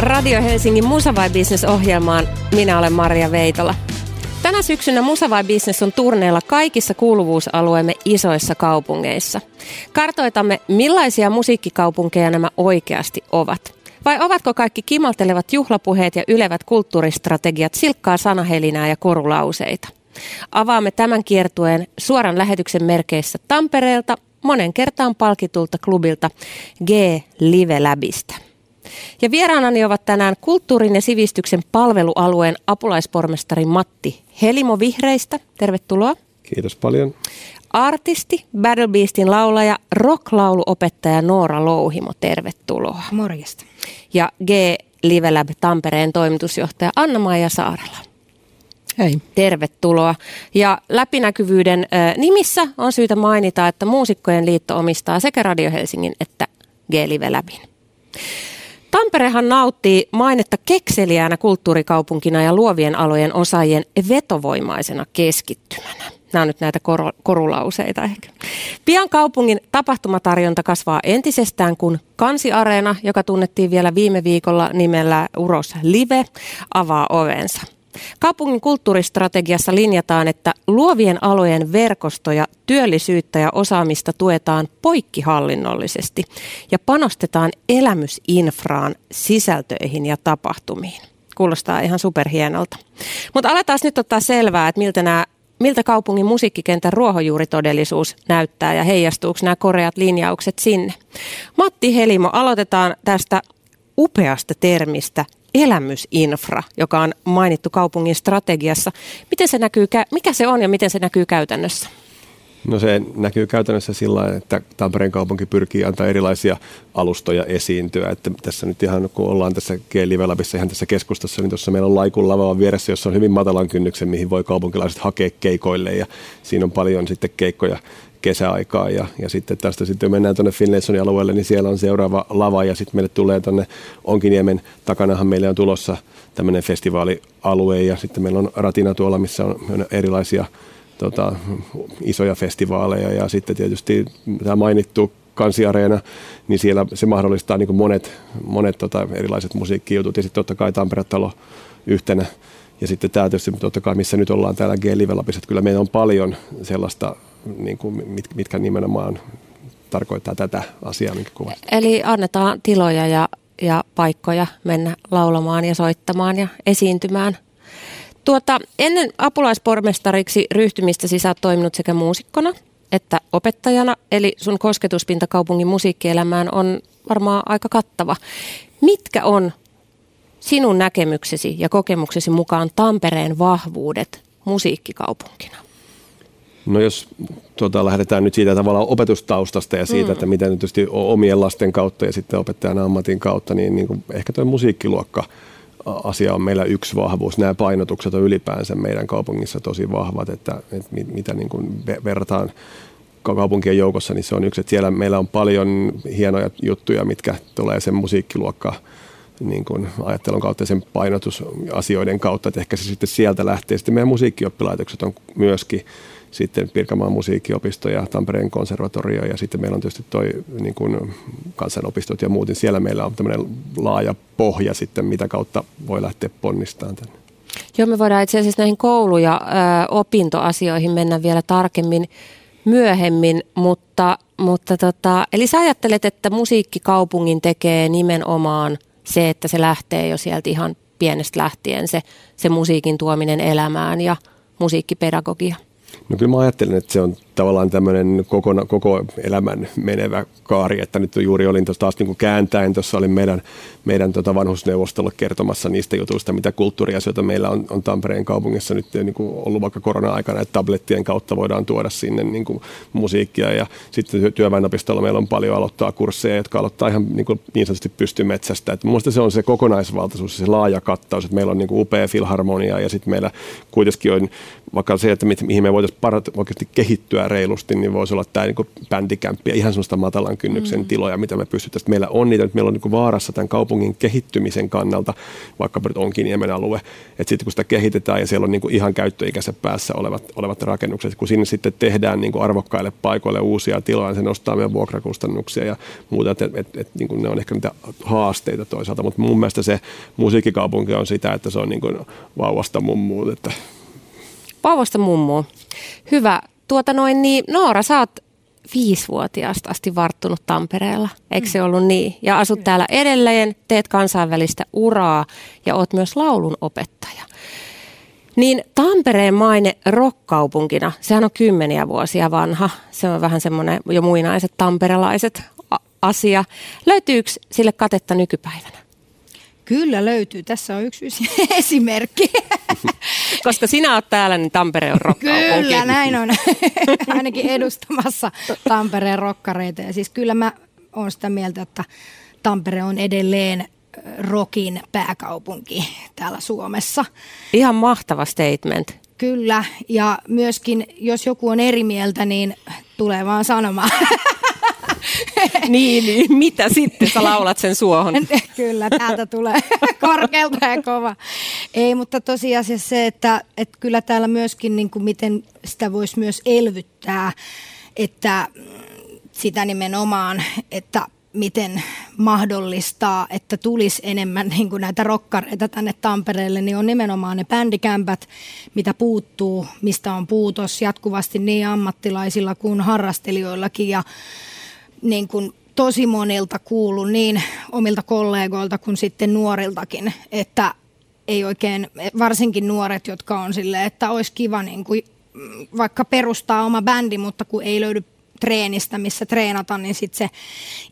Radio Helsingin Musa vai Business-ohjelmaan. Minä olen Maria Veitola. Tänä syksynä Musa vai Business on turneella kaikissa kuuluvuusalueemme isoissa kaupungeissa. Kartoitamme, millaisia musiikkikaupunkeja nämä oikeasti ovat. Vai ovatko kaikki kimaltelevat juhlapuheet ja ylevät kulttuuristrategiat silkkaa sanahelinää ja korulauseita? Avaamme tämän kiertueen suoran lähetyksen merkeissä Tampereelta, monen kertaan palkitulta klubilta G Live Labista. Ja vieraanani ovat tänään kulttuurin ja sivistyksen palvelualueen apulaispormestari Matti Helimo Vihreistä. Tervetuloa. Kiitos paljon. Artisti, Battle Beastin laulaja, rocklauluopettaja Noora Louhimo. Tervetuloa. Morjesta. Ja G Live Lab Tampereen toimitusjohtaja Anna-Maija Saarela. Hei. Tervetuloa. Ja läpinäkyvyyden nimissä on syytä mainita, että Muusikkojen liitto omistaa sekä Radio Helsingin että G-Live Labin. Tamperehan nauttii mainetta kekseliäänä kulttuurikaupunkina ja luovien alojen osaajien vetovoimaisena keskittymänä. Nämä on nyt näitä kor- korulauseita ehkä. Pian kaupungin tapahtumatarjonta kasvaa entisestään, kun Kansiareena, joka tunnettiin vielä viime viikolla nimellä Uros Live, avaa ovensa. Kaupungin kulttuuristrategiassa linjataan, että luovien alojen verkostoja, työllisyyttä ja osaamista tuetaan poikkihallinnollisesti ja panostetaan elämysinfraan, sisältöihin ja tapahtumiin. Kuulostaa ihan superhienolta. Mutta aletaan nyt ottaa selvää, että miltä nämä miltä kaupungin musiikkikentän ruohonjuuritodellisuus näyttää ja heijastuuko nämä koreat linjaukset sinne. Matti Helimo, aloitetaan tästä upeasta termistä elämysinfra, joka on mainittu kaupungin strategiassa. Miten se näkyy, mikä se on ja miten se näkyy käytännössä? No se näkyy käytännössä sillä että Tampereen kaupunki pyrkii antaa erilaisia alustoja esiintyä. Että tässä nyt ihan kun ollaan tässä G-Live ihan tässä keskustassa, niin tuossa meillä on Laikun lava vieressä, jossa on hyvin matalan kynnyksen, mihin voi kaupunkilaiset hakea keikoille ja siinä on paljon sitten keikkoja kesäaikaa ja, ja sitten tästä sitten mennään tuonne Finlaysonin alueelle, niin siellä on seuraava lava ja sitten meille tulee tuonne Onkiniemen takanahan meille on tulossa tämmöinen festivaalialue ja sitten meillä on Ratina tuolla, missä on erilaisia tota, isoja festivaaleja ja sitten tietysti tämä mainittu kansiareena, niin siellä se mahdollistaa niin monet, monet tota, erilaiset musiikkijutut ja sitten totta kai Tampere-talo yhtenä. Ja sitten tämä tietysti totta kai, missä nyt ollaan täällä että kyllä meillä on paljon sellaista, niin kuin, mit, mitkä nimenomaan tarkoittaa tätä asiaa, minkä kuvasta. Eli annetaan tiloja ja, ja paikkoja mennä laulamaan ja soittamaan ja esiintymään. Tuota, ennen apulaispormestariksi ryhtymistä sä oot toiminut sekä muusikkona että opettajana, eli sun kosketuspinta kaupungin musiikkielämään on varmaan aika kattava. Mitkä on sinun näkemyksesi ja kokemuksesi mukaan Tampereen vahvuudet musiikkikaupunkina? No jos tuota, lähdetään nyt siitä tavallaan opetustaustasta ja siitä, mm. että miten tietysti omien lasten kautta ja sitten opettajan ammatin kautta, niin, niin kuin ehkä tuo musiikkiluokka asia on meillä yksi vahvuus. Nämä painotukset on ylipäänsä meidän kaupungissa tosi vahvat, että, että mitä niin kuin verrataan kaupunkien joukossa, niin se on yksi, että siellä meillä on paljon hienoja juttuja, mitkä tulee sen musiikkiluokka niin kuin ajattelun kautta ja sen painotusasioiden kautta, että ehkä se sitten sieltä lähtee. Sitten meidän musiikkioppilaitokset on myöskin sitten Pirkanmaan musiikkiopisto ja Tampereen konservatorio ja sitten meillä on tietysti toi niin kuin kansanopistot ja muut, niin siellä meillä on tämmöinen laaja pohja sitten, mitä kautta voi lähteä ponnistamaan tänne. Joo, me voidaan itse asiassa näihin koulu- ja ö, opintoasioihin mennä vielä tarkemmin myöhemmin, mutta, mutta tota, eli sä ajattelet, että musiikkikaupungin tekee nimenomaan – se, että se lähtee jo sieltä ihan pienestä lähtien se, se musiikin tuominen elämään ja musiikkipedagogia. No kyllä mä ajattelen, että se on tavallaan tämmöinen koko, koko elämän menevä kaari, että nyt juuri olin tuossa taas niin kuin kääntäen, tuossa olin meidän, meidän tota vanhusneuvostolle kertomassa niistä jutuista, mitä kulttuuriasioita meillä on, on Tampereen kaupungissa nyt niin kuin ollut vaikka korona-aikana, että tablettien kautta voidaan tuoda sinne niin kuin musiikkia ja sitten työväenopistolla meillä on paljon aloittaa kursseja, jotka aloittaa ihan niin, kuin niin sanotusti pystymetsästä. Että minusta se on se kokonaisvaltaisuus, se laaja kattaus, että meillä on niin kuin upea filharmonia ja sitten meillä kuitenkin on vaikka se, että mihin me voitaisiin oikeasti kehittyä reilusti, niin voisi olla tämä niin bändikämppi ja ihan sellaista matalan kynnyksen mm. tiloja, mitä me pystyttäisiin. Meillä on niitä, meillä on niin vaarassa tämän kaupungin kehittymisen kannalta, vaikka nyt onkin Niemen alue, että sitten kun sitä kehitetään ja siellä on niin ihan käyttöikäisen päässä olevat, olevat rakennukset, kun sinne sitten tehdään niin arvokkaille paikoille uusia tiloja, niin se nostaa meidän vuokrakustannuksia ja muuta, että et, et, et, niin ne on ehkä niitä haasteita toisaalta, mutta mun mielestä se musiikkikaupunki on sitä, että se on niin vauvasta mummuun, että Paavosta mummu. Hyvä. Tuota noin niin, Noora, sä oot viisivuotiaasta asti varttunut Tampereella, eikö se mm. ollut niin? Ja asut täällä edelleen, teet kansainvälistä uraa ja oot myös laulun opettaja. Niin Tampereen maine rockkaupunkina, sehän on kymmeniä vuosia vanha. Se on vähän semmoinen jo muinaiset tamperelaiset asia. Löytyykö sille katetta nykypäivänä? Kyllä löytyy. Tässä on yksi esimerkki. Koska sinä olet täällä, niin Tampere on rokkaupunki. Kyllä, näin on. Ainakin edustamassa Tampereen rokkareita. Ja siis kyllä mä oon sitä mieltä, että Tampere on edelleen rokin pääkaupunki täällä Suomessa. Ihan mahtava statement. Kyllä, ja myöskin jos joku on eri mieltä, niin tulee vaan sanomaan. niin, niin, mitä sitten sä laulat sen suohon? kyllä, täältä tulee korkealta ja kova. Ei, mutta tosiasiassa se, että, että kyllä täällä myöskin, niin kuin miten sitä voisi myös elvyttää, että sitä nimenomaan, että miten mahdollistaa, että tulisi enemmän niin kuin näitä rokkareita tänne Tampereelle, niin on nimenomaan ne bändikämpät, mitä puuttuu, mistä on puutos jatkuvasti niin ammattilaisilla kuin harrastelijoillakin. Ja niin kuin tosi monilta kuullut niin omilta kollegoilta kuin sitten nuoriltakin, että ei oikein, varsinkin nuoret, jotka on silleen, että olisi kiva niin kuin vaikka perustaa oma bändi, mutta kun ei löydy treenistä, missä treenata, niin sitten se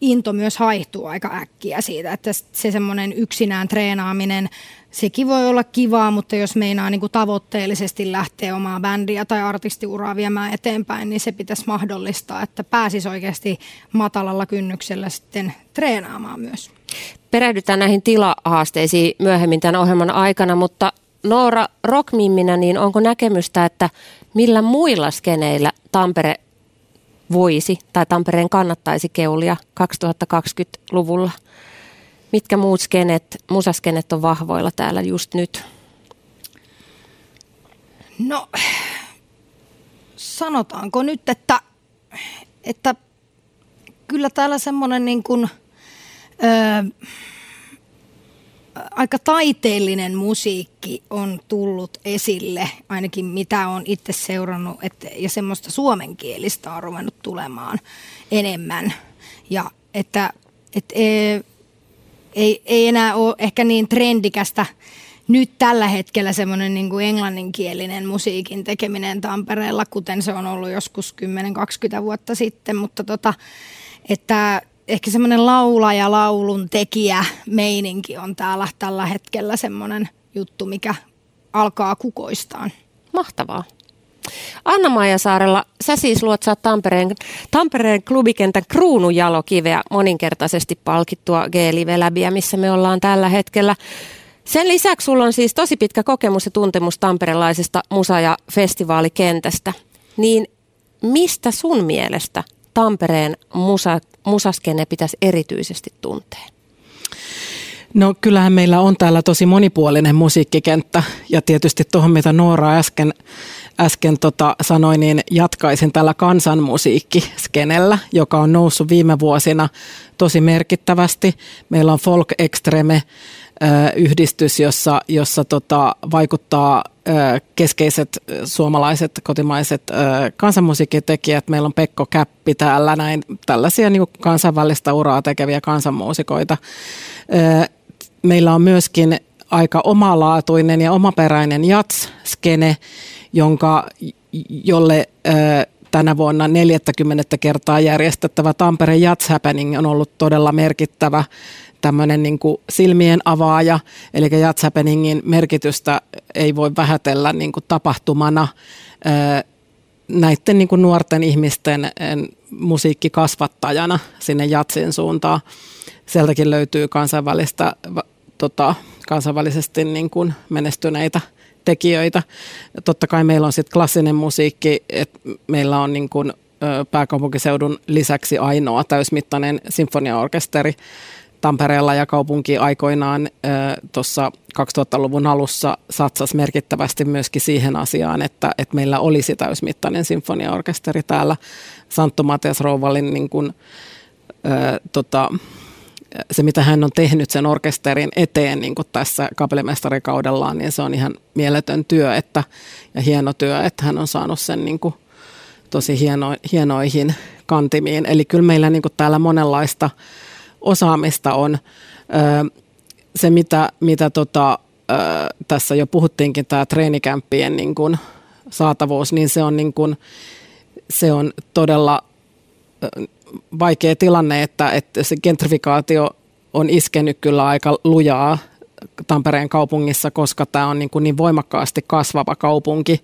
into myös haihtuu aika äkkiä siitä, että se semmoinen yksinään treenaaminen, sekin voi olla kivaa, mutta jos meinaa niin kuin tavoitteellisesti lähteä omaa bändiä tai artistiuraa viemään eteenpäin, niin se pitäisi mahdollistaa, että pääsisi oikeasti matalalla kynnyksellä sitten treenaamaan myös. Perehdytään näihin tilahaasteisiin myöhemmin tämän ohjelman aikana, mutta Noora Rockmimminä, niin onko näkemystä, että millä muilla skeneillä Tampere voisi tai Tampereen kannattaisi keulia 2020-luvulla? Mitkä muut skenet, musaskenet on vahvoilla täällä just nyt? No, sanotaanko nyt, että, että kyllä täällä semmoinen niin kuin, öö, aika taiteellinen musiikki on tullut esille, ainakin mitä on itse seurannut, että, ja semmoista suomenkielistä on ruvennut tulemaan enemmän. Ja että, että e, ei, ei enää ole ehkä niin trendikästä nyt tällä hetkellä semmoinen niin kuin englanninkielinen musiikin tekeminen Tampereella, kuten se on ollut joskus 10-20 vuotta sitten, mutta tota, että ehkä semmoinen laulaja, laulun tekijä meininki on täällä tällä hetkellä semmoinen juttu, mikä alkaa kukoistaan. Mahtavaa. Anna-Maija Saarella, sä siis luotsaat Tampereen, Tampereen klubikentän kruunujalokiveä moninkertaisesti palkittua G-live missä me ollaan tällä hetkellä. Sen lisäksi sulla on siis tosi pitkä kokemus ja tuntemus tamperelaisesta musa- ja festivaalikentästä. Niin mistä sun mielestä Tampereen musa, musaskene pitäisi erityisesti tuntea? No kyllähän meillä on täällä tosi monipuolinen musiikkikenttä ja tietysti tuohon mitä Noora äsken, äsken tota sanoi, niin jatkaisin tällä kansanmusiikkiskenellä, joka on noussut viime vuosina tosi merkittävästi. Meillä on Folk Extreme yhdistys, jossa, jossa tota, vaikuttaa keskeiset suomalaiset, kotimaiset kansanmusiikkitekijät. Meillä on Pekko Käppi täällä, näin, tällaisia niin kansainvälistä uraa tekeviä kansanmuusikoita. Meillä on myöskin aika omalaatuinen ja omaperäinen jats-skene, jonka, jolle tänä vuonna 40 kertaa järjestettävä Tampere Jats Happening on ollut todella merkittävä tämmöinen niin kuin silmien avaaja, eli Jats Happeningin merkitystä ei voi vähätellä niin kuin tapahtumana näiden niin kuin nuorten ihmisten musiikkikasvattajana sinne jatsin suuntaan. Sieltäkin löytyy kansainvälistä, tota, kansainvälisesti niin kuin menestyneitä tekijöitä. Totta kai meillä on sitten klassinen musiikki, että meillä on niin kuin pääkaupunkiseudun lisäksi ainoa täysmittainen sinfoniaorkesteri Tampereella ja kaupunki aikoinaan tuossa 2000-luvun alussa satsasi merkittävästi myöskin siihen asiaan, että, että meillä olisi täysmittainen sinfoniaorkesteri täällä. Santtu Matias Rouvallin niin kuin, ö, tota, se, mitä hän on tehnyt sen orkesterin eteen niin kuin tässä kapellimestarikaudellaan, niin se on ihan mieletön työ että, ja hieno työ, että hän on saanut sen niin kuin, tosi hieno, hienoihin kantimiin. Eli kyllä meillä niin kuin täällä monenlaista osaamista on. Se, mitä, mitä tota, tässä jo puhuttiinkin, tämä treenikämppien niin kuin saatavuus, niin se on, niin kuin, se on todella vaikea tilanne, että, että se gentrifikaatio on iskenyt kyllä aika lujaa Tampereen kaupungissa, koska tämä on niin, kuin niin voimakkaasti kasvava kaupunki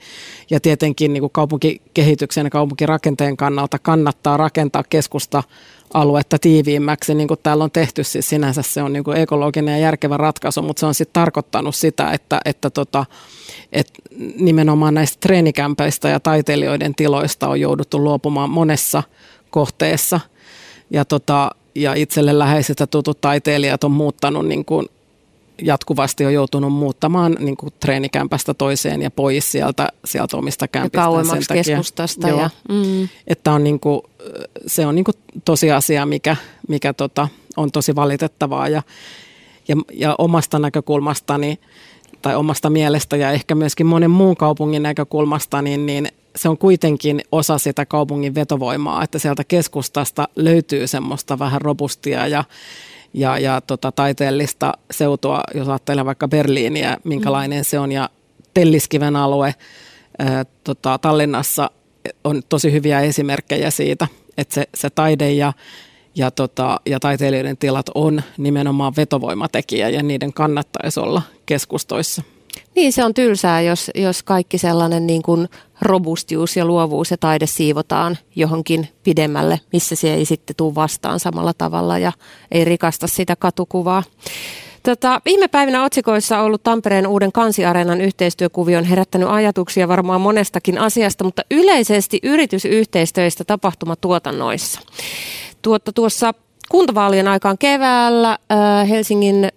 ja tietenkin niin kuin kaupunkikehityksen ja kaupunkirakenteen kannalta kannattaa rakentaa keskusta aluetta tiiviimmäksi, niin kuin täällä on tehty, siis sinänsä se on niin kuin ekologinen ja järkevä ratkaisu, mutta se on sitten tarkoittanut sitä, että, että, tota, että nimenomaan näistä treenikämpeistä ja taiteilijoiden tiloista on jouduttu luopumaan monessa kohteessa. Ja, tota, ja itselle läheiset ja tutut taiteilijat on muuttanut niin kuin jatkuvasti on joutunut muuttamaan niin kuin treenikämpästä toiseen ja pois sieltä, sieltä omista kämpistä. Ja kauemmaksi sen takia, keskustasta. Joo, ja, mm. Että on niin kuin, se on niin kuin tosiasia, mikä, mikä tota, on tosi valitettavaa ja, ja, ja omasta näkökulmastani tai omasta mielestä ja ehkä myöskin monen muun kaupungin näkökulmasta, niin, niin se on kuitenkin osa sitä kaupungin vetovoimaa, että sieltä keskustasta löytyy semmoista vähän robustia ja ja, ja tota, taiteellista seutua, jos ajattelee vaikka Berliiniä, minkälainen mm. se on, ja Telliskiven alue ää, tota, Tallinnassa on tosi hyviä esimerkkejä siitä, että se, se taide ja, ja, tota, ja taiteilijoiden tilat on nimenomaan vetovoimatekijä ja niiden kannattaisi olla keskustoissa. Niin, se on tylsää, jos, jos kaikki sellainen niin kuin robustius ja luovuus ja taide siivotaan johonkin pidemmälle, missä se ei sitten tule vastaan samalla tavalla ja ei rikasta sitä katukuvaa. Tota, viime päivinä otsikoissa ollut Tampereen uuden kansiareenan yhteistyökuvio on herättänyt ajatuksia varmaan monestakin asiasta, mutta yleisesti yritysyhteistyöistä tapahtumatuotannoissa. Tuotta, tuossa kuntavaalien aikaan keväällä äh, Helsingin,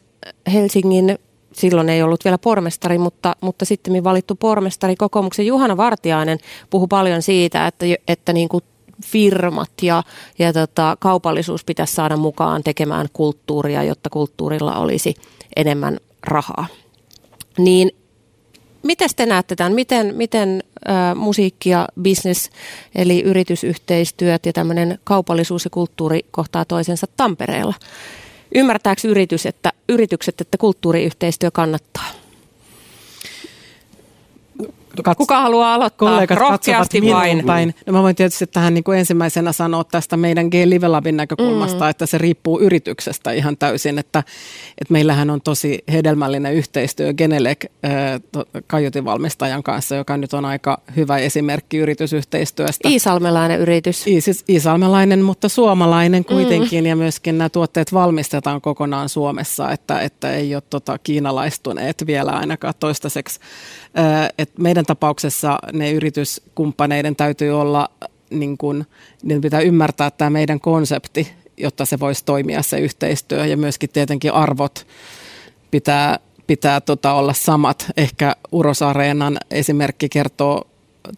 Helsingin silloin ei ollut vielä pormestari, mutta, mutta sitten valittu pormestari kokoomuksen Juhana Vartiainen puhui paljon siitä, että, että niin kuin firmat ja, ja tota, kaupallisuus pitäisi saada mukaan tekemään kulttuuria, jotta kulttuurilla olisi enemmän rahaa. Niin miten te näette tämän? Miten, miten ä, musiikki ja business, eli yritysyhteistyöt ja tämmöinen kaupallisuus ja kulttuuri kohtaa toisensa Tampereella? Ymmärtääkö yritys, että, yritykset, että kulttuuriyhteistyö kannattaa? Kats- Kuka haluaa aloittaa? Kollegat Rohkeasti vain. Päin. No mä voin tietysti tähän niin kuin ensimmäisenä sanoa tästä meidän G-Live Labin näkökulmasta, mm. että se riippuu yrityksestä ihan täysin. Että, että meillähän on tosi hedelmällinen yhteistyö Genelec äh, valmistajan kanssa, joka nyt on aika hyvä esimerkki yritysyhteistyöstä. Iisalmelainen yritys. Iis, iisalmelainen, mutta suomalainen kuitenkin mm. ja myöskin nämä tuotteet valmistetaan kokonaan Suomessa, että, että ei ole tota kiinalaistuneet vielä ainakaan toistaiseksi. Äh, että meidän tapauksessa ne yrityskumppaneiden täytyy olla, niin kuin, niin pitää ymmärtää tämä meidän konsepti, jotta se voisi toimia se yhteistyö ja myöskin tietenkin arvot pitää, pitää tota olla samat. Ehkä Uros Areenan esimerkki kertoo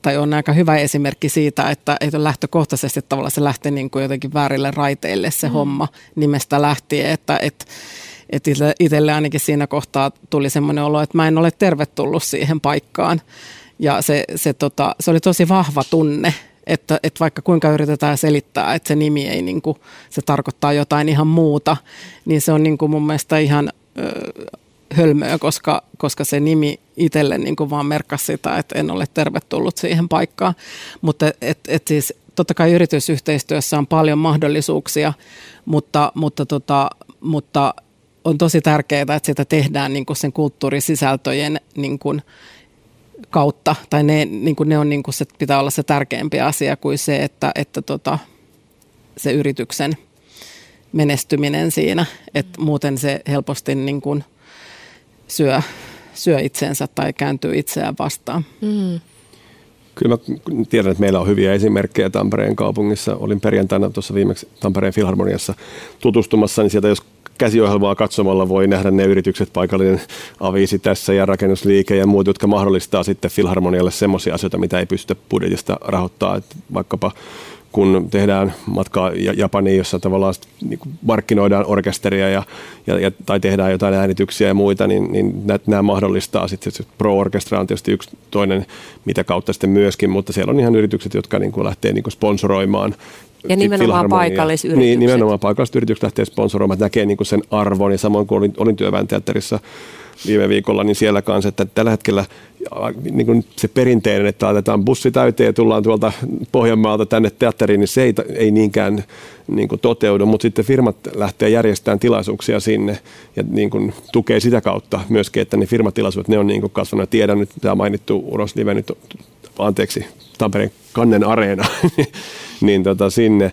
tai on aika hyvä esimerkki siitä, että, että lähtökohtaisesti tavallaan se lähtee niin kuin jotenkin väärille raiteille se mm. homma nimestä lähtien, että, että että itselle ainakin siinä kohtaa tuli semmoinen olo, että mä en ole tervetullut siihen paikkaan. Ja se, se, tota, se oli tosi vahva tunne, että, että vaikka kuinka yritetään selittää, että se nimi ei, niin kuin, se tarkoittaa jotain ihan muuta, niin se on niin kuin mun mielestä ihan ö, hölmöä, koska, koska se nimi itselle niin kuin vaan merkkasi sitä, että en ole tervetullut siihen paikkaan. Mutta et, et siis totta kai yritysyhteistyössä on paljon mahdollisuuksia, mutta, mutta, tota, mutta on tosi tärkeää, että sitä tehdään niin kuin sen kulttuurisisältöjen niin kuin kautta, tai ne, niin kuin ne on niin kuin se, pitää olla se tärkeämpi asia kuin se, että, että tota, se yrityksen menestyminen siinä, että muuten se helposti niin kuin syö, syö itseensä tai kääntyy itseään vastaan. Mm. Kyllä mä tiedän, että meillä on hyviä esimerkkejä Tampereen kaupungissa. Olin perjantaina tuossa viimeksi Tampereen Filharmoniassa tutustumassa, niin sieltä jos käsiohjelmaa katsomalla voi nähdä ne yritykset, paikallinen aviisi tässä ja rakennusliike ja muut, jotka mahdollistaa sitten Filharmonialle semmoisia asioita, mitä ei pystytä budjetista rahoittaa. Että vaikkapa kun tehdään matkaa Japaniin, jossa tavallaan niin markkinoidaan orkesteria ja, ja, ja, tai tehdään jotain äänityksiä ja muita, niin, niin nämä mahdollistaa sitten. Se Pro Orchestra on tietysti yksi toinen, mitä kautta sitten myöskin, mutta siellä on ihan yritykset, jotka niin kuin lähtee niin kuin sponsoroimaan ja nimenomaan paikallisyritykset. Niin, nimenomaan paikalliset yritykset lähtee sponsoroimaan, että näkee niin kuin sen arvon. Ja samoin kuin olin, olin työväen teatterissa viime viikolla, niin siellä kanssa, että tällä hetkellä niin kuin se perinteinen, että laitetaan bussi täyteen ja tullaan tuolta Pohjanmaalta tänne teatteriin, niin se ei, ei niinkään niin kuin toteudu, mutta sitten firmat lähtee järjestämään tilaisuuksia sinne ja niin kuin tukee sitä kautta myöskin, että ne firmatilaisuudet, ne on niin kuin kasvanut. Tiedän nyt, tämä mainittu Uros Live nyt, anteeksi, Tampereen Kannen Areena, niin tota, sinne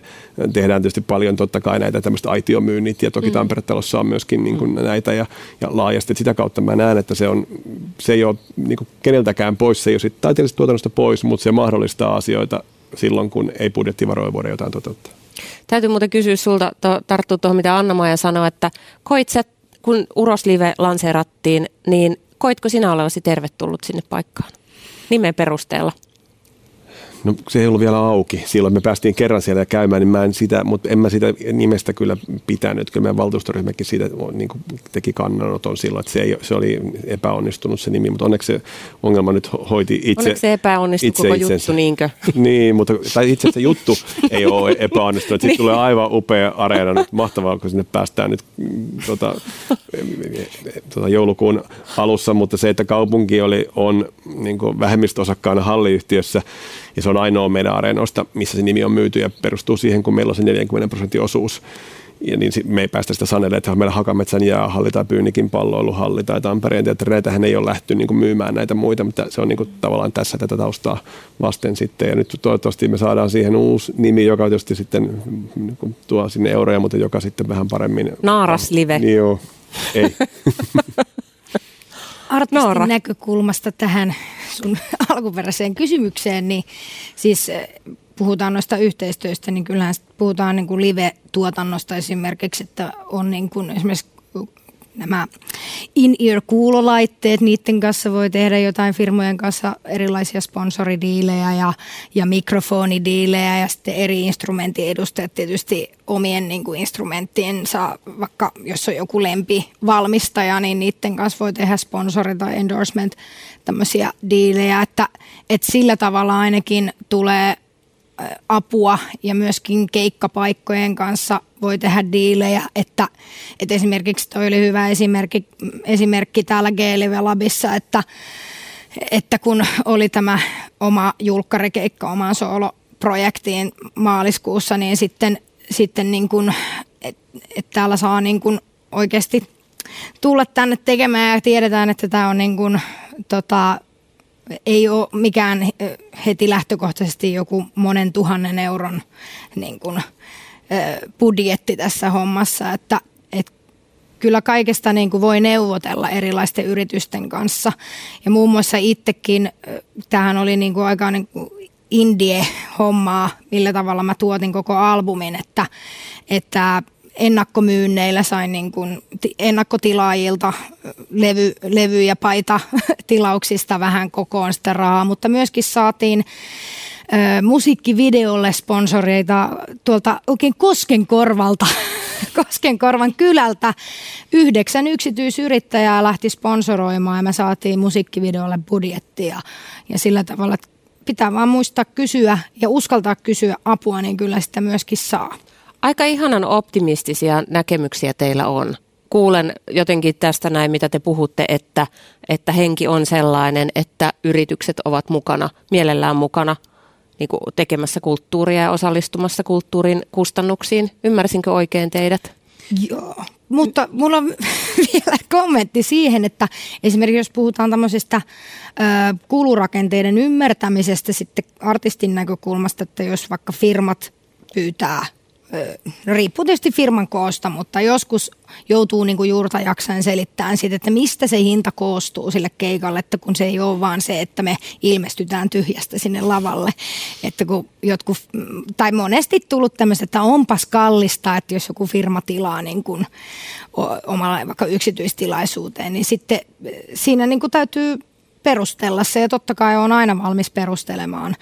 tehdään tietysti paljon totta kai näitä tämmöistä aitiomyynnit ja toki mm. Tampere-talossa on myöskin niin kuin mm. näitä ja, ja laajasti. Et sitä kautta mä näen, että se, on, se ei ole niin kuin keneltäkään pois, se ei ole sitten taiteellisesta tuotannosta pois, mutta se mahdollistaa asioita silloin, kun ei budjettivaroja voida jotain toteuttaa. Täytyy muuten kysyä sulta, to, tarttua tuohon mitä Anna-Maija sanoi, että koit sä, kun Uroslive lanseerattiin, niin koitko sinä olevasi tervetullut sinne paikkaan nimen perusteella? No se ei ollut vielä auki. Silloin me päästiin kerran siellä käymään, niin mä en sitä, mutta en mä sitä nimestä kyllä pitänyt. Kyllä meidän valtuustoryhmäkin siitä niin kuin teki kannanoton silloin, että se, ei, se oli epäonnistunut se nimi, mutta onneksi se ongelma nyt hoiti itse Onneksi se epäonnistui itse koko itsensä. juttu, niinkö? niin, mutta tai itse se juttu ei ole epäonnistunut. Sitten niin. tulee aivan upea areena nyt. Mahtavaa, kun sinne päästään nyt tota, tota, joulukuun alussa, mutta se, että kaupunki oli, on niin vähemmistöosakkaana halliyhtiössä, ja se on ainoa meidän areenoista, missä se nimi on myyty ja perustuu siihen, kun meillä on se 40 prosentin osuus. Ja niin me ei päästä sitä sanelle, että meillä Hakametsän jäähalli tai Pyynikin palloiluhalli tai Tampereen teatteri, näitähän ei ole lähty niin kuin myymään näitä muita, mutta se on niin kuin tavallaan tässä tätä taustaa vasten sitten. Ja nyt toivottavasti me saadaan siihen uusi nimi, joka tietysti sitten niin kuin tuo sinne euroja, mutta joka sitten vähän paremmin... Naaraslive. Niin joo, ei. artistin Noora. näkökulmasta tähän sun alkuperäiseen kysymykseen, niin siis eh, puhutaan noista yhteistyöstä, niin kyllähän puhutaan niin kuin live-tuotannosta esimerkiksi, että on niin kuin esimerkiksi nämä in-ear-kuulolaitteet, niiden kanssa voi tehdä jotain firmojen kanssa erilaisia sponsoridiilejä ja, ja mikrofonidiilejä ja sitten eri instrumentin edustajat tietysti omien niin kuin instrumenttiensa, vaikka jos on joku lempi valmistaja, niin niiden kanssa voi tehdä sponsori tai endorsement tämmöisiä diilejä, että, että sillä tavalla ainakin tulee apua ja myöskin keikkapaikkojen kanssa voi tehdä diilejä, että, että esimerkiksi toi oli hyvä esimerkki, esimerkki täällä g Labissa, että, että kun oli tämä oma julkkarikeikka omaan sooloprojektiin maaliskuussa, niin sitten, sitten niin kuin, että et täällä saa niin kuin oikeasti tulla tänne tekemään ja tiedetään, että tämä on niin kuin, tota, ei ole mikään heti lähtökohtaisesti joku monen tuhannen euron niin kuin, budjetti tässä hommassa, että, että kyllä kaikesta niin kuin voi neuvotella erilaisten yritysten kanssa. Ja muun muassa itsekin, tähän oli niin kuin aika niin kuin indie-hommaa, millä tavalla mä tuotin koko albumin, että, että ennakkomyynneillä sain niin kuin ennakkotilaajilta levy, levy- ja paita tilauksista vähän kokoon sitä rahaa, mutta myöskin saatiin musiikkivideolle sponsoreita tuolta oikein Koskenkorvalta, Koskenkorvan kylältä. Yhdeksän yksityisyrittäjää lähti sponsoroimaan ja me saatiin musiikkivideolle budjettia ja sillä tavalla, että pitää vaan muistaa kysyä ja uskaltaa kysyä apua, niin kyllä sitä myöskin saa. Aika ihanan optimistisia näkemyksiä teillä on. Kuulen jotenkin tästä näin, mitä te puhutte, että, että henki on sellainen, että yritykset ovat mukana, mielellään mukana niin kuin tekemässä kulttuuria ja osallistumassa kulttuurin kustannuksiin. Ymmärsinkö oikein teidät? Joo, mutta mulla on vielä kommentti siihen, että esimerkiksi jos puhutaan tämmöisestä ö, kulurakenteiden ymmärtämisestä sitten artistin näkökulmasta, että jos vaikka firmat pyytää no riippuu tietysti firman koosta, mutta joskus joutuu niin kuin juurta jaksain selittämään siitä, että mistä se hinta koostuu sille keikalle, että kun se ei ole vaan se, että me ilmestytään tyhjästä sinne lavalle. Että kun jotkut, tai monesti tullut tämmöistä, että onpas kallista, että jos joku firma tilaa niin kuin omalla vaikka yksityistilaisuuteen, niin sitten siinä niin kuin täytyy perustella se ja totta kai on aina valmis perustelemaan,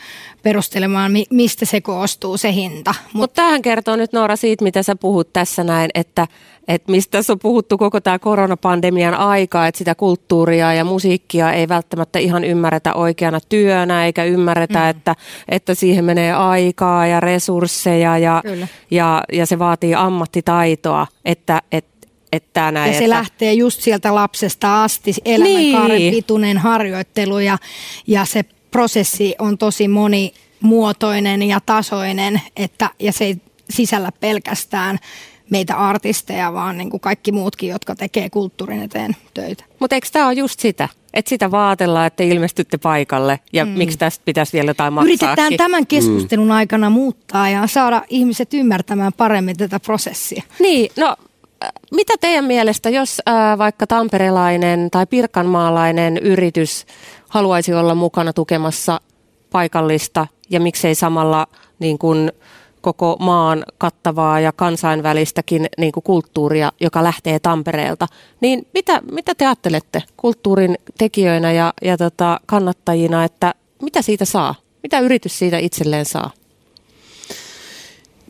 perustelemaan mistä se koostuu se hinta. Mutta Mut tähän kertoo nyt Noora siitä, mitä sä puhut tässä näin, että, että mistä tässä on puhuttu koko tämä koronapandemian aika, että sitä kulttuuria ja musiikkia ei välttämättä ihan ymmärretä oikeana työnä, eikä ymmärretä, mm. että, että siihen menee aikaa ja resursseja ja, ja, ja se vaatii ammattitaitoa, että, että että näin, ja se että... lähtee just sieltä lapsesta asti, elämänkaaren niin. pituinen harjoittelu ja, ja se prosessi on tosi monimuotoinen ja tasoinen, että, ja se ei sisällä pelkästään meitä artisteja, vaan niin kuin kaikki muutkin, jotka tekee kulttuurin eteen töitä. Mutta eikö tämä ole just sitä? Että sitä vaatellaan, että ilmestytte paikalle ja mm. miksi tästä pitäisi vielä jotain maksaa? Yritetään tämän keskustelun mm. aikana muuttaa ja saada ihmiset ymmärtämään paremmin tätä prosessia. Niin, no mitä teidän mielestä, jos ää, vaikka tamperelainen tai pirkanmaalainen yritys haluaisi olla mukana tukemassa paikallista ja miksei samalla niin kuin koko maan kattavaa ja kansainvälistäkin niin kuin kulttuuria, joka lähtee Tampereelta, niin mitä, mitä te ajattelette kulttuurin tekijöinä ja, ja tota, kannattajina, että mitä siitä saa? Mitä yritys siitä itselleen saa?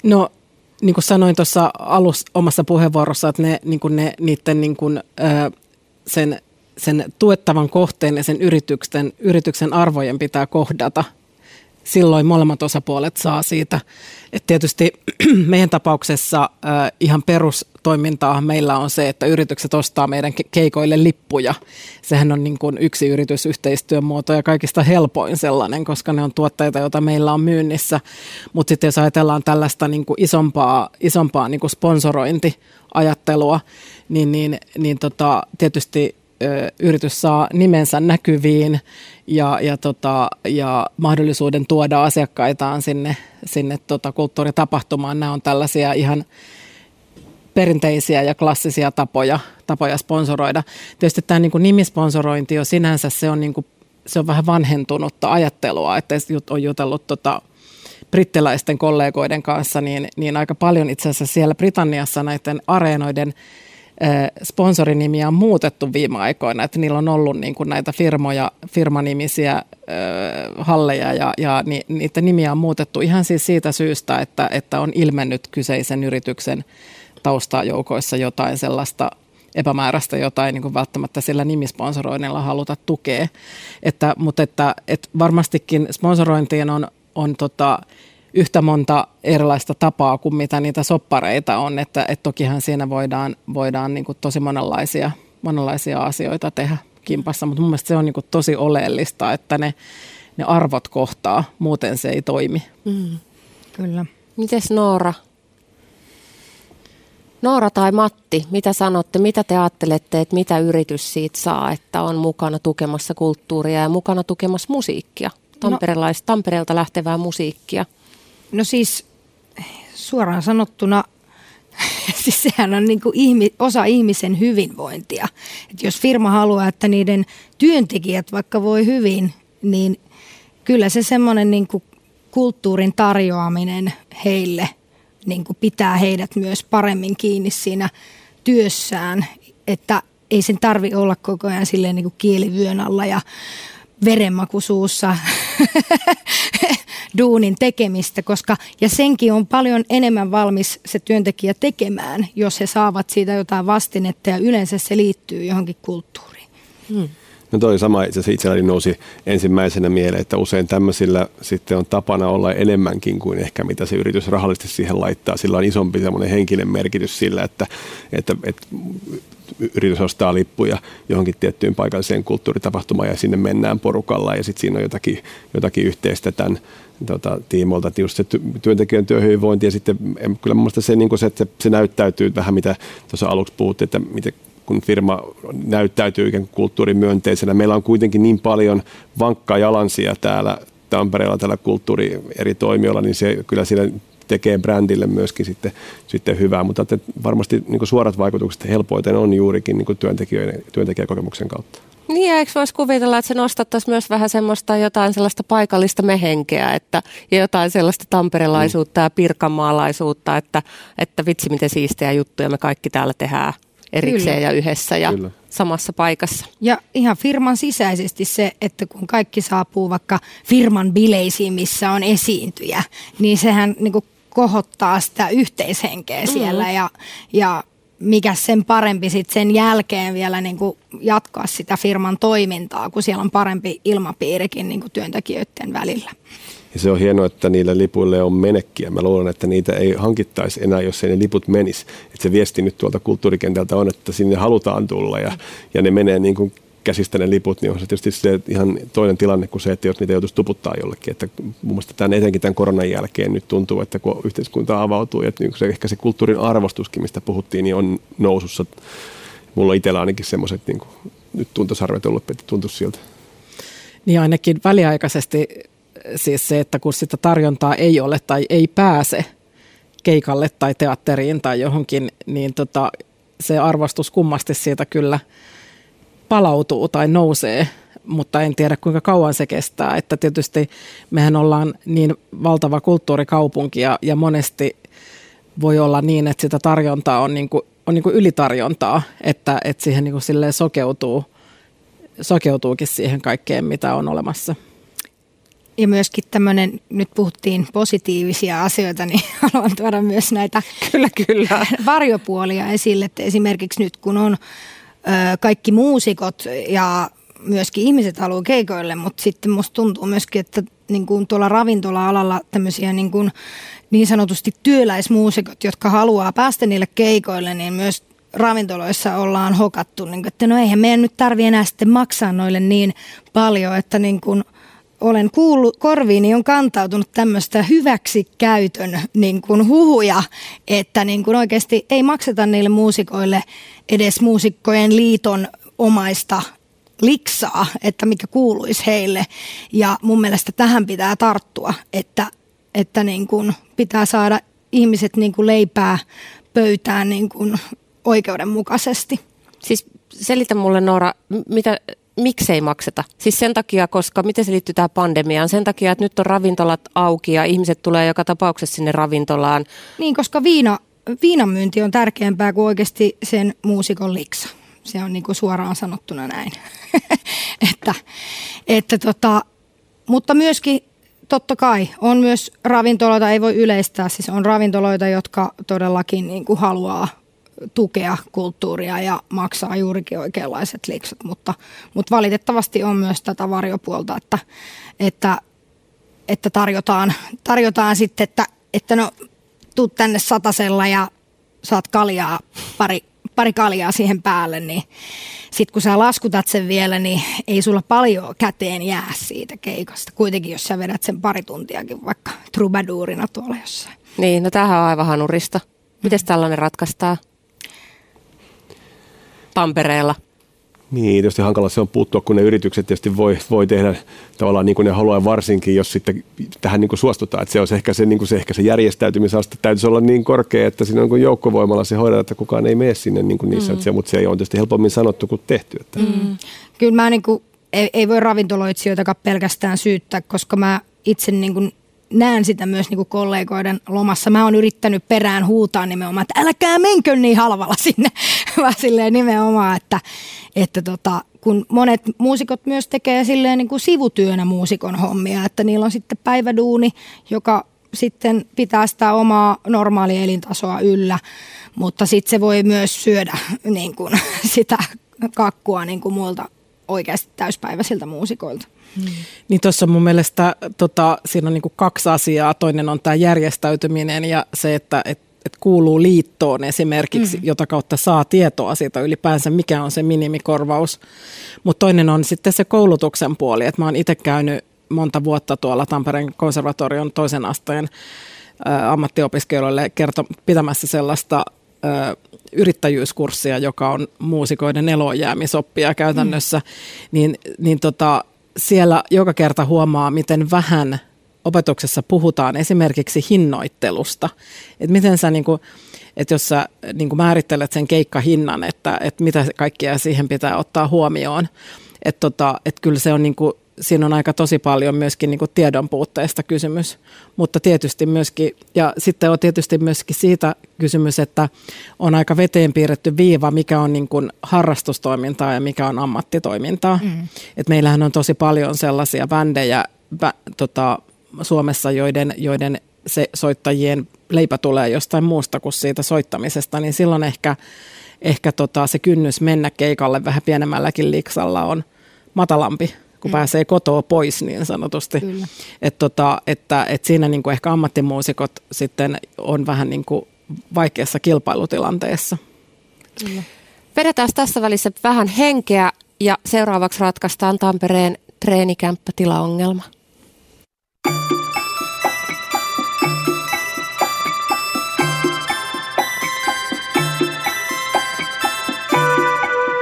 No niin kuin sanoin tuossa alus omassa puheenvuorossa, että ne, niin kuin ne, niiden niin kuin, sen, sen tuettavan kohteen ja sen yrityksen, yrityksen arvojen pitää kohdata silloin molemmat osapuolet saa siitä. Et tietysti meidän tapauksessa ihan perustoimintaa meillä on se, että yritykset ostaa meidän keikoille lippuja. Sehän on niin kuin yksi yritysyhteistyön muoto ja kaikista helpoin sellainen, koska ne on tuotteita, joita meillä on myynnissä. Mutta sitten jos ajatellaan tällaista niin kuin isompaa, isompaa niin kuin sponsorointiajattelua, niin, niin, niin tota, tietysti yritys saa nimensä näkyviin ja, ja, tota, ja mahdollisuuden tuoda asiakkaitaan sinne, sinne tota kulttuuritapahtumaan. Nämä on tällaisia ihan perinteisiä ja klassisia tapoja, tapoja sponsoroida. Tietysti tämä niin kuin nimisponsorointi jo sinänsä se on, niin kuin, se on vähän vanhentunutta ajattelua, että on jutellut tota, brittiläisten kollegoiden kanssa, niin, niin aika paljon itse asiassa siellä Britanniassa näiden areenoiden – sponsorinimiä on muutettu viime aikoina, että niillä on ollut niin kuin näitä firmoja, firmanimisiä halleja ja, ja ni, niitä nimiä on muutettu ihan siis siitä syystä, että, että on ilmennyt kyseisen yrityksen taustajoukoissa jotain sellaista epämääräistä jotain niin kuin välttämättä sillä nimisponsoroinnilla haluta tukea. Että, mutta että, että varmastikin sponsorointiin on, on tota, yhtä monta erilaista tapaa kuin mitä niitä soppareita on, että et tokihan siinä voidaan, voidaan niin kuin tosi monenlaisia, monenlaisia asioita tehdä kimpassa, mutta mun mielestä se on niin kuin tosi oleellista, että ne, ne arvot kohtaa, muuten se ei toimi. Mm, kyllä. Mites Noora? Noora tai Matti, mitä sanotte, mitä te ajattelette, että mitä yritys siitä saa, että on mukana tukemassa kulttuuria ja mukana tukemassa musiikkia, no, Tampereelta lähtevää musiikkia? No siis suoraan sanottuna, siis sehän on niin kuin ihmi, osa ihmisen hyvinvointia. Et jos firma haluaa, että niiden työntekijät vaikka voi hyvin, niin kyllä se semmoinen niin kuin kulttuurin tarjoaminen heille niin kuin pitää heidät myös paremmin kiinni siinä työssään, että ei sen tarvi olla koko ajan silleen niin kuin kielivyön alla ja verenmaku suussa duunin tekemistä, koska ja senkin on paljon enemmän valmis se työntekijä tekemään, jos he saavat siitä jotain vastinetta ja yleensä se liittyy johonkin kulttuuriin. Hmm. No toi sama itse asiassa itselläni nousi ensimmäisenä mieleen, että usein tämmöisillä sitten on tapana olla enemmänkin kuin ehkä mitä se yritys rahallisesti siihen laittaa. Sillä on isompi semmoinen henkinen merkitys sillä, että, että, että yritys ostaa lippuja johonkin tiettyyn paikalliseen kulttuuritapahtumaan ja sinne mennään porukalla ja sitten siinä on jotakin, jotakin yhteistä tämän tota, tiimoilta, että just se työntekijän työhyvinvointi ja sitten kyllä mun se, niin se, että se, se näyttäytyy vähän mitä tuossa aluksi puhuttiin, että miten kun firma näyttäytyy ikään kuin kulttuurimyönteisenä. Meillä on kuitenkin niin paljon vankkaa jalansia täällä Tampereella tällä kulttuuri eri toimijoilla, niin se kyllä siellä tekee brändille myöskin sitten, sitten hyvää, mutta että varmasti niin suorat vaikutukset helpoiten on juurikin niin työntekijöiden, työntekijäkokemuksen kautta. Niin, ja eikö voisi kuvitella, että se nostattaisi myös vähän semmoista jotain sellaista paikallista mehenkeä, että, ja jotain sellaista tamperelaisuutta mm. ja pirkanmaalaisuutta, että, että vitsi miten siistejä juttuja me kaikki täällä tehdään erikseen Kyllä. ja yhdessä ja Kyllä. samassa paikassa. Ja ihan firman sisäisesti se, että kun kaikki saapuu vaikka firman bileisiin, missä on esiintyjä, niin sehän niin kuin kohottaa sitä yhteishenkeä mm. siellä ja, ja mikä sen parempi sitten sen jälkeen vielä niin kuin jatkaa sitä firman toimintaa, kun siellä on parempi ilmapiirikin niin kuin työntekijöiden välillä. Ja se on hienoa, että niillä lipuille on menekkiä. Mä luulen, että niitä ei hankittaisi enää, jos ei ne liput menisi. Että se viesti nyt tuolta kulttuurikentältä on, että sinne halutaan tulla ja, ja ne menee niin kuin käsistä ne liput, niin on se tietysti se ihan toinen tilanne kuin se, että jos niitä joutuisi tuputtaa jollekin. Että mun mielestä tämän, etenkin tämän koronan jälkeen nyt tuntuu, että kun yhteiskunta avautuu, että niin se, ehkä se kulttuurin arvostuskin, mistä puhuttiin, niin on nousussa. Mulla itsellä ainakin semmoiset niin nyt tuntosarvet ollut, että tuntuisi siltä. Niin ainakin väliaikaisesti siis se, että kun sitä tarjontaa ei ole tai ei pääse keikalle tai teatteriin tai johonkin, niin tota, se arvostus kummasti siitä kyllä palautuu tai nousee, mutta en tiedä kuinka kauan se kestää. Että tietysti mehän ollaan niin valtava kulttuurikaupunki ja, ja monesti voi olla niin, että sitä tarjontaa on, niin kuin, on niin kuin ylitarjontaa, että, että siihen niin kuin sokeutuu, sokeutuukin siihen kaikkeen, mitä on olemassa. Ja myöskin tämmöinen, nyt puhuttiin positiivisia asioita, niin haluan tuoda myös näitä kyllä, kyllä. varjopuolia esille. Että esimerkiksi nyt kun on ö, kaikki muusikot ja myöskin ihmiset haluaa keikoille, mutta sitten musta tuntuu myöskin, että niin kuin tuolla ravintola-alalla tämmöisiä niin, kuin niin sanotusti työläismuusikot, jotka haluaa päästä niille keikoille, niin myös ravintoloissa ollaan hokattu, niin kuin, että no eihän meidän nyt tarvi enää sitten maksaa noille niin paljon, että niin kuin – olen kuullut, korviini on kantautunut tämmöistä hyväksikäytön niin kuin huhuja, että niin kuin oikeasti ei makseta niille muusikoille edes muusikkojen liiton omaista liksaa, että mikä kuuluisi heille. Ja mun mielestä tähän pitää tarttua, että, että niin kuin pitää saada ihmiset niin kuin leipää pöytään niin kuin oikeudenmukaisesti. Siis selitä mulle Noora, mitä miksei makseta? Siis sen takia, koska miten se liittyy tähän pandemiaan? Sen takia, että nyt on ravintolat auki ja ihmiset tulee joka tapauksessa sinne ravintolaan. Niin, koska viina, viinan myynti on tärkeämpää kuin oikeasti sen muusikon liksa. Se on niin kuin suoraan sanottuna näin. että, että tota, mutta myöskin totta kai on myös ravintoloita, ei voi yleistää, siis on ravintoloita, jotka todellakin niin kuin haluaa tukea kulttuuria ja maksaa juurikin oikeanlaiset liksut, mutta, mutta valitettavasti on myös tätä varjopuolta, että, että, että tarjotaan, tarjotaan sitten, että, että no tuu tänne satasella ja saat kaljaa, pari, pari kaljaa siihen päälle, niin sitten kun sä laskutat sen vielä, niin ei sulla paljon käteen jää siitä keikasta. Kuitenkin jos sä vedät sen pari tuntiakin vaikka trubaduurina tuolla jossain. Niin, no tämähän on aivan hanurista. Miten tällainen ratkaistaan? Tampereella? Niin, tietysti hankala se on puuttua, kun ne yritykset tietysti voi, voi tehdä tavallaan niin kuin ne haluaa, varsinkin jos sitten tähän niin kuin suostutaan. Että se on ehkä se, niin kuin se, ehkä se järjestäytymisaste täytyisi olla niin korkea, että siinä on kuin joukkovoimalla se hoidetaan, että kukaan ei mene sinne niin kuin niissä. Mm. Se, mutta se on tietysti helpommin sanottu kuin tehty. Että. Mm. Kyllä mä niin kuin, ei, ei voi ravintoloitsijoitakaan pelkästään syyttää, koska mä itse niin kuin näen sitä myös niin kuin kollegoiden lomassa. Mä oon yrittänyt perään huutaa nimenomaan, että älkää menkö niin halvalla sinne, vaan silleen nimenomaan, että, että tota, kun monet muusikot myös tekee silleen niin kuin sivutyönä muusikon hommia, että niillä on sitten päiväduuni, joka sitten pitää sitä omaa normaalia elintasoa yllä, mutta sitten se voi myös syödä niin kuin sitä kakkua niin kuin muilta oikeasti täyspäiväisiltä muusikoilta. Hmm. Niin tuossa mun mielestä tota, siinä on niin kaksi asiaa. Toinen on tämä järjestäytyminen ja se, että et, et kuuluu liittoon esimerkiksi, mm. jota kautta saa tietoa siitä ylipäänsä, mikä on se minimikorvaus. Mutta toinen on sitten se koulutuksen puoli. että mä oon itse käynyt monta vuotta tuolla Tampereen konservatorion toisen asteen ä, ammattiopiskelijoille kerto, pitämässä sellaista ä, yrittäjyyskurssia, joka on muusikoiden elojäämisoppia käytännössä, mm. niin, niin tota, siellä joka kerta huomaa, miten vähän opetuksessa puhutaan esimerkiksi hinnoittelusta. Että miten sä niin kuin, että jos sä niin kuin määrittelet sen keikkahinnan, että, että mitä kaikkea siihen pitää ottaa huomioon. Että tota, että kyllä se on niin kuin, siinä on aika tosi paljon myöskin niin tiedon puutteesta kysymys, mutta tietysti myöskin, ja sitten on tietysti myöskin siitä kysymys, että on aika veteen piirretty viiva, mikä on niin kuin harrastustoimintaa ja mikä on ammattitoimintaa. Mm. Et meillähän on tosi paljon sellaisia bändejä bä, tota, Suomessa, joiden, joiden se soittajien leipä tulee jostain muusta kuin siitä soittamisesta, niin silloin ehkä, ehkä tota, se kynnys mennä keikalle vähän pienemmälläkin liksalla on matalampi kun mm. pääsee kotoa pois niin sanotusti. Et tota, että, et siinä niin kuin ehkä ammattimuusikot sitten on vähän niin kuin vaikeassa kilpailutilanteessa. Kyllä. Vedetään tässä välissä vähän henkeä ja seuraavaksi ratkaistaan Tampereen treenikämppätilaongelma.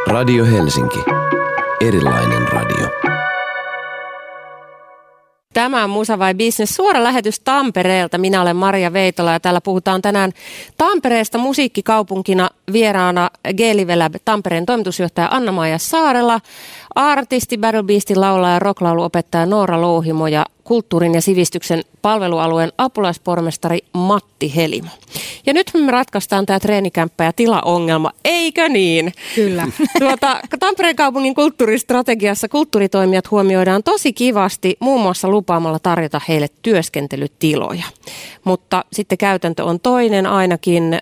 Radio Helsinki. Erilainen radio. Tämä on Musa vai Business, suora lähetys Tampereelta. Minä olen Maria Veitola ja täällä puhutaan tänään Tampereesta musiikkikaupunkina vieraana Gelivelab Tampereen toimitusjohtaja Anna-Maija Saarella, artisti, Battle Beastin laulaja, rocklauluopettaja Noora Louhimo ja kulttuurin ja sivistyksen palvelualueen apulaispormestari Matti Helimo. Ja nyt me ratkaistaan tämä treenikämppä ja tilaongelma, eikö niin? Kyllä. Tuota, Tampereen kaupungin kulttuuristrategiassa kulttuuritoimijat huomioidaan tosi kivasti muun muassa lupaamalla tarjota heille työskentelytiloja. Mutta sitten käytäntö on toinen ainakin äh,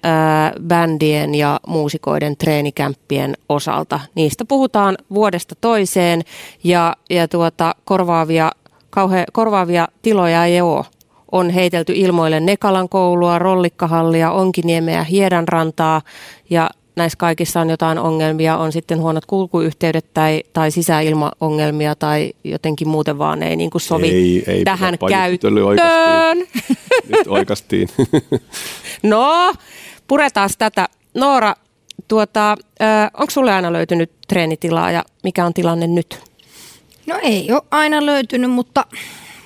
bändien ja muusikoiden treenikämppien osalta. Niistä puhutaan vuodesta toiseen ja, ja tuota, korvaavia kauhean korvaavia tiloja ei ole. On heitelty ilmoille Nekalan koulua, Rollikkahallia, Onkiniemeä, Hiedanrantaa ja näissä kaikissa on jotain ongelmia, on sitten huonot kulkuyhteydet tai, tai sisäilmaongelmia tai jotenkin muuten vaan ei niin kuin sovi ei, ei tähän käyttöön. Nyt oikastiin. no, puretaan tätä. Noora, tuota, onko sulle aina löytynyt treenitilaa ja mikä on tilanne nyt? No ei ole aina löytynyt, mutta,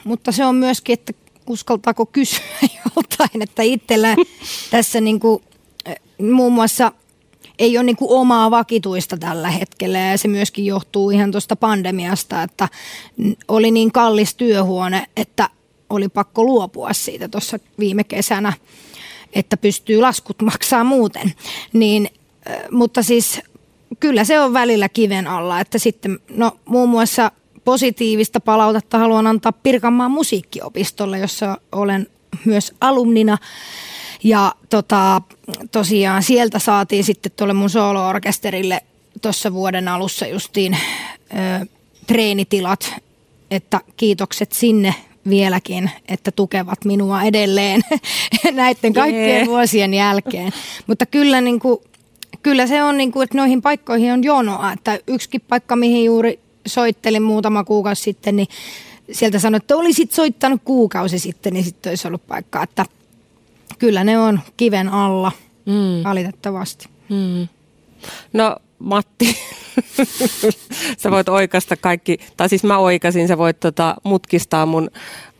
mutta se on myöskin, että uskaltaako kysyä joltain, että itsellä tässä niin kuin, eh, muun muassa ei ole niin kuin omaa vakituista tällä hetkellä ja se myöskin johtuu ihan tuosta pandemiasta, että oli niin kallis työhuone, että oli pakko luopua siitä tuossa viime kesänä, että pystyy laskut maksaa muuten. Niin, eh, mutta siis kyllä se on välillä kiven alla, että sitten no muun muassa – positiivista palautetta haluan antaa Pirkanmaan musiikkiopistolle, jossa olen myös alumnina. Ja tota, tosiaan sieltä saatiin sitten tuolle mun soolo-orkesterille tuossa vuoden alussa justiin ö, treenitilat, että kiitokset sinne vieläkin, että tukevat minua edelleen näiden kaikkien yeah. vuosien jälkeen. Mutta kyllä, niin kuin, kyllä se on, niin kuin, että noihin paikkoihin on jonoa, että yksikin paikka, mihin juuri soittelin muutama kuukausi sitten, niin sieltä sanoi, että olisit soittanut kuukausi sitten, niin sitten olisi ollut paikka, että kyllä ne on kiven alla, mm. valitettavasti. Mm. No Matti, sä voit oikasta kaikki, tai siis mä oikasin, sä voit tota, mutkistaa mun,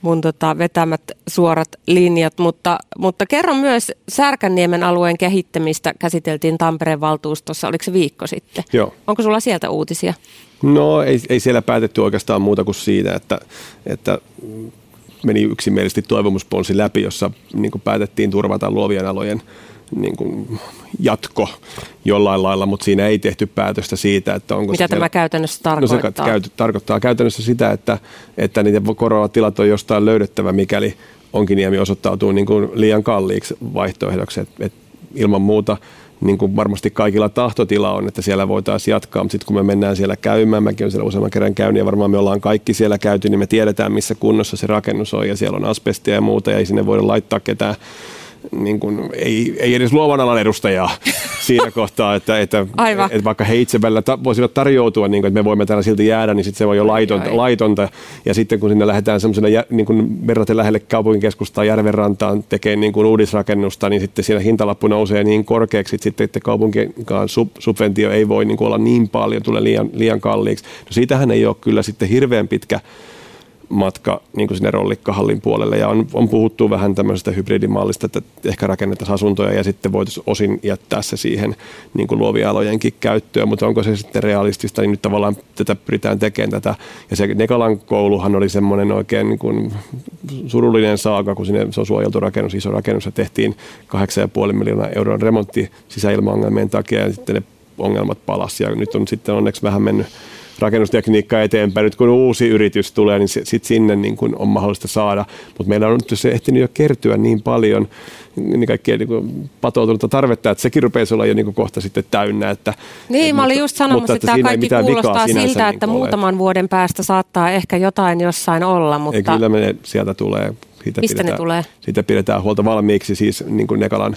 mun tota, vetämät suorat linjat, mutta, mutta kerro myös Särkänniemen alueen kehittämistä käsiteltiin Tampereen valtuustossa, oliko se viikko sitten? Joo. Onko sulla sieltä uutisia? No ei, ei siellä päätetty oikeastaan muuta kuin siitä, että, että meni yksimielisesti toivomusponsi läpi, jossa niin päätettiin turvata luovien alojen niin kuin jatko jollain lailla, mutta siinä ei tehty päätöstä siitä, että onko Mitä se tämä käytännössä tarkoittaa? No se käyt, tarkoittaa käytännössä sitä, että, että niitä korvaavatilat on jostain löydettävä, mikäli Onkiniemi osoittautuu niin kuin liian kalliiksi vaihtoehdoksi. Et, et ilman muuta niin kuin varmasti kaikilla tahtotila on, että siellä voitaisiin jatkaa, mutta sitten kun me mennään siellä käymään, mäkin olen siellä useamman kerran käynyt ja varmaan me ollaan kaikki siellä käyty, niin me tiedetään missä kunnossa se rakennus on ja siellä on asbestia ja muuta ja ei sinne voida laittaa ketään niin kuin, ei, ei edes luovan alan edustajaa siinä kohtaa, että, että, että vaikka he itse välillä ta- voisivat tarjoutua, niin kuin, että me voimme täällä silti jäädä, niin sitten se voi olla laitonta, laitonta. Ja sitten kun sinne lähdetään semmoisena niin kuin verraten lähelle kaupunkikeskustaa järvenrantaan tekemään niin kuin uudisrakennusta, niin sitten siinä hintalappu nousee niin korkeaksi, että sitten että kaupunkikaan sub, subventio ei voi niin kuin olla niin paljon, tulee liian, liian kalliiksi. No siitähän ei ole kyllä sitten hirveän pitkä matka niin kuin sinne rollikkahallin puolelle. Ja on, on puhuttu vähän tämmöisestä hybridimallista, että ehkä rakennettaisiin asuntoja ja sitten voitaisiin osin jättää se siihen niin kuin luovien alojenkin käyttöön, mutta onko se sitten realistista, niin nyt tavallaan tätä pyritään tekemään tätä. Ja se Nekalan kouluhan oli semmoinen oikein niin kuin surullinen saaka, kun sinne, se on suojeltu rakennus, iso rakennus, ja tehtiin 8,5 miljoonaa euron remontti sisäilmaongelmien takia, ja sitten ne ongelmat palasi, ja nyt on sitten onneksi vähän mennyt rakennustekniikkaa eteenpäin. Nyt kun uusi yritys tulee, niin sitten sinne niin kuin on mahdollista saada. Mutta meillä on nyt se ehtinyt jo kertyä niin paljon niin kaikkea niin patoutunutta tarvetta, että sekin rupeaa olla jo niin kuin kohta sitten täynnä. Että, niin, et, mä olin just sanomassa, että, että tämä kaikki kuulostaa siltä, niin että muutaman ole. vuoden päästä saattaa ehkä jotain jossain olla. Mutta... Ei, kyllä me sieltä tulee. Siitä Mistä pidetään, ne tulee? Siitä pidetään huolta valmiiksi, siis niin kuin Nekalan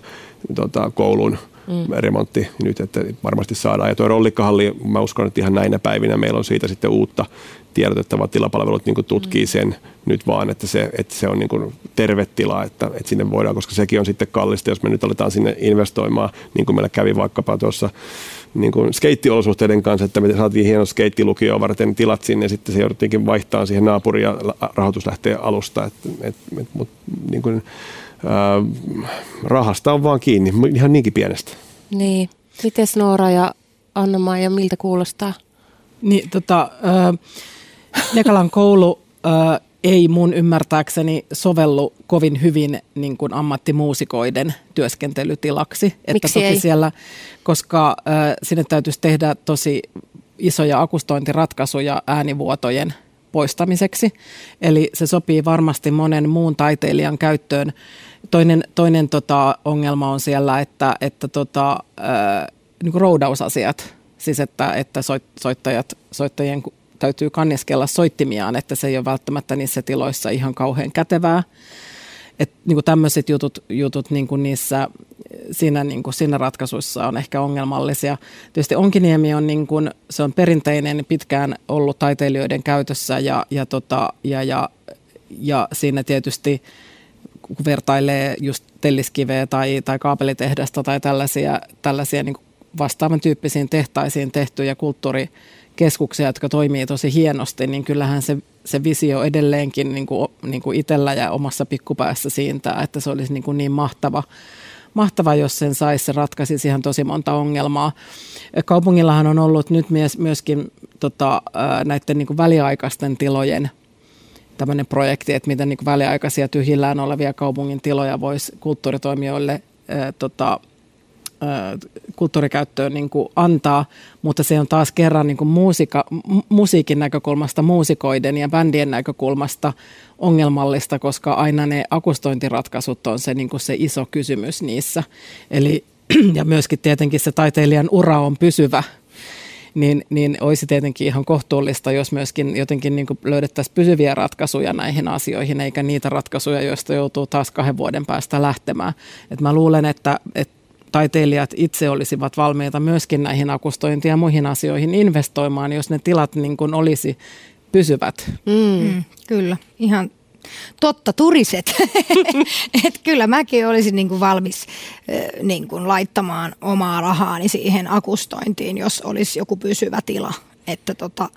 tota, koulun mm. remontti nyt, että varmasti saadaan. Ja tuo rollikkahalli, mä uskon, että ihan näinä päivinä meillä on siitä sitten uutta tiedotettavaa tilapalvelut niin tutkii mm. sen nyt vaan, että se, että se on niin kuin terve tila, että, että sinne voidaan, koska sekin on sitten kallista, jos me nyt aletaan sinne investoimaan, niin kuin meillä kävi vaikkapa tuossa niin kuin skeittiolosuhteiden kanssa, että me saatiin hieno skeittilukio varten tilat sinne, ja sitten se jouduttiinkin vaihtaa siihen naapuriin ja rahoitus lähtee alusta. Et, et, et, mut, niin kuin, rahasta on vaan kiinni, ihan niinkin pienestä. Niin. Mites Noora ja anna ja miltä kuulostaa? Niin, tota, äh, Nekalan koulu äh, ei mun ymmärtääkseni sovellu kovin hyvin niin kuin ammattimuusikoiden työskentelytilaksi. Että Miksi toki ei? Siellä, koska äh, sinne täytyisi tehdä tosi isoja akustointiratkaisuja äänivuotojen poistamiseksi. Eli se sopii varmasti monen muun taiteilijan käyttöön. Toinen, toinen tota, ongelma on siellä, että, että tota, äh, niin kuin roudausasiat, siis että, että soittajat, soittajien täytyy kanneskella soittimiaan, että se ei ole välttämättä niissä tiloissa ihan kauhean kätevää. Että niin tämmöiset jutut, jutut niin kuin niissä, siinä, niin kuin, siinä ratkaisuissa on ehkä ongelmallisia. Tietysti Onkiniemi on, niin kuin, se on perinteinen, pitkään ollut taiteilijoiden käytössä ja, ja, tota, ja, ja, ja siinä tietysti kun vertailee just telliskiveä tai, tai kaapelitehdasta tai tällaisia, tällaisia niin vastaavan tyyppisiin tehtaisiin tehtyjä kulttuuri- keskuksia, jotka toimii tosi hienosti, niin kyllähän se, se visio edelleenkin niin kuin, niin kuin itsellä ja omassa pikkupäässä siintää, että se olisi niin, kuin niin mahtava, mahtava, jos sen saisi, se ratkaisisi ihan tosi monta ongelmaa. Kaupungillahan on ollut nyt myöskin tota, näiden niin kuin väliaikaisten tilojen tämmöinen projekti, että miten niin väliaikaisia tyhjillään olevia kaupungin tiloja voisi kulttuuritoimijoille ää, tota, kulttuurikäyttöön niin kuin antaa, mutta se on taas kerran niin kuin muusika, musiikin näkökulmasta, muusikoiden ja bändien näkökulmasta ongelmallista, koska aina ne akustointiratkaisut on se, niin kuin se iso kysymys niissä. Eli, ja myöskin tietenkin se taiteilijan ura on pysyvä, niin, niin olisi tietenkin ihan kohtuullista, jos myöskin jotenkin niin kuin löydettäisiin pysyviä ratkaisuja näihin asioihin, eikä niitä ratkaisuja, joista joutuu taas kahden vuoden päästä lähtemään. Et mä luulen, että, että taiteilijat itse olisivat valmiita myöskin näihin akustointiin ja muihin asioihin investoimaan, jos ne tilat niin kuin olisi pysyvät. Mm. Mm, kyllä, ihan totta turiset. Et kyllä mäkin olisin niin kuin valmis niin kuin laittamaan omaa rahaani siihen akustointiin, jos olisi joku pysyvä tila. Että tota,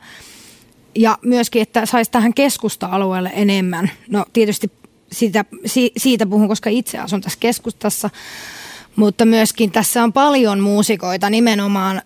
ja myöskin, että saisi tähän keskusta-alueelle enemmän. No tietysti siitä, siitä puhun, koska itse asun tässä keskustassa, mutta myöskin tässä on paljon muusikoita nimenomaan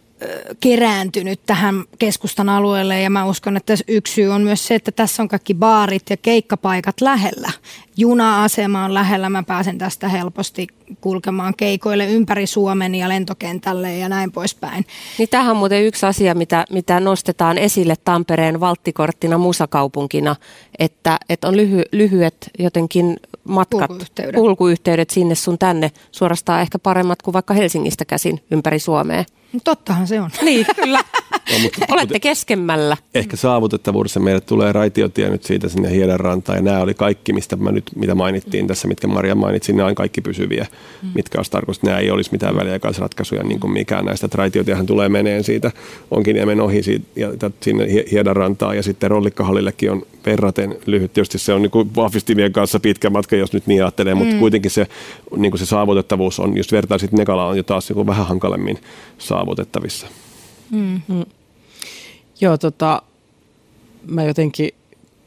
kerääntynyt tähän keskustan alueelle ja mä uskon, että yksi syy on myös se, että tässä on kaikki baarit ja keikkapaikat lähellä. Juna-asema on lähellä, mä pääsen tästä helposti kulkemaan keikoille ympäri Suomen ja lentokentälle ja näin poispäin. Niin tämähän on muuten yksi asia, mitä, mitä nostetaan esille Tampereen valttikorttina musakaupunkina, että, että on lyhy, lyhyet jotenkin matkat, kulkuyhteydet. kulkuyhteydet sinne sun tänne, suorastaan ehkä paremmat kuin vaikka Helsingistä käsin ympäri Suomea. Tottahan se on. Niin, kyllä. No, mutta, Olette keskemmällä. Ehkä saavutettavuudessa meille tulee raitiotie nyt siitä sinne Hiedanrantaan. Ja nämä oli kaikki, mistä mä nyt, mitä mainittiin tässä, mitkä Maria mainitsi, nämä on kaikki pysyviä, mm. mitkä olisi tarkoitus. Nämä ei olisi mitään väliaikaisratkaisuja niin kuin mikään näistä. Raitiotiehän tulee meneen siitä onkin niemen ohi siitä, ja sinne Hiedanrantaan ja sitten Rollikkahallillekin on verraten lyhyt. Tietysti se on niin kuin vahvistimien kanssa pitkä matka, jos nyt niin ajattelee, mm. mutta kuitenkin se, niin kuin se saavutettavuus on, jos vertaisit Nekala on jo taas niin vähän hankalemmin saavutettavissa. Mm. Mm. Joo, tota, mä jotenkin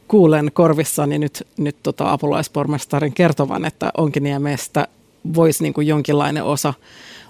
kuulen korvissani nyt, nyt tota apulaispormestarin kertovan, että Onkiniemestä voisi niin kuin jonkinlainen osa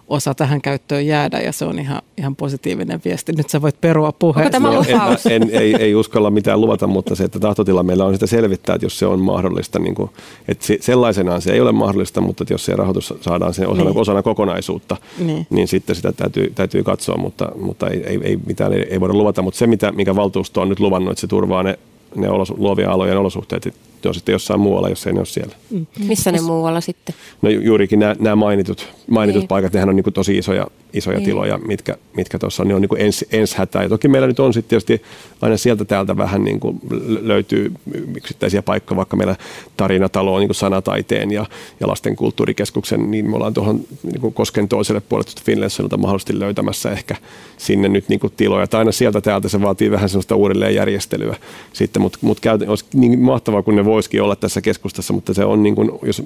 osa tähän käyttöön jäädä ja se on ihan, ihan positiivinen viesti. Nyt sä voit perua puheen. Onko tämä lupaus? En, en, ei, ei uskalla mitään luvata, mutta se, että tahtotila meillä on sitä selvittää, että jos se on mahdollista. Niin kuin, että se, sellaisenaan se ei ole mahdollista, mutta että jos se rahoitus saadaan sen osana, niin. osana kokonaisuutta, niin. niin sitten sitä täytyy, täytyy katsoa, mutta, mutta ei, ei, ei, mitään ei, ei voida luvata. Mutta se, mitä, mikä valtuusto on nyt luvannut, että se turvaa ne ne olos, luovien alojen olosuhteet on sitten jossain muualla, jos ei ne ole siellä. Mm. Missä ne muualla sitten? No juurikin nämä, nämä mainitut, mainitut niin. paikat, nehän on niin tosi isoja, isoja niin. tiloja, mitkä, mitkä tuossa on, ne on niin ens, enshätä. Ja toki meillä nyt on sitten tietysti aina sieltä täältä vähän niin kuin löytyy yksittäisiä paikkoja, vaikka meillä tarinatalo on niin sanataiteen ja, ja lasten kulttuurikeskuksen, niin me ollaan tuohon niin Kosken toiselle puolelle Finlandsonilta mahdollisesti löytämässä ehkä sinne nyt niin tiloja. Tai aina sieltä täältä se vaatii vähän sellaista uudelleenjärjestelyä sitten, mutta mut olisi niin mahtavaa, kun ne voisikin olla tässä keskustassa, mutta se on niin kuin, jos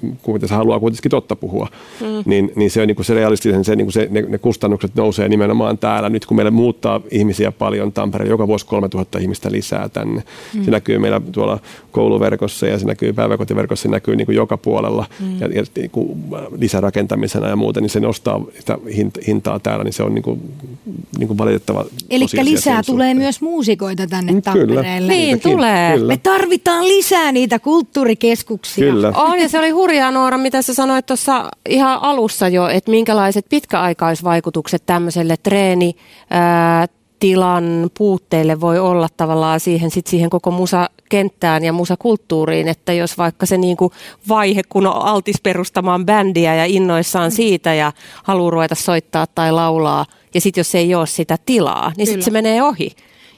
se haluaa kuitenkin totta puhua, mm. niin, niin se on niin kuin se realistisen, se, niin kuin se, ne, ne, kustannukset nousee nimenomaan täällä. Nyt kun meillä muuttaa ihmisiä paljon Tampereelle, joka vuosi 3000 ihmistä lisää tänne. Mm. Se näkyy meillä tuolla kouluverkossa ja se näkyy päiväkotiverkossa, se näkyy niin kuin joka puolella mm. ja, ja niin kuin lisärakentamisena ja muuten, niin se nostaa sitä hintaa täällä, niin se on niin kuin, niin kuin valitettava Eli lisää tulee myös muusikoita tänne mm, Tampereelle. Niin, tulee. Kyllä. Me tarvitaan lisää niitä kulttuurikeskuksia. Kyllä. On ja se oli hurjaa Noora, mitä sä sanoit tuossa ihan alussa jo, että minkälaiset pitkäaikaisvaikutukset tämmöiselle treeni, ää, tilan puutteille voi olla tavallaan siihen, sit siihen koko musakenttään ja musakulttuuriin, että jos vaikka se niinku vaihe, kun on altis perustamaan bändiä ja innoissaan mm. siitä ja haluaa ruveta soittaa tai laulaa, ja sitten jos ei ole sitä tilaa, niin sitten se menee ohi.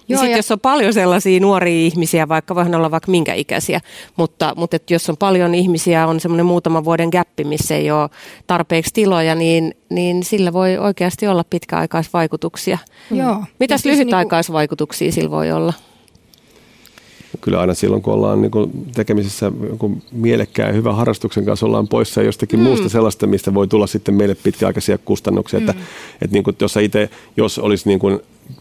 Joo, sit, ja... jos on paljon sellaisia nuoria ihmisiä, vaikka voihan olla vaikka minkä ikäisiä, mutta, mutta et jos on paljon ihmisiä, on semmoinen muutaman vuoden gappi, missä ei ole tarpeeksi tiloja, niin, niin sillä voi oikeasti olla pitkäaikaisvaikutuksia. Joo. Mitäs siis lyhytaikaisvaikutuksia niinku... sillä voi olla? Kyllä aina silloin, kun ollaan niin kuin tekemisissä jonkun mielekkään ja hyvän harrastuksen kanssa, ollaan poissa jostakin mm. muusta sellaista, mistä voi tulla sitten meille pitkäaikaisia kustannuksia. Mm. Että, että niin kuin, jos, itse, jos olisi niin kuin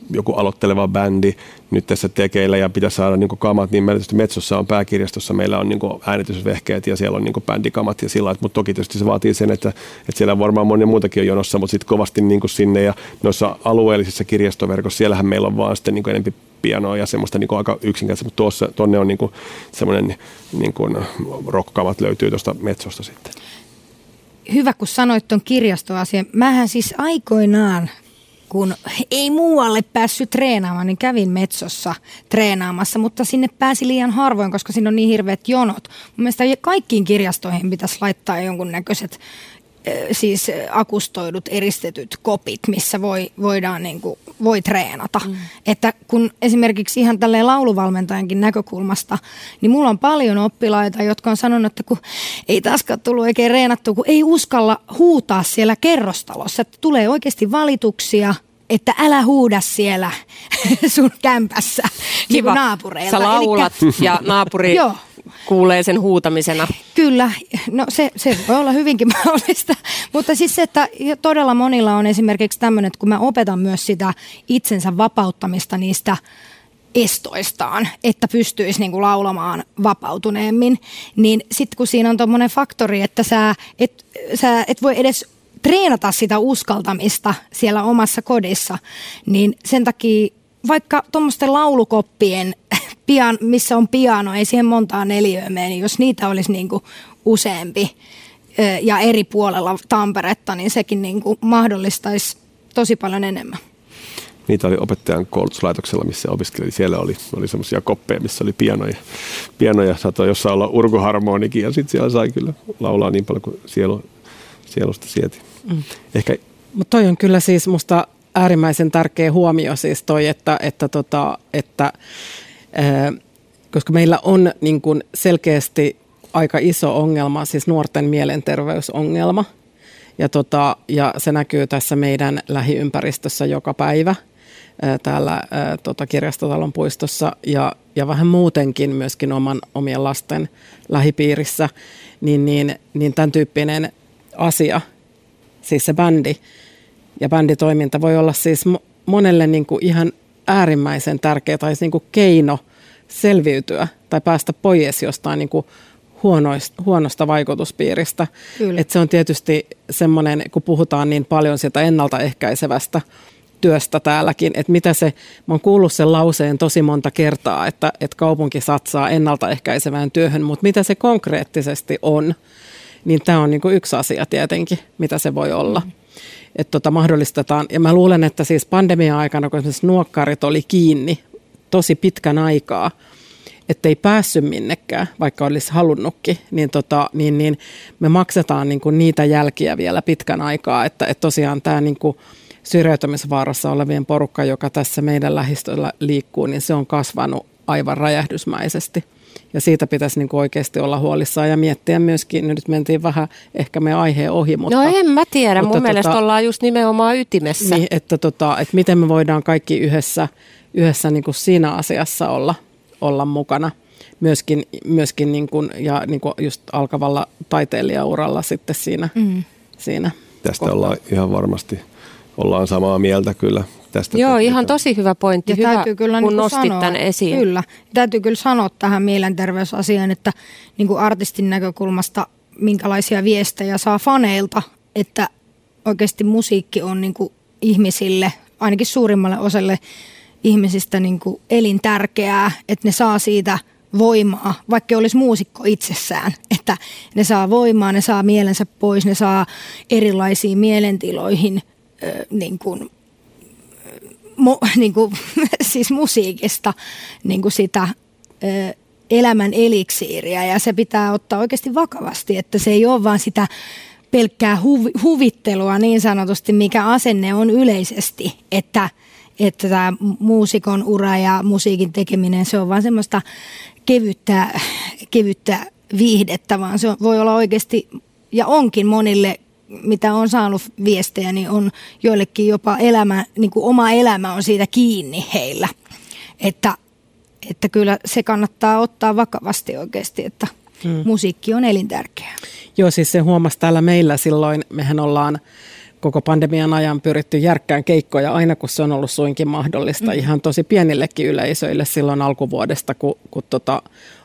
joku aloitteleva bändi nyt tässä tekeillä ja pitäisi saada niin kamat, niin meillä Metsossa on pääkirjastossa, meillä on niin äänitysvehkeet ja siellä on niin bändikamat ja sillä mutta toki tietysti se vaatii sen, että, että siellä varmaan monia muutakin on jonossa, mutta sitten kovasti niin sinne ja noissa alueellisissa kirjastoverkossa, siellähän meillä on vaan sitten niin enempi pianoa ja semmoista niin aika yksinkertaista, mutta tuossa, tuonne on niin semmoinen niin rockkamat löytyy tuosta Metsosta sitten hyvä, kun sanoit tuon kirjastoasian. Mähän siis aikoinaan kun ei muualle päässyt treenaamaan, niin kävin Metsossa treenaamassa, mutta sinne pääsi liian harvoin, koska siinä on niin hirveät jonot. Mun mielestä kaikkiin kirjastoihin pitäisi laittaa jonkunnäköiset siis akustoidut, eristetyt kopit, missä voi, voidaan niin kuin, voi treenata. Mm. Että kun esimerkiksi ihan tälleen lauluvalmentajankin näkökulmasta, niin mulla on paljon oppilaita, jotka on sanonut, että kun ei taaskaan tullut oikein reenattu, kun ei uskalla huutaa siellä kerrostalossa, että tulee oikeasti valituksia, että älä huuda siellä sun kämpässä Kiva. Niin naapureilta. Sä laulat Elikkä, ja naapuri Joo kuulee sen huutamisena. Kyllä, no se, se voi olla hyvinkin mahdollista, mutta siis se, että todella monilla on esimerkiksi tämmöinen, että kun mä opetan myös sitä itsensä vapauttamista niistä estoistaan, että pystyisi niinku laulamaan vapautuneemmin, niin sitten kun siinä on tuommoinen faktori, että sä et, sä et voi edes treenata sitä uskaltamista siellä omassa kodissa, niin sen takia vaikka tuommoisten laulukoppien, pian, missä on piano, ei siihen montaa neliöä mene, niin jos niitä olisi niin kuin useampi ja eri puolella Tamperetta, niin sekin niin kuin mahdollistaisi tosi paljon enemmän. Niitä oli opettajan koulutuslaitoksella, missä opiskelin. Siellä oli, oli semmoisia koppeja, missä oli pianoja. Pianoja saattoi jossain olla urkuharmonikin ja sitten siellä sai kyllä laulaa niin paljon kuin sielu, sielusta sieti. Mm. Ehkä mutta toi on kyllä siis musta äärimmäisen tärkeä huomio siis toi, että, että, tota, että koska meillä on niin kuin selkeästi aika iso ongelma, siis nuorten mielenterveysongelma. Ja, tota, ja se näkyy tässä meidän lähiympäristössä joka päivä ää, täällä ää, tota, kirjastotalon puistossa ja, ja vähän muutenkin myöskin oman, omien lasten lähipiirissä, niin, niin, niin tämän tyyppinen asia, siis se bändi, ja bänditoiminta voi olla siis monelle niin kuin ihan äärimmäisen tärkeä tai niin kuin keino selviytyä tai päästä pois jostain niin kuin huonoista, huonosta vaikutuspiiristä. Et se on tietysti semmoinen, kun puhutaan niin paljon sieltä ennaltaehkäisevästä työstä täälläkin, että mitä se, mä oon kuullut sen lauseen tosi monta kertaa, että, että kaupunki satsaa ennaltaehkäisevään työhön, mutta mitä se konkreettisesti on, niin tämä on niinku yksi asia tietenkin, mitä se voi olla. Mm. Että tota mahdollistetaan, ja mä luulen, että siis pandemia-aikana, kun esimerkiksi nuokkarit oli kiinni tosi pitkän aikaa, ettei päässyt minnekään, vaikka olisi halunnutkin, niin, tota, niin, niin me maksetaan niin kuin niitä jälkiä vielä pitkän aikaa, että, että tosiaan tämä niin kuin syrjäytymisvaarassa olevien porukka, joka tässä meidän lähistöllä liikkuu, niin se on kasvanut aivan räjähdysmäisesti. Ja siitä pitäisi niin kuin oikeasti olla huolissaan ja miettiä myöskin, nyt mentiin vähän ehkä meidän aiheen ohi. Mutta, no en mä tiedä, mutta mun tota, mielestä ollaan just nimenomaan ytimessä. Niin, että, tota, että miten me voidaan kaikki yhdessä, yhdessä niin kuin siinä asiassa olla, olla mukana myöskin, myöskin niin kuin, ja niin kuin just alkavalla taiteilijauralla sitten siinä. Mm. siinä Tästä kohtaa. ollaan ihan varmasti ollaan samaa mieltä kyllä. Tästä Joo, tätä. ihan tosi hyvä pointti. Ja hyvä, täytyy kyllä kun niin nostit sanoa, tämän esiin. Kyllä. Täytyy kyllä sanoa tähän mielenterveysasiaan, että niin kuin artistin näkökulmasta minkälaisia viestejä saa faneilta, että oikeasti musiikki on niin kuin ihmisille, ainakin suurimmalle osalle ihmisistä niin kuin elintärkeää, että ne saa siitä voimaa, vaikka olisi muusikko itsessään, että ne saa voimaa, ne saa mielensä pois, ne saa erilaisiin mielentiloihin niin kuin, mu, niin kuin, siis musiikista niin kuin sitä elämän eliksiiriä. Ja se pitää ottaa oikeasti vakavasti, että se ei ole vaan sitä pelkkää huvi, huvittelua niin sanotusti, mikä asenne on yleisesti, että että tämä muusikon ura ja musiikin tekeminen, se on vaan semmoista kevyttä, kevyttä viihdettä, vaan se voi olla oikeasti ja onkin monille mitä on saanut viestejä, niin on joillekin jopa elämä, niin kuin oma elämä on siitä kiinni heillä. Että, että kyllä se kannattaa ottaa vakavasti oikeasti, että hmm. musiikki on elintärkeää. Joo, siis se huomasi täällä meillä silloin, mehän ollaan koko pandemian ajan pyritty järkkään keikkoja aina, kun se on ollut suinkin mahdollista. Mm. Ihan tosi pienillekin yleisöille silloin alkuvuodesta, kun, kun tota,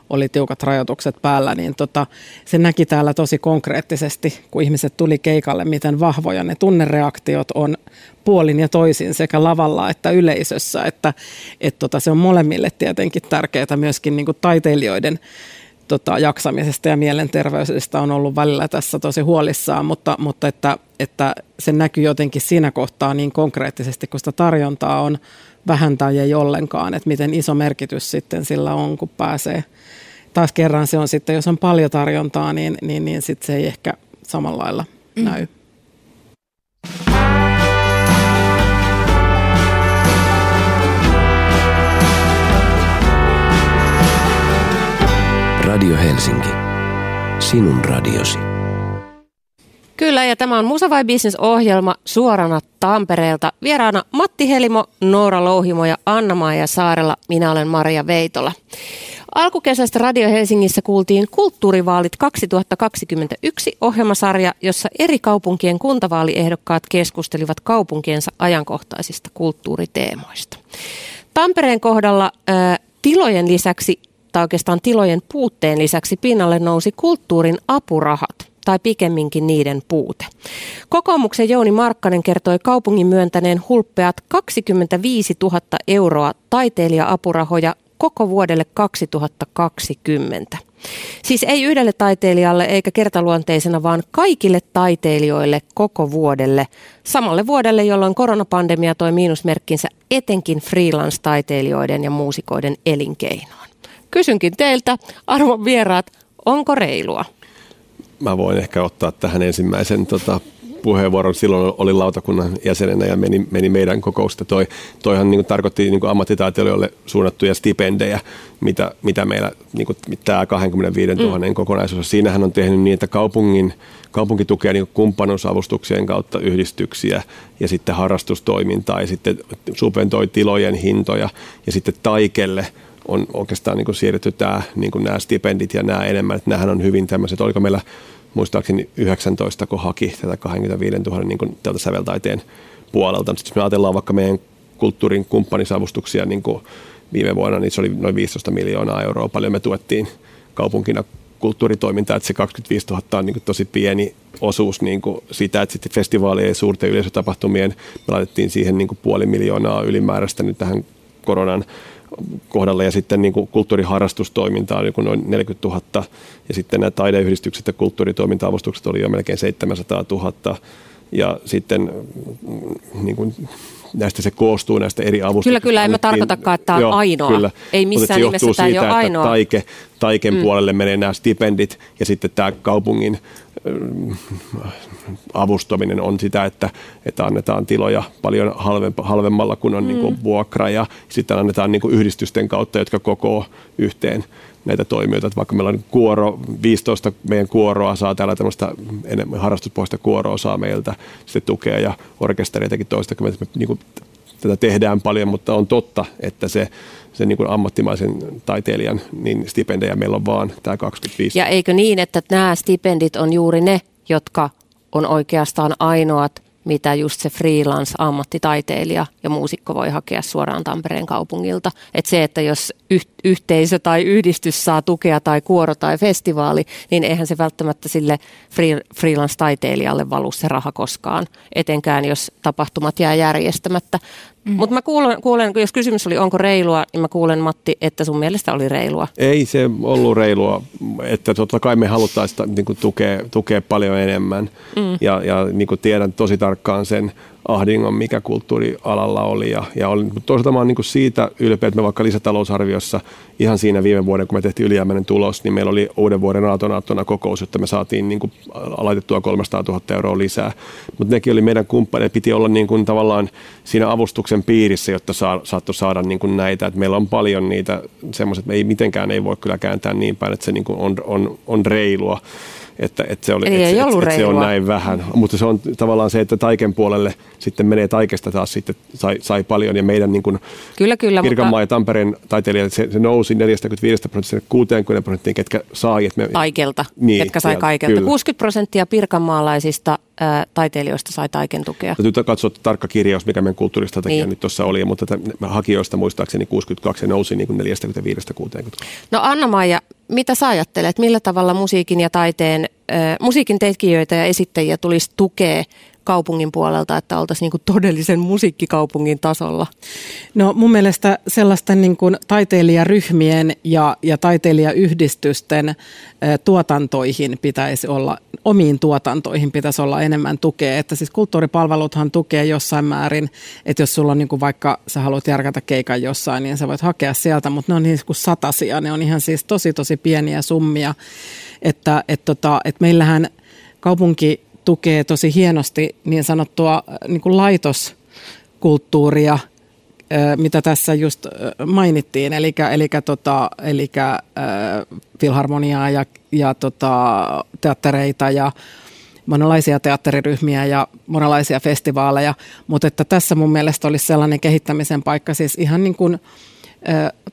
oli tiukat rajoitukset päällä, niin tota, se näki täällä tosi konkreettisesti, kun ihmiset tuli keikalle, miten vahvoja ne tunnereaktiot on puolin ja toisin sekä lavalla että yleisössä. Että et tota, se on molemmille tietenkin tärkeää myöskin niin kuin taiteilijoiden tota, jaksamisesta ja mielenterveydestä on ollut välillä tässä tosi huolissaan, mutta, mutta että, että se näkyy jotenkin siinä kohtaa niin konkreettisesti, kun sitä tarjontaa on vähän tai ei ollenkaan, että miten iso merkitys sitten sillä on, kun pääsee. Taas kerran se on sitten, jos on paljon tarjontaa, niin, niin, niin sitten se ei ehkä samalla lailla mm. näy. Radio Helsinki. Sinun radiosi. Kyllä, ja tämä on Musa vai Business-ohjelma suorana Tampereelta. Vieraana Matti Helimo, Noora Louhimo ja Anna-Maija Saarella. Minä olen Maria Veitola. Alkukesästä Radio Helsingissä kuultiin Kulttuurivaalit 2021 ohjelmasarja, jossa eri kaupunkien kuntavaaliehdokkaat keskustelivat kaupunkiensa ajankohtaisista kulttuuriteemoista. Tampereen kohdalla ää, tilojen lisäksi, tai oikeastaan tilojen puutteen lisäksi pinnalle nousi kulttuurin apurahat tai pikemminkin niiden puute. Kokoomuksen Jouni Markkanen kertoi kaupungin myöntäneen hulppeat 25 000 euroa taiteilija-apurahoja koko vuodelle 2020. Siis ei yhdelle taiteilijalle eikä kertaluonteisena, vaan kaikille taiteilijoille koko vuodelle. Samalle vuodelle, jolloin koronapandemia toi miinusmerkkinsä etenkin freelance-taiteilijoiden ja muusikoiden elinkeinoon. Kysynkin teiltä, arvon vieraat, onko reilua? mä voin ehkä ottaa tähän ensimmäisen tota, puheenvuoron. Silloin oli lautakunnan jäsenenä ja meni, meni meidän kokousta. Toi, toihan niin kuin, tarkoitti niin kuin ammattitaiteilijoille suunnattuja stipendejä, mitä, mitä meillä niin kuin, tämä 25 000 mm. kokonaisuus. Siinähän on tehnyt niin, että kaupungin, kaupunki tukee niin kumppanuusavustuksien kautta yhdistyksiä ja sitten harrastustoimintaa ja sitten subventoi tilojen hintoja ja sitten taikelle – on oikeastaan niin kuin siirretty tämä, niin kuin nämä stipendit ja nämä enemmän, että nämähän on hyvin tämmöiset, oliko meillä muistaakseni 19, kun haki tätä 25 000 niin kuin tältä säveltaiteen puolelta. Sitten jos me ajatellaan vaikka meidän kulttuurin kumppanisavustuksia, niin kuin viime vuonna, niin se oli noin 15 miljoonaa euroa. Paljon me tuettiin kaupunkina kulttuuritoimintaa, että se 25 000 on niin tosi pieni osuus niin kuin sitä, että sitten festivaalien ja suurten yleisötapahtumien me laitettiin siihen niin kuin puoli miljoonaa ylimääräistä nyt tähän koronan kohdalla ja sitten niin kuin kulttuuriharrastustoiminta on joku noin 40 000 ja sitten nämä taideyhdistykset ja kulttuuritoiminta-avustukset oli jo melkein 700 000 ja sitten mm, niin kuin näistä se koostuu näistä eri avustuksista. Kyllä, kyllä, en mä tarkoitakaan, että tämä on ainoa. Kyllä. Ei missään nimessä tämä ei ole ainoa. Taike, taiken mm. puolelle menee nämä stipendit ja sitten tämä kaupungin avustaminen on sitä, että, että annetaan tiloja paljon halvemmalla kuin on mm. niin kuin vuokra ja sitten annetaan niin kuin yhdistysten kautta, jotka kokoo yhteen näitä toimijoita. Että vaikka meillä on kuoro, 15 meidän kuoroa saa täällä tämmöistä harrastuspohjaista kuoroa saa meiltä sitten tukea ja orkesteriitakin toistakymmentä. Me niin kuin, tätä tehdään paljon, mutta on totta, että se, se niin kuin ammattimaisen taiteilijan niin stipendejä meillä on vaan tämä 25. Ja eikö niin, että nämä stipendit on juuri ne, jotka on oikeastaan ainoat mitä just se freelance-ammattitaiteilija ja muusikko voi hakea suoraan Tampereen kaupungilta. Et se, että jos yhteisö tai yhdistys saa tukea tai kuoro tai festivaali, niin eihän se välttämättä sille freelance-taiteilijalle valu se raha koskaan, etenkään jos tapahtumat jää järjestämättä. Mm. Mutta mä kuulen, kuulen, jos kysymys oli onko reilua, niin mä kuulen Matti, että sun mielestä oli reilua. Ei se ollut reilua, että totta kai me haluttaisiin niin tukea, tukea paljon enemmän. Mm. Ja, ja niin kuin tiedän tosi tarkkaan sen ahdingon, mikä kulttuurialalla oli. Ja, ja olin, toisaalta mä olen niin siitä ylpeä, että me vaikka lisätalousarviossa ihan siinä viime vuoden, kun me tehtiin ylijäämäinen tulos, niin meillä oli uuden vuoden aatonaattona kokous, että me saatiin niin kuin laitettua 300 000 euroa lisää. Mutta nekin oli meidän kumppaneet, piti olla niin kuin tavallaan siinä avustuksen piirissä, jotta saa, saattoi saada niin kuin näitä. Et meillä on paljon niitä semmoiset, että me ei mitenkään ei voi kyllä kääntää niin päin, että se niin kuin on, on, on reilua että, että, se, oli, Eli että, ei ollut että, että se on näin vähän. Mutta se on tavallaan se, että taiken puolelle sitten menee taikesta taas sitten sai, sai paljon ja meidän niin kuin kyllä, kyllä, Pirkanmaa mutta... ja Tampereen taiteilijat, se, se nousi 45 prosenttia 60 prosenttia, ketkä sai. Että me, Taikelta, niin, ketkä sai kaikelta. Kyllä. 60 prosenttia pirkanmaalaisista ää, taiteilijoista sai taiken tukea. Täytyy katsoa tarkka kirjaus, mikä meidän kulttuuristrategia niin. nyt tuossa oli, mutta tätä, hakijoista muistaakseni 62 nousi niin kuin 45-60. No Anna-Maija, mitä sä ajattelet, millä tavalla musiikin ja taiteen, musiikin tekijöitä ja esittäjiä tulisi tukea kaupungin puolelta, että oltaisiin niin todellisen musiikkikaupungin tasolla? No mun mielestä sellaisten niin kuin taiteilijaryhmien ja, ja taiteilijayhdistysten tuotantoihin pitäisi olla, omiin tuotantoihin pitäisi olla enemmän tukea. Että siis kulttuuripalveluthan tukee jossain määrin, että jos sulla on niin kuin vaikka sä haluat järkätä keikan jossain, niin sä voit hakea sieltä, mutta ne on niin kuin satasia, ne on ihan siis tosi tosi pieniä summia. Että et tota, et meillähän kaupunki tukee tosi hienosti niin sanottua äh, niin kuin laitoskulttuuria, äh, mitä tässä just äh, mainittiin, eli, eli, tota, eli äh, filharmoniaa ja, ja tota, teattereita ja monenlaisia teatteriryhmiä ja monenlaisia festivaaleja, mutta että tässä mun mielestä olisi sellainen kehittämisen paikka, siis ihan niin kuin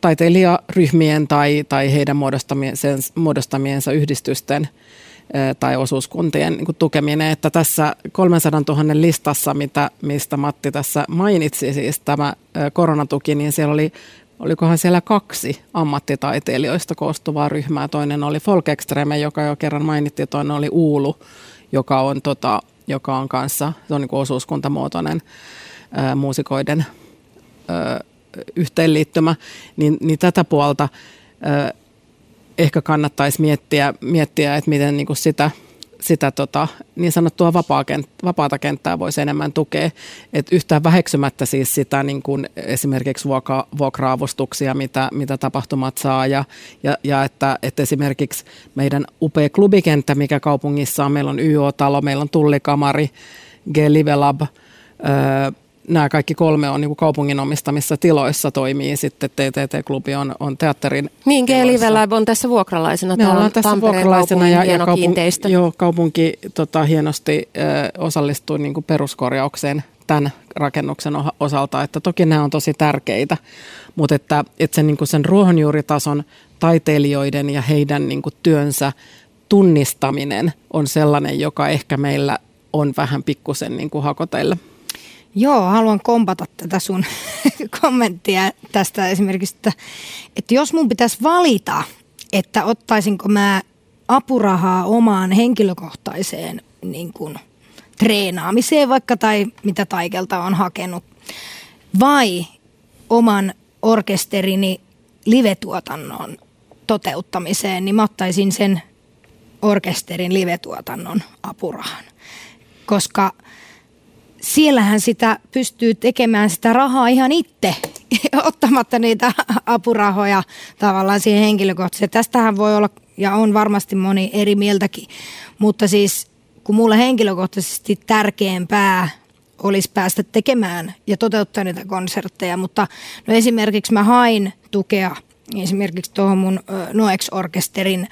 taiteilijaryhmien tai, tai heidän muodostamiensa yhdistysten tai osuuskuntien niin kuin tukeminen, että tässä 300 000 listassa, mitä, mistä Matti tässä mainitsi, siis tämä koronatuki, niin siellä oli olikohan siellä kaksi ammattitaiteilijoista koostuvaa ryhmää. Toinen oli Folk Extreme, joka jo kerran mainittiin, toinen oli Uulu, joka on, tota, joka on kanssa, se on niin kuin osuuskuntamuotoinen ää, muusikoiden ää, yhteenliittymä, niin, niin tätä puolta ää, ehkä kannattaisi miettiä, miettiä että miten niin kuin sitä, sitä tota, niin sanottua vapaa kent, vapaata kenttää voisi enemmän tukea. Et yhtään väheksymättä siis sitä niin kuin esimerkiksi vuokra, vuokra-avustuksia, mitä, mitä tapahtumat saa ja, ja, ja että, että esimerkiksi meidän upea klubikenttä, mikä kaupungissa on, meillä on YO-talo, meillä on Tullikamari, G-Live Lab, öö, nämä kaikki kolme on niin kuin kaupungin omistamissa tiloissa toimii. Sitten TTT-klubi on, on teatterin Niin, G-Live Lab on tässä vuokralaisena. Me ollaan tässä vuokralaisena ja, ja kaupung, joo, kaupunki tota, hienosti ö, osallistui niin kuin peruskorjaukseen tämän rakennuksen osalta, että toki nämä on tosi tärkeitä, mutta että, että sen, niin sen ruohonjuuritason taiteilijoiden ja heidän niin työnsä tunnistaminen on sellainen, joka ehkä meillä on vähän pikkusen niin hakoteilla. Joo, haluan kompata tätä sun kommenttia tästä esimerkiksi, että, että jos mun pitäisi valita, että ottaisinko mä apurahaa omaan henkilökohtaiseen niin kuin, treenaamiseen vaikka tai mitä taikelta on hakenut, vai oman orkesterini livetuotannon toteuttamiseen, niin mä ottaisin sen orkesterin livetuotannon apurahan. Koska siellähän sitä pystyy tekemään sitä rahaa ihan itse, ottamatta niitä apurahoja tavallaan siihen henkilökohtaisesti. Tästähän voi olla ja on varmasti moni eri mieltäkin, mutta siis kun mulle henkilökohtaisesti tärkeämpää olisi päästä tekemään ja toteuttaa niitä konsertteja, mutta no esimerkiksi mä hain tukea esimerkiksi tuohon mun Noex-orkesterin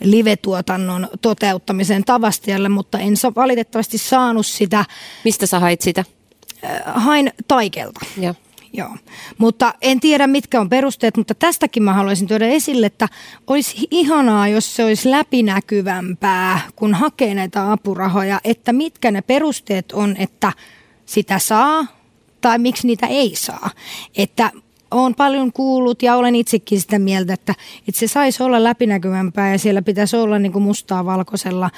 live-tuotannon toteuttamiseen Tavastialle, mutta en valitettavasti saanut sitä. Mistä sä hait sitä? Hain Taikelta. Ja. Joo, mutta en tiedä mitkä on perusteet, mutta tästäkin mä haluaisin tuoda esille, että olisi ihanaa, jos se olisi läpinäkyvämpää, kun hakee näitä apurahoja, että mitkä ne perusteet on, että sitä saa tai miksi niitä ei saa. Että olen paljon kuullut ja olen itsekin sitä mieltä, että, että se saisi olla läpinäkyvämpää ja siellä pitäisi olla niin kuin mustaa valkoisella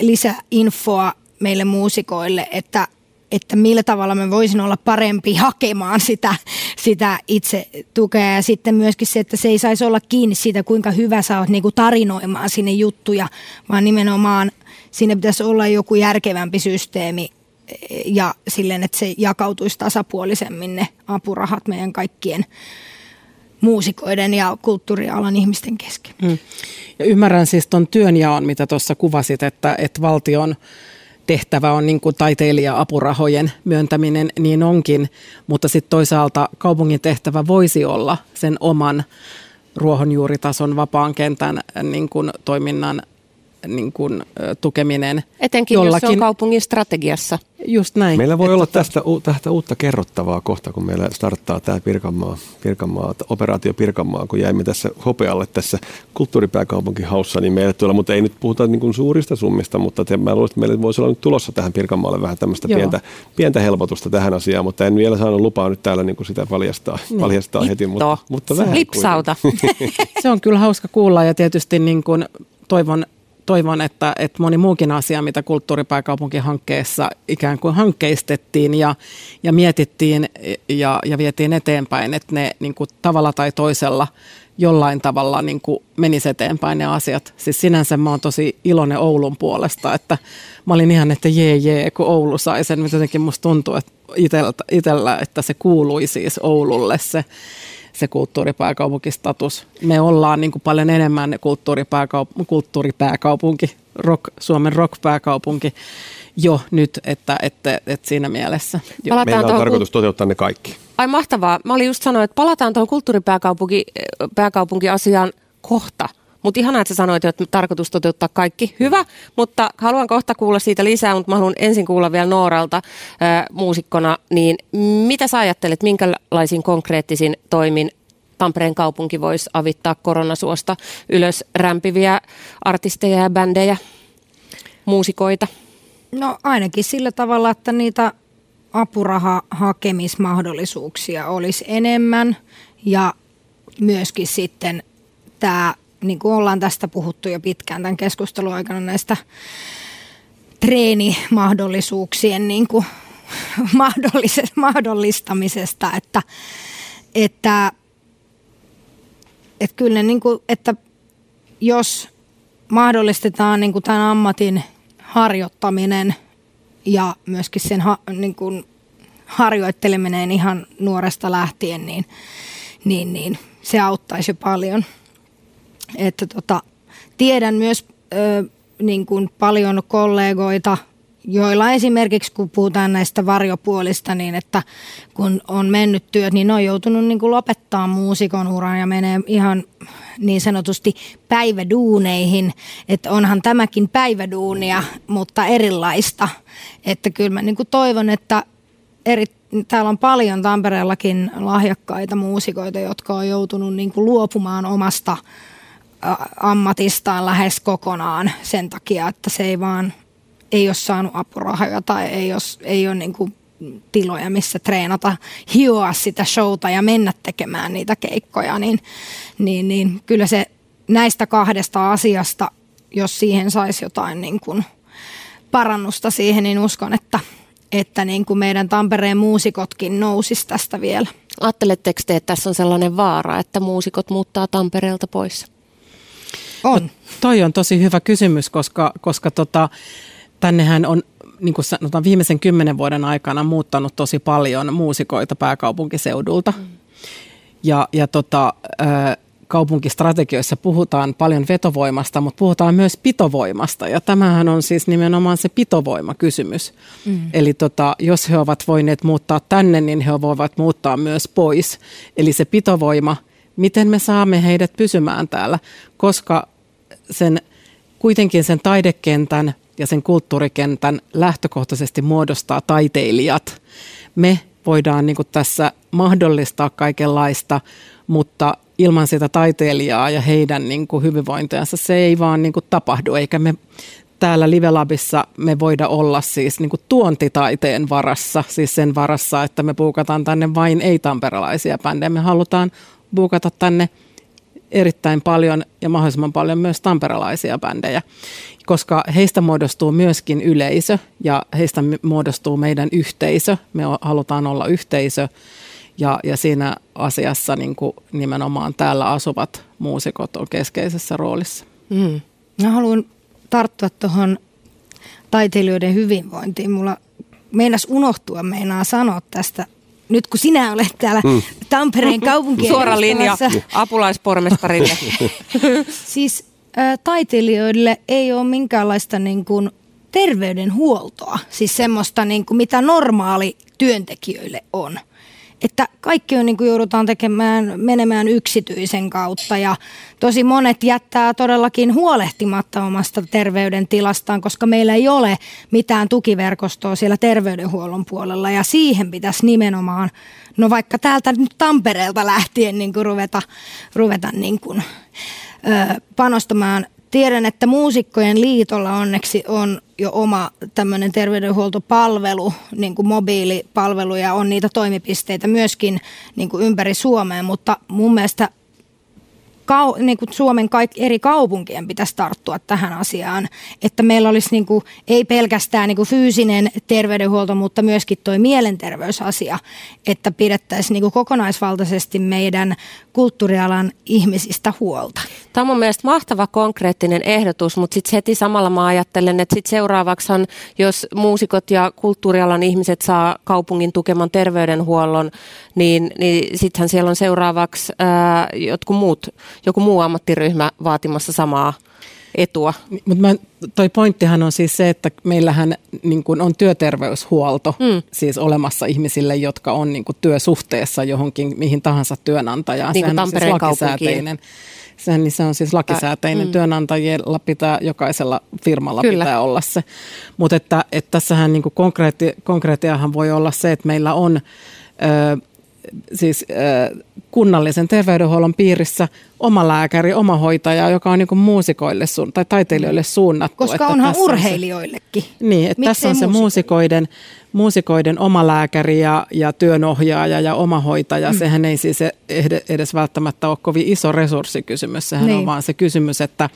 lisäinfoa meille muusikoille, että, että millä tavalla me voisin olla parempi hakemaan sitä, sitä itse tukea. Ja sitten myöskin se, että se ei saisi olla kiinni siitä, kuinka hyvä sä oot niin kuin tarinoimaan sinne juttuja, vaan nimenomaan siinä pitäisi olla joku järkevämpi systeemi, ja silleen, että se jakautuisi tasapuolisemmin ne apurahat meidän kaikkien muusikoiden ja kulttuurialan ihmisten kesken. Mm. Ja ymmärrän siis tuon työnjaon, mitä tuossa kuvasit, että, että valtion tehtävä on niin taiteilija-apurahojen myöntäminen, niin onkin, mutta sitten toisaalta kaupungin tehtävä voisi olla sen oman ruohonjuuritason vapaan kentän niin kuin toiminnan niin kuin, tukeminen. Etenkin jollakin. jos se on kaupungin strategiassa. Just näin. Meillä voi olla tästä, tästä uutta kerrottavaa kohta, kun meillä starttaa tämä Pirkanmaa, Pirkanmaa, operaatio Pirkanmaa, kun jäimme tässä hopealle tässä kulttuuripääkaupunkihaussa, niin meille tulee, mutta ei nyt puhuta niin kuin suurista summista, mutta te, mä luulen, että meille voisi olla nyt tulossa tähän Pirkanmaalle vähän tämmöistä pientä, pientä helpotusta tähän asiaan, mutta en vielä saanut lupaa nyt täällä niin kuin sitä paljastaa, niin. paljastaa heti, mutta, mutta vähän Lipsauta. se on kyllä hauska kuulla ja tietysti niin kuin toivon toivon, että, että moni muukin asia, mitä kulttuuripääkaupunkihankkeessa ikään kuin hankkeistettiin ja, ja mietittiin ja, ja vietiin eteenpäin, että ne niin kuin tavalla tai toisella jollain tavalla niin kuin menisi eteenpäin ne asiat. Siis sinänsä mä oon tosi iloinen Oulun puolesta, että mä olin ihan, että jee jee, kun Oulu sai sen, jotenkin musta tuntuu että itellä, itellä, että se kuului siis Oululle se se kulttuuripääkaupunkistatus. Me ollaan niin kuin paljon enemmän kulttuuripääkaup- kulttuuripääkaupunki, rock, Suomen rockpääkaupunki jo nyt, että, että, että siinä mielessä. Jo. Meillä on tarkoitus toteuttaa ne kaikki. Ai mahtavaa. Mä olin just sanoa, että palataan tuohon kulttuuripääkaupunki pääkaupunkiasiaan kohta. Mutta ihanaa, että sä sanoit, että tarkoitus toteuttaa kaikki. Hyvä, mutta haluan kohta kuulla siitä lisää, mutta mä haluan ensin kuulla vielä Nooralta ää, muusikkona. Niin mitä sä ajattelet, minkälaisin konkreettisin toimin Tampereen kaupunki voisi avittaa koronasuosta ylös rämpiviä artisteja ja bändejä, muusikoita? No ainakin sillä tavalla, että niitä apurahahakemismahdollisuuksia olisi enemmän ja myöskin sitten tämä niin kuin ollaan tästä puhuttu jo pitkään tämän keskustelun aikana näistä treenimahdollisuuksien niin kuin mahdollistamisesta, että, että, että kyllä niin kuin, että jos mahdollistetaan niin kuin tämän ammatin harjoittaminen ja myöskin sen ha, niin kuin harjoitteleminen ihan nuoresta lähtien, niin, niin, niin se auttaisi paljon – että tota, tiedän myös ö, niin kuin paljon kollegoita, joilla esimerkiksi kun puhutaan näistä varjopuolista, niin että kun on mennyt työt, niin ne on joutunut niin kuin lopettaa muusikon uran ja menee ihan niin sanotusti päiväduuneihin, että onhan tämäkin päiväduunia, mutta erilaista. Että kyllä mä niin kuin toivon, että eri, täällä on paljon Tampereellakin lahjakkaita muusikoita, jotka on joutunut niin kuin luopumaan omasta ammatistaan lähes kokonaan sen takia, että se ei vaan ei ole saanut apurahoja tai ei ole, ei ole niin kuin tiloja, missä treenata, hioa sitä showta ja mennä tekemään niitä keikkoja, niin, niin, niin kyllä se näistä kahdesta asiasta, jos siihen saisi jotain niin kuin parannusta siihen, niin uskon, että, että niin kuin meidän Tampereen muusikotkin nousisi tästä vielä. Ajatteletteko te, että tässä on sellainen vaara, että muusikot muuttaa Tampereelta pois? On. No, toi on tosi hyvä kysymys, koska, koska tota, tännehän on niin kuin sanotaan, viimeisen kymmenen vuoden aikana muuttanut tosi paljon muusikoita pääkaupunkiseudulta. Mm. Ja, ja tota, kaupunkistrategioissa puhutaan paljon vetovoimasta, mutta puhutaan myös pitovoimasta. Ja tämähän on siis nimenomaan se pitovoimakysymys. Mm. Eli tota, jos he ovat voineet muuttaa tänne, niin he voivat muuttaa myös pois. Eli se pitovoima, miten me saamme heidät pysymään täällä, koska sen, kuitenkin sen taidekentän ja sen kulttuurikentän lähtökohtaisesti muodostaa taiteilijat. Me voidaan niin tässä mahdollistaa kaikenlaista, mutta ilman sitä taiteilijaa ja heidän niin hyvinvointiansa se ei vaan niin tapahdu, eikä me täällä Livelabissa me voida olla siis niin tuontitaiteen varassa, siis sen varassa, että me puukataan tänne vain ei-tamperalaisia bändejä. Me halutaan buukata tänne erittäin paljon ja mahdollisimman paljon myös tamperalaisia bändejä, koska heistä muodostuu myöskin yleisö ja heistä muodostuu meidän yhteisö. Me halutaan olla yhteisö ja, ja siinä asiassa niin kuin nimenomaan täällä asuvat muusikot on keskeisessä roolissa. Mm. Mä haluan tarttua tuohon taiteilijoiden hyvinvointiin. Mulla meinas unohtua, meinaa sanoa tästä nyt kun sinä olet täällä mm. Tampereen kaupunki. Suora linja apulaispormestarille. siis ä, taiteilijoille ei ole minkäänlaista niin kuin, terveydenhuoltoa, siis semmoista niin kuin, mitä normaali työntekijöille on että kaikki on niin kuin joudutaan tekemään, menemään yksityisen kautta ja tosi monet jättää todellakin huolehtimatta omasta terveydentilastaan, koska meillä ei ole mitään tukiverkostoa siellä terveydenhuollon puolella ja siihen pitäisi nimenomaan, no vaikka täältä nyt Tampereelta lähtien niin kuin ruveta, ruveta niin kuin, ö, panostamaan. Tiedän, että muusikkojen liitolla onneksi on jo oma tämmöinen terveydenhuoltopalvelu, niin kuin mobiilipalvelu ja on niitä toimipisteitä myöskin niin kuin ympäri Suomea, mutta mun mielestä kau, niin kuin Suomen kaikki eri kaupunkien pitäisi tarttua tähän asiaan, että meillä olisi niin kuin, ei pelkästään niin kuin fyysinen terveydenhuolto, mutta myöskin tuo mielenterveysasia, että pidettäisiin niin kuin kokonaisvaltaisesti meidän kulttuurialan ihmisistä huolta. Tämä on mun mielestä mahtava konkreettinen ehdotus, mutta sitten heti samalla mä ajattelen, että sitten seuraavaksihan, jos muusikot ja kulttuurialan ihmiset saa kaupungin tukeman terveydenhuollon, niin, niin sittenhän siellä on seuraavaksi ää, jotkut muut joku muu ammattiryhmä vaatimassa samaa etua. Mutta toi pointtihan on siis se, että meillähän niin kun on työterveyshuolto mm. siis olemassa ihmisille, jotka on niin työsuhteessa johonkin mihin tahansa työnantajaan. Niin kuin Tampereen on siis lakisääteinen. Sehän, niin se on siis lakisääteinen. Mm. Työnantajilla pitää, jokaisella firmalla Kyllä. pitää olla se. Mutta että, että tässähän niin konkreetti, konkreettiahan voi olla se, että meillä on... Ö, siis äh, kunnallisen terveydenhuollon piirissä oma lääkäri, oma hoitaja, joka on niin muusikoille su- tai taiteilijoille suunnattu. Koska että onhan urheilijoillekin. Se, niin, että tässä on se muusikoiden, muusikoiden oma lääkäri ja, ja työnohjaaja ja oma hoitaja. Mm. Sehän ei siis edes välttämättä ole kovin iso resurssikysymys. Sehän niin. on vaan se kysymys, että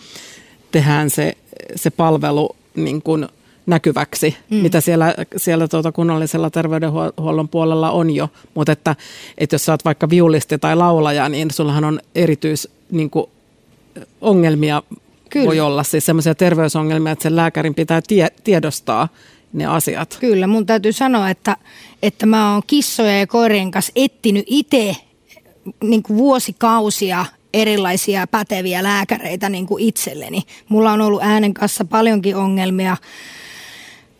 tehdään se, se palvelu niin kuin – näkyväksi, mm. mitä siellä, siellä tuota kunnallisella terveydenhuollon puolella on jo. Mutta että, että jos sä oot vaikka viulisti tai laulaja, niin sullahan on erityis niin kuin, ongelmia Kyllä. voi olla, siis semmoisia terveysongelmia, että sen lääkärin pitää tie, tiedostaa ne asiat. Kyllä, mun täytyy sanoa, että, että mä oon kissoja ja koirien kanssa etsinyt itse niin vuosikausia erilaisia päteviä lääkäreitä niin kuin itselleni. Mulla on ollut äänen kanssa paljonkin ongelmia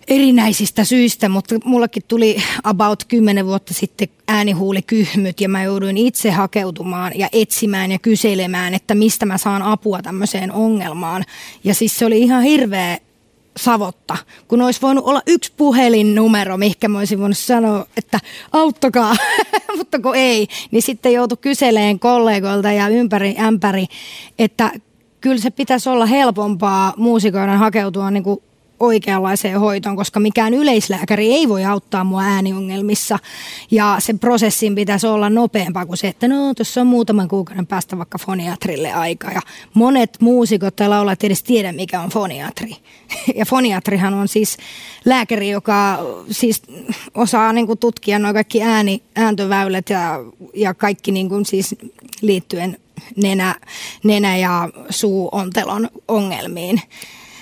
erinäisistä syistä, mutta mullakin tuli about 10 vuotta sitten äänihuulikyhmyt ja mä jouduin itse hakeutumaan ja etsimään ja kyselemään, että mistä mä saan apua tämmöiseen ongelmaan. Ja siis se oli ihan hirveä savotta, kun olisi voinut olla yksi puhelinnumero, mihinkä mä olisin voinut sanoa, että auttakaa, mutta kun ei, niin sitten joutui kyseleen kollegoilta ja ympäri ämpäri, että kyllä se pitäisi olla helpompaa muusikoiden hakeutua niin kuin oikeanlaiseen hoitoon, koska mikään yleislääkäri ei voi auttaa mua ääniongelmissa. Ja sen prosessin pitäisi olla nopeampaa kuin se, että no tuossa on muutaman kuukauden päästä vaikka foniatrille aika. Ja monet muusikot tai laulajat edes tiedä, mikä on foniatri. Ja foniatrihan on siis lääkäri, joka siis osaa niin kuin tutkia nuo kaikki ääni, ääntöväylät ja, ja kaikki niin kuin siis liittyen nenä, nenä- ja suuontelon ongelmiin.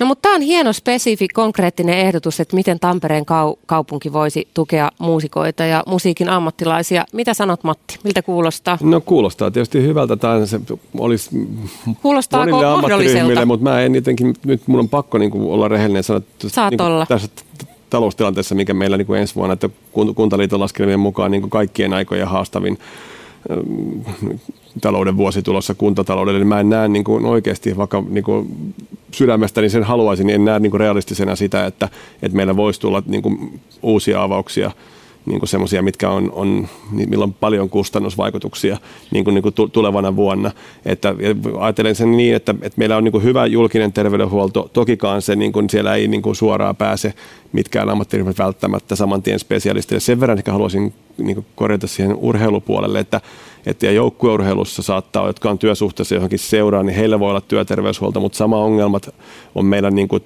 No mutta tämä on hieno, spesifi, konkreettinen ehdotus, että miten Tampereen kau- kaupunki voisi tukea muusikoita ja musiikin ammattilaisia. Mitä sanot Matti? Miltä kuulostaa? No kuulostaa tietysti hyvältä. Tämä se olisi Kuulostaako monille ammattiryhmille, mutta mä en jotenkin, nyt mun on pakko niin kuin olla rehellinen sanoa, että Saat niin kuin olla. tässä taloustilanteessa, mikä meillä niin kuin ensi vuonna, että kun- Kuntaliiton laskelmien mukaan niin kuin kaikkien aikojen haastavin talouden vuosi tulossa kuntataloudelle, niin mä en näe niin kuin oikeasti, vaikka niin kuin sydämestäni sen haluaisin, niin en näe niin kuin realistisena sitä, että, että meillä voisi tulla niin kuin uusia avauksia niin kuin semmoisia, mitkä on, on, millä on paljon kustannusvaikutuksia niin kuin, niin kuin tu- tulevana vuonna. Että ja ajattelen sen niin, että, että meillä on niin kuin hyvä julkinen terveydenhuolto, tokikaan se niin kuin siellä ei niin kuin suoraan pääse mitkään ammattiryhmät välttämättä saman tien spesialisteille. Sen verran ehkä haluaisin niin kuin korjata siihen urheilupuolelle, että, että ja joukkueurheilussa saattaa, jotka on työsuhteessa johonkin seuraan, niin heillä voi olla työterveyshuolto, mutta sama ongelmat on meillä niin kuin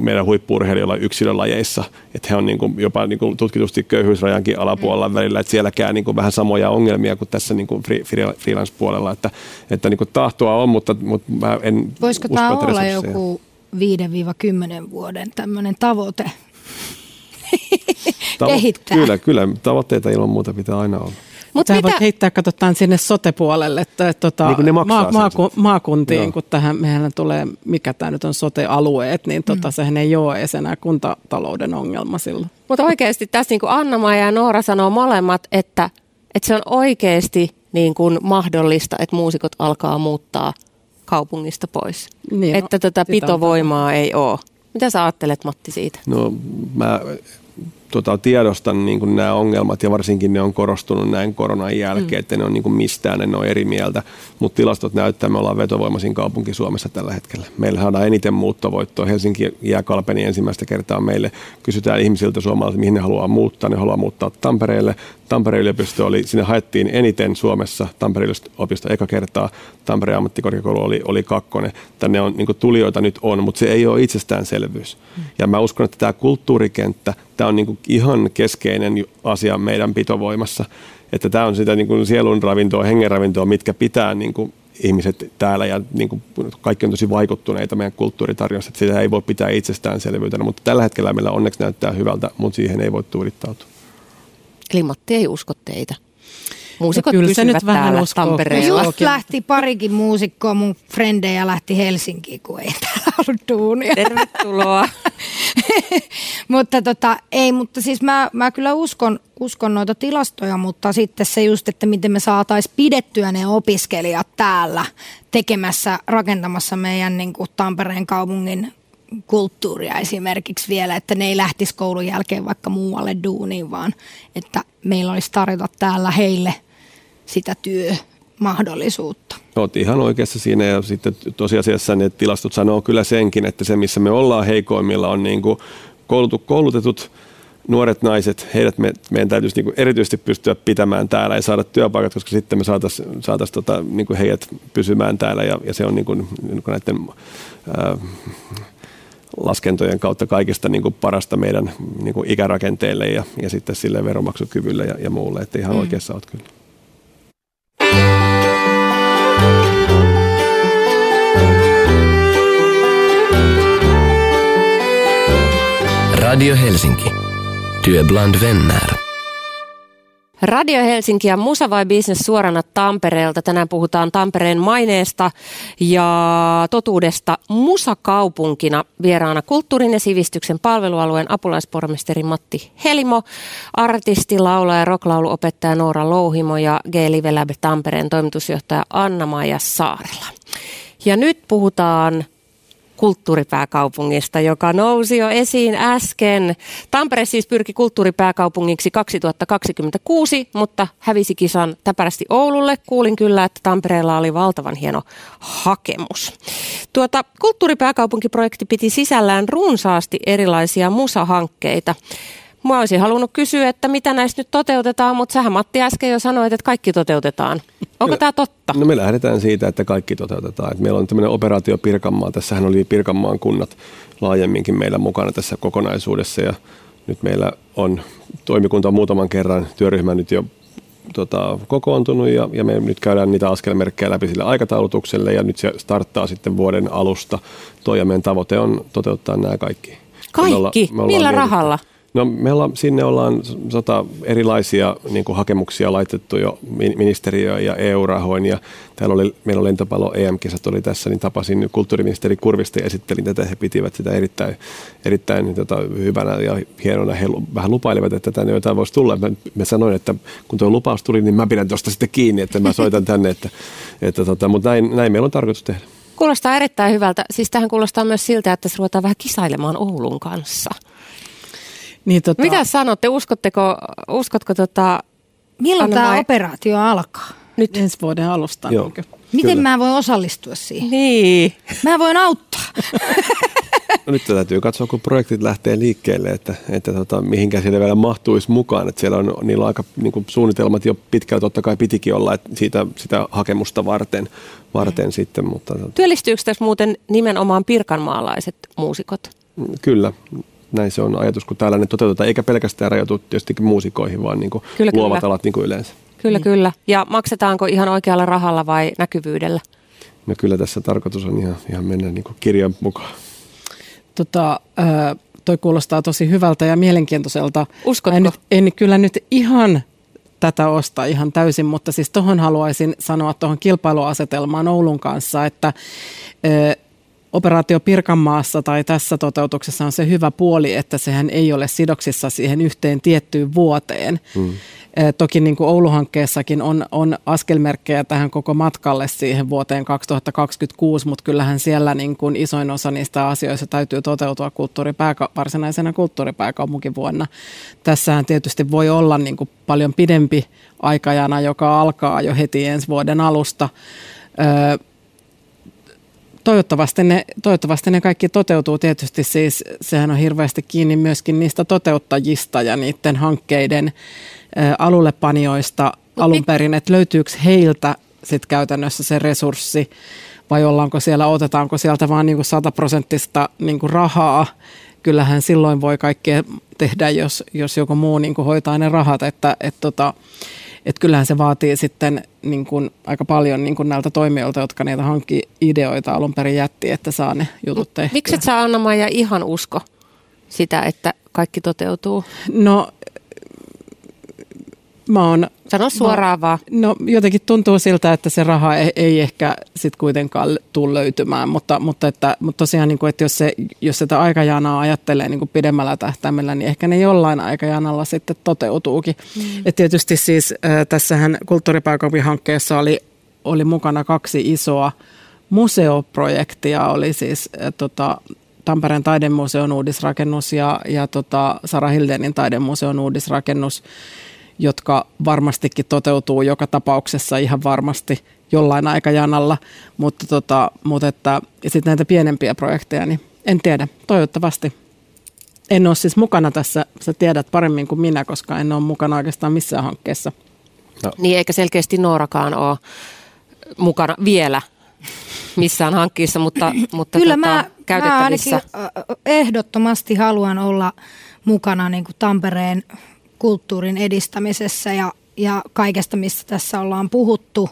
meidän huippuurheilijoilla yksilölajeissa, että he on niin kuin jopa niin kuin tutkitusti köyhyysrajankin alapuolella mm. välillä, että sielläkään niin kuin vähän samoja ongelmia kuin tässä niin kuin free- free- freelance-puolella, että, että niin kuin tahtoa on, mutta, mutta mä en Voisiko usko, tämä olla joku 5-10 vuoden tämmöinen tavoite? Tavo- kehittää? Kyllä, kyllä. Tavoitteita ilman muuta pitää aina olla. Mutta mitä, voi heittää, katsotaan sinne sote-puolelle, että tota, Niin ne sen maaku, maakuntiin, Joo. kun tähän mehän tulee, mikä tämä nyt on sote-alueet, niin tota, mm. sehän ei ole edes enää kuntatalouden ongelma silloin. mutta oikeasti tässä niin kuin Anna-Maja ja Noora sanoo molemmat, että, että se on oikeasti niin kuin mahdollista, että muusikot alkaa muuttaa kaupungista pois. Niin, että no, tätä sitä on pitovoimaa ei ole. Mitä sä ajattelet Matti siitä? No mä tota, tiedostan niin kuin nämä ongelmat ja varsinkin ne on korostunut näin koronan jälkeen, mm. että ne on niin kuin mistään, en ole eri mieltä. Mutta tilastot näyttää, me ollaan vetovoimaisin kaupunki Suomessa tällä hetkellä. Meillä saadaan eniten muuttovoittoa. Helsinki jää kalpeni ensimmäistä kertaa meille. Kysytään ihmisiltä suomalaisilta, mihin ne haluaa muuttaa. Ne haluaa muuttaa Tampereelle. Tampereen yliopisto oli, sinne haettiin eniten Suomessa. Tampereen yliopisto eka kertaa. Tampereen ammattikorkeakoulu oli, oli kakkonen. Tänne on niin tulijoita nyt on, mutta se ei ole itsestäänselvyys. Mm. Ja mä uskon, että tämä kulttuurikenttä, tämä on niin kuin ihan keskeinen asia meidän pitovoimassa. Että tämä on sitä niin kuin sielun ravintoa, hengen ravintoa, mitkä pitää niin kuin ihmiset täällä ja niin kuin kaikki on tosi vaikuttuneita meidän kulttuuritarjonnasta, sitä ei voi pitää itsestäänselvyytenä, mutta tällä hetkellä meillä onneksi näyttää hyvältä, mutta siihen ei voi tuudittautua. Klimatti ei usko teitä. Muusikot kyllä se pysyvät nyt vähän täällä uskoo. Tampereella. just lähti parikin muusikkoa, mun frendejä lähti Helsinkiin, kun ei täällä ollut duunia. Tervetuloa. mutta tota, ei, mutta siis mä, mä kyllä uskon, uskon noita tilastoja, mutta sitten se just, että miten me saataisiin pidettyä ne opiskelijat täällä tekemässä, rakentamassa meidän niin kuin Tampereen kaupungin kulttuuria esimerkiksi vielä, että ne ei lähtisi koulun jälkeen vaikka muualle duuniin, vaan että meillä olisi tarjota täällä heille sitä työmahdollisuutta. Olet ihan oikeassa siinä ja sitten tosiasiassa ne tilastot sanoo kyllä senkin, että se missä me ollaan heikoimmilla on niin kuin koulutetut nuoret naiset, heidät me, meidän täytyisi niin kuin erityisesti pystyä pitämään täällä ja saada työpaikat, koska sitten me saataisiin saatais tota, niin kuin heidät pysymään täällä ja, ja se on niin kuin, niin kuin näiden ää, laskentojen kautta kaikista niin kuin parasta meidän niin kuin ikärakenteelle ja, ja sitten sille veromaksukyvylle ja, ja muulle, että ihan mm. oikeassa olet kyllä. Radio Helsinki. Työ bland vänner. Radio Helsinki ja Musa vai Business suorana Tampereelta. Tänään puhutaan Tampereen maineesta ja totuudesta musakaupunkina. Vieraana kulttuurin ja sivistyksen palvelualueen apulaispormesteri Matti Helimo, artisti, laulaja, rocklauluopettaja Noora Louhimo ja G-Live Lab Tampereen toimitusjohtaja Anna-Maija Saarela. Ja nyt puhutaan kulttuuripääkaupungista, joka nousi jo esiin äsken. Tampere siis pyrki kulttuuripääkaupungiksi 2026, mutta hävisi kisan täpärästi Oululle. Kuulin kyllä, että Tampereella oli valtavan hieno hakemus. Tuota, kulttuuripääkaupunkiprojekti piti sisällään runsaasti erilaisia musahankkeita. Mä olisin halunnut kysyä, että mitä näistä nyt toteutetaan, mutta sähän Matti äsken jo sanoit, että kaikki toteutetaan. Onko tämä totta? No me lähdetään siitä, että kaikki toteutetaan. Että meillä on tämmöinen operaatio Pirkanmaa. Tässähän oli Pirkanmaan kunnat laajemminkin meillä mukana tässä kokonaisuudessa ja nyt meillä on toimikunta muutaman kerran työryhmä nyt jo tota, kokoontunut ja, ja me nyt käydään niitä askelmerkkejä läpi sille aikataulutukselle ja nyt se starttaa sitten vuoden alusta. Tuo ja meidän tavoite on toteuttaa nämä kaikki. Kaikki? Me olla, me Millä mietitty. rahalla? No me ollaan, sinne ollaan sota, erilaisia niin kuin hakemuksia laitettu jo ministeriöön ja EU-rahoin ja täällä oli, meillä lentopallo EM-kisat oli tässä, niin tapasin kulttuuriministeri Kurvista ja esittelin tätä. He pitivät sitä erittäin, erittäin niin tota, hyvänä ja hienona. He vähän lupailivat, että tänne jotain voisi tulla. Mä, mä sanoin, että kun tuo lupaus tuli, niin mä pidän tuosta sitten kiinni, että mä soitan tänne. Että, että tota, mutta näin, näin meillä on tarkoitus tehdä. Kuulostaa erittäin hyvältä. Siis tähän kuulostaa myös siltä, että se ruvetaan vähän kisailemaan Oulun kanssa. Niin, tota... Mitä sanotte? Uskotteko, uskotko tota... Milloin tämä operaatio alkaa? Nyt ensi vuoden alusta. Joo. Niin Miten Kyllä. mä voin osallistua siihen? Niin. Mä voin auttaa. No nyt täytyy katsoa, kun projektit lähtee liikkeelle, että, että tota, mihinkä siellä vielä mahtuisi mukaan. Että siellä on, niillä on aika niin kuin suunnitelmat jo pitkällä totta kai pitikin olla että siitä, sitä hakemusta varten, varten mm. sitten. Mutta, tota. Työllistyykö tässä muuten nimenomaan pirkanmaalaiset muusikot? Kyllä, näin se on ajatus, kun täällä ne toteutetaan, eikä pelkästään rajoitu tietysti muusikoihin, vaan niin kuin kyllä, luovat kyllä. alat niin kuin yleensä. Kyllä, niin. kyllä. Ja maksetaanko ihan oikealla rahalla vai näkyvyydellä? No kyllä tässä tarkoitus on ihan, ihan mennä niin kuin kirjan mukaan. Tota, äh, toi kuulostaa tosi hyvältä ja mielenkiintoiselta. Uskotko? En, en kyllä nyt ihan tätä osta ihan täysin, mutta siis tuohon haluaisin sanoa tuohon kilpailuasetelmaan Oulun kanssa, että operaatio Pirkanmaassa tai tässä toteutuksessa on se hyvä puoli, että sehän ei ole sidoksissa siihen yhteen tiettyyn vuoteen. Mm. Toki niin kuin Oulu-hankkeessakin on, on askelmerkkejä tähän koko matkalle siihen vuoteen 2026, mutta kyllähän siellä niin kuin isoin osa niistä asioista täytyy toteutua kulttuuripääka- varsinaisena kulttuuripääkaupunkivuonna. Tässähän tietysti voi olla niin kuin paljon pidempi aikajana, joka alkaa jo heti ensi vuoden alusta toivottavasti ne, toivottavasti ne kaikki toteutuu. Tietysti siis sehän on hirveästi kiinni myöskin niistä toteuttajista ja niiden hankkeiden alullepanijoista alun perin, että löytyykö heiltä sitten käytännössä se resurssi vai ollaanko siellä, otetaanko sieltä vain niin sataprosenttista niin rahaa. Kyllähän silloin voi kaikkea tehdä, jos, jos joku muu niin hoitaa ne rahat, että et tota, että kyllähän se vaatii sitten niin kuin aika paljon niin kuin näiltä toimijoilta, jotka niitä hankki ideoita alun perin jätti, että saa ne jutut tehtyä. Miksi et sä Anna-Maija ihan usko sitä, että kaikki toteutuu? No mä oon Sano suoraan vaan. No jotenkin tuntuu siltä, että se raha ei, ei ehkä sitten kuitenkaan tule löytymään, mutta, mutta, että, mutta tosiaan, niin kuin, että jos, se, jos sitä aikajanaa ajattelee niin kuin pidemmällä tähtäimellä, niin ehkä ne jollain aikajanalla sitten toteutuukin. Mm. Et tietysti siis äh, tässähän kulttuuripääkaupunkihankkeessa oli, oli mukana kaksi isoa museoprojektia, oli siis äh, tota, Tampereen taidemuseon uudisrakennus ja, ja tota Sara Hildenin taidemuseon uudisrakennus, jotka varmastikin toteutuu joka tapauksessa ihan varmasti jollain aikajanalla, mutta, tota, mutta että, sitten näitä pienempiä projekteja, niin en tiedä, toivottavasti. En ole siis mukana tässä, sä tiedät paremmin kuin minä, koska en ole mukana oikeastaan missään hankkeessa. No. Niin eikä selkeästi Noorakaan ole mukana vielä missään hankkeessa, mutta, mutta Kyllä tota, mä, käytettävissä. Mä ehdottomasti haluan olla mukana niin kuin Tampereen kulttuurin edistämisessä ja, ja kaikesta, mistä tässä ollaan puhuttu.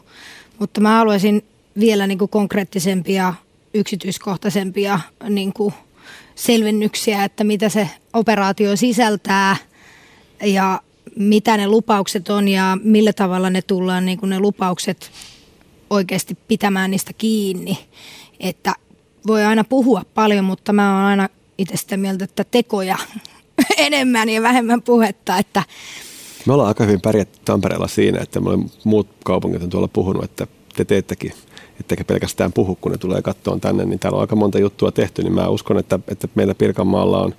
Mutta mä haluaisin vielä niin kuin konkreettisempia, yksityiskohtaisempia niin kuin selvennyksiä, että mitä se operaatio sisältää ja mitä ne lupaukset on ja millä tavalla ne tullaan niin kuin ne lupaukset oikeasti pitämään niistä kiinni. Että voi aina puhua paljon, mutta mä oon aina itse sitä mieltä, että tekoja enemmän ja vähemmän puhetta. Että me ollaan aika hyvin pärjätty Tampereella siinä, että muut kaupungit on tuolla puhunut, että te teettekin ettekä pelkästään puhu, kun ne tulee kattoon tänne, niin täällä on aika monta juttua tehty, niin mä uskon, että, että meillä Pirkanmaalla on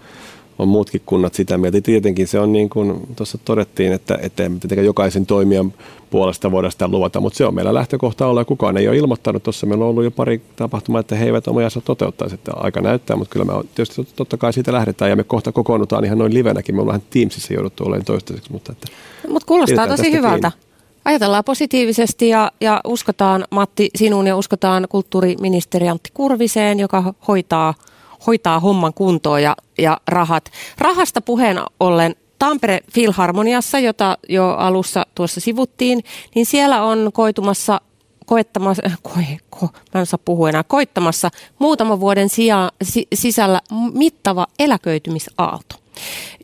on muutkin kunnat sitä mieltä. Tietenkin se on niin kuin tuossa todettiin, että, että tietenkään jokaisen toimijan puolesta voida sitä luvata, mutta se on meillä lähtökohta olla. Kukaan ei ole ilmoittanut tuossa. Meillä on ollut jo pari tapahtumaa, että he eivät omiansa toteuttaisi, että aika näyttää, mutta kyllä me tietysti totta kai siitä lähdetään ja me kohta kokoonnutaan ihan noin livenäkin. Me ollaan Teamsissa jouduttu olemaan toistaiseksi. Mutta, että Mut kuulostaa tosi hyvältä. Kiinni. Ajatellaan positiivisesti ja, ja uskotaan Matti sinun ja uskotaan kulttuuriministeri Antti Kurviseen, joka hoitaa – hoitaa homman kuntoon ja, ja rahat. Rahasta puheen ollen Tampere Filharmoniassa, jota jo alussa tuossa sivuttiin, niin siellä on koitumassa koettamassa, koe, ko, mä en saa puhua enää, koittamassa muutaman vuoden sija, si, sisällä mittava eläköitymisaalto.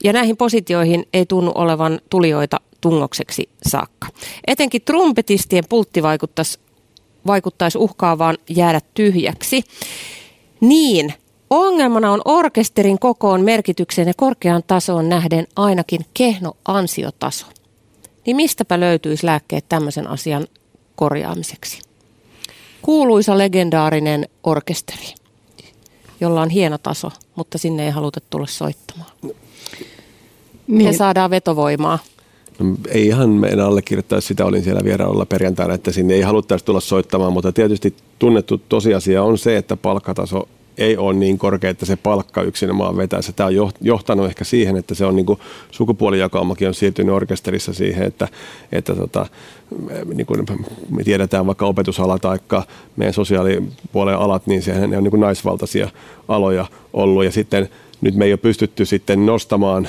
Ja näihin positioihin ei tunnu olevan tulijoita tungokseksi saakka. Etenkin trumpetistien pultti vaikuttaisi, vaikuttaisi uhkaavaan jäädä tyhjäksi. Niin, Ongelmana on orkesterin kokoon, merkitykseen ja korkean tasoon nähden ainakin kehno ansiotaso. Niin mistäpä löytyisi lääkkeet tämmöisen asian korjaamiseksi? Kuuluisa legendaarinen orkesteri, jolla on hieno taso, mutta sinne ei haluta tulla soittamaan. Niin. Ja saadaan vetovoimaa. No, ei ihan meidän allekirjoittaa sitä, olin siellä vierailla perjantaina, että sinne ei haluttaisi tulla soittamaan, mutta tietysti tunnettu tosiasia on se, että palkkataso ei ole niin korkea, että se palkka yksinomaan vetää. Se tämä on johtanut ehkä siihen, että se on niin sukupuolijakaumakin on siirtynyt orkesterissa siihen, että, että tota, niin kuin me tiedetään vaikka opetusala tai meidän sosiaalipuolen alat, niin sehän ne on niin naisvaltaisia aloja ollut. Ja sitten nyt me ei ole pystytty sitten nostamaan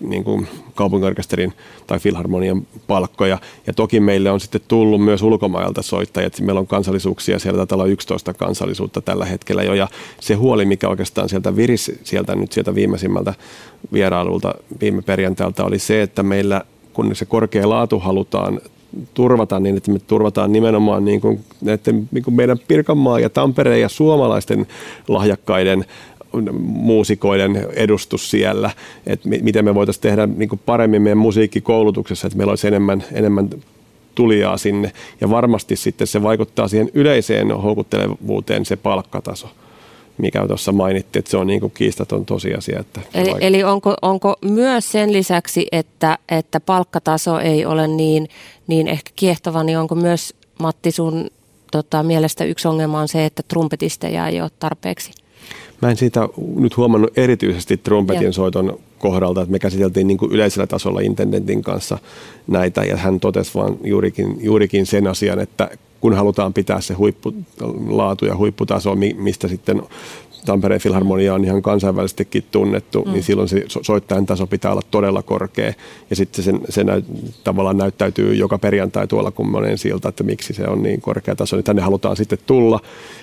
niin kuin kaupungiorkesterin tai filharmonian palkkoja. Ja toki meille on sitten tullut myös ulkomailta soittajia. Meillä on kansallisuuksia, siellä taitaa olla 11 kansallisuutta tällä hetkellä jo. Ja se huoli, mikä oikeastaan sieltä viris sieltä nyt sieltä viimeisimmältä vierailulta viime perjantailta oli se, että meillä kun se korkea laatu halutaan turvata niin, että me turvataan nimenomaan niin kuin, näiden, niin kuin meidän Pirkanmaa ja Tampereen ja suomalaisten lahjakkaiden muusikoiden edustus siellä, että miten me voitaisiin tehdä niin paremmin meidän musiikkikoulutuksessa, että meillä olisi enemmän, enemmän tulijaa sinne. Ja varmasti sitten se vaikuttaa siihen yleiseen houkuttelevuuteen se palkkataso mikä tuossa mainittiin, että se on niin kuin kiistaton tosiasia. Että eli eli onko, onko myös sen lisäksi, että, että palkkataso ei ole niin, niin ehkä kiehtova, niin onko myös Matti sun tota, mielestä yksi ongelma on se, että trumpetisteja ei ole tarpeeksi? Mä en siitä nyt huomannut erityisesti trumpetin Joo. soiton kohdalta, että me käsiteltiin niin kuin yleisellä tasolla intendentin kanssa näitä, ja hän totesi vaan juurikin, juurikin sen asian, että kun halutaan pitää se huippulaatu ja huipputaso, mistä sitten Tampereen Filharmonia on ihan kansainvälisestikin tunnettu, mm. niin silloin se soittajan taso pitää olla todella korkea. Ja sitten se, se näyt, tavallaan näyttäytyy joka perjantai tuolla kummonen siltä, että miksi se on niin korkea taso. Niin tänne halutaan sitten tulla.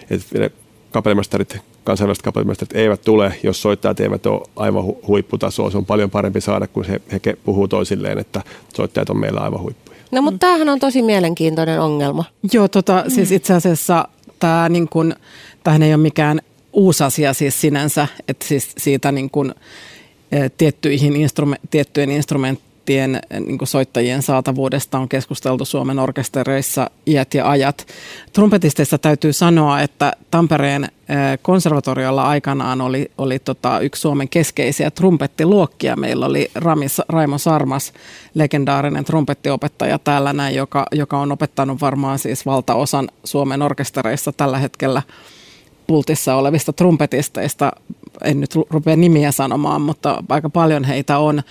Että kapellimestarit, kansainväliset kapellimestarit eivät tule, jos soittajat eivät ole aivan hu- huipputasoa. Se on paljon parempi saada, kun he, he puhuu toisilleen, että soittajat on meillä aivan huippuja. No mutta tämähän on tosi mielenkiintoinen ongelma. Joo, tota, mm. siis itse asiassa tämä niin kun, tämähän ei ole mikään uusi asia siis sinänsä, että siis siitä niin kun, eh, tiettyihin instrume- tiettyjen instrumenttien ammattien niin soittajien saatavuudesta on keskusteltu Suomen orkestereissa iät ja ajat. Trumpetisteista täytyy sanoa, että Tampereen konservatoriolla aikanaan oli, oli tota yksi Suomen keskeisiä trumpettiluokkia. Meillä oli Ramis, Raimo Sarmas, legendaarinen trumpettiopettaja täällä näin, joka, joka on opettanut varmaan siis valtaosan Suomen orkestereissa tällä hetkellä pultissa olevista trumpetisteista en nyt rupea nimiä sanomaan, mutta aika paljon heitä on.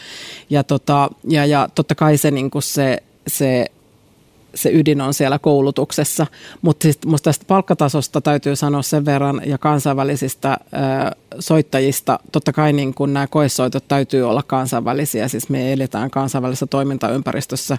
Ja, tota, ja, ja totta kai se, niin se, se se ydin on siellä koulutuksessa. Mutta siis musta tästä palkkatasosta täytyy sanoa sen verran ja kansainvälisistä ö, soittajista. Totta kai niin kun nämä koesoitot täytyy olla kansainvälisiä, siis me eletään kansainvälisessä toimintaympäristössä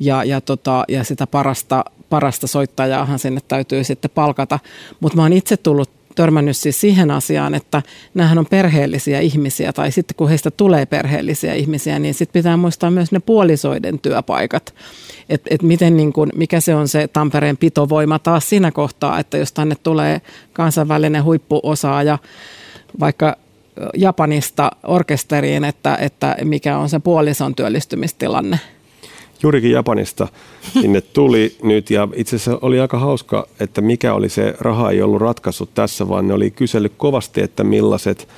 ja, ja, tota, ja sitä parasta, parasta soittajaahan sinne täytyy sitten palkata. Mutta mä oon itse tullut törmännyt siis siihen asiaan, että nämähän on perheellisiä ihmisiä, tai sitten kun heistä tulee perheellisiä ihmisiä, niin sitten pitää muistaa myös ne puolisoiden työpaikat. Että et miten niin kun, mikä se on se Tampereen pitovoima taas siinä kohtaa, että jos tänne tulee kansainvälinen huippuosaaja, vaikka Japanista orkesteriin, että, että mikä on se puolison työllistymistilanne. Juurikin Japanista sinne tuli nyt ja itse asiassa oli aika hauska, että mikä oli se raha ei ollut ratkaissut tässä, vaan ne oli kysellyt kovasti, että millaiset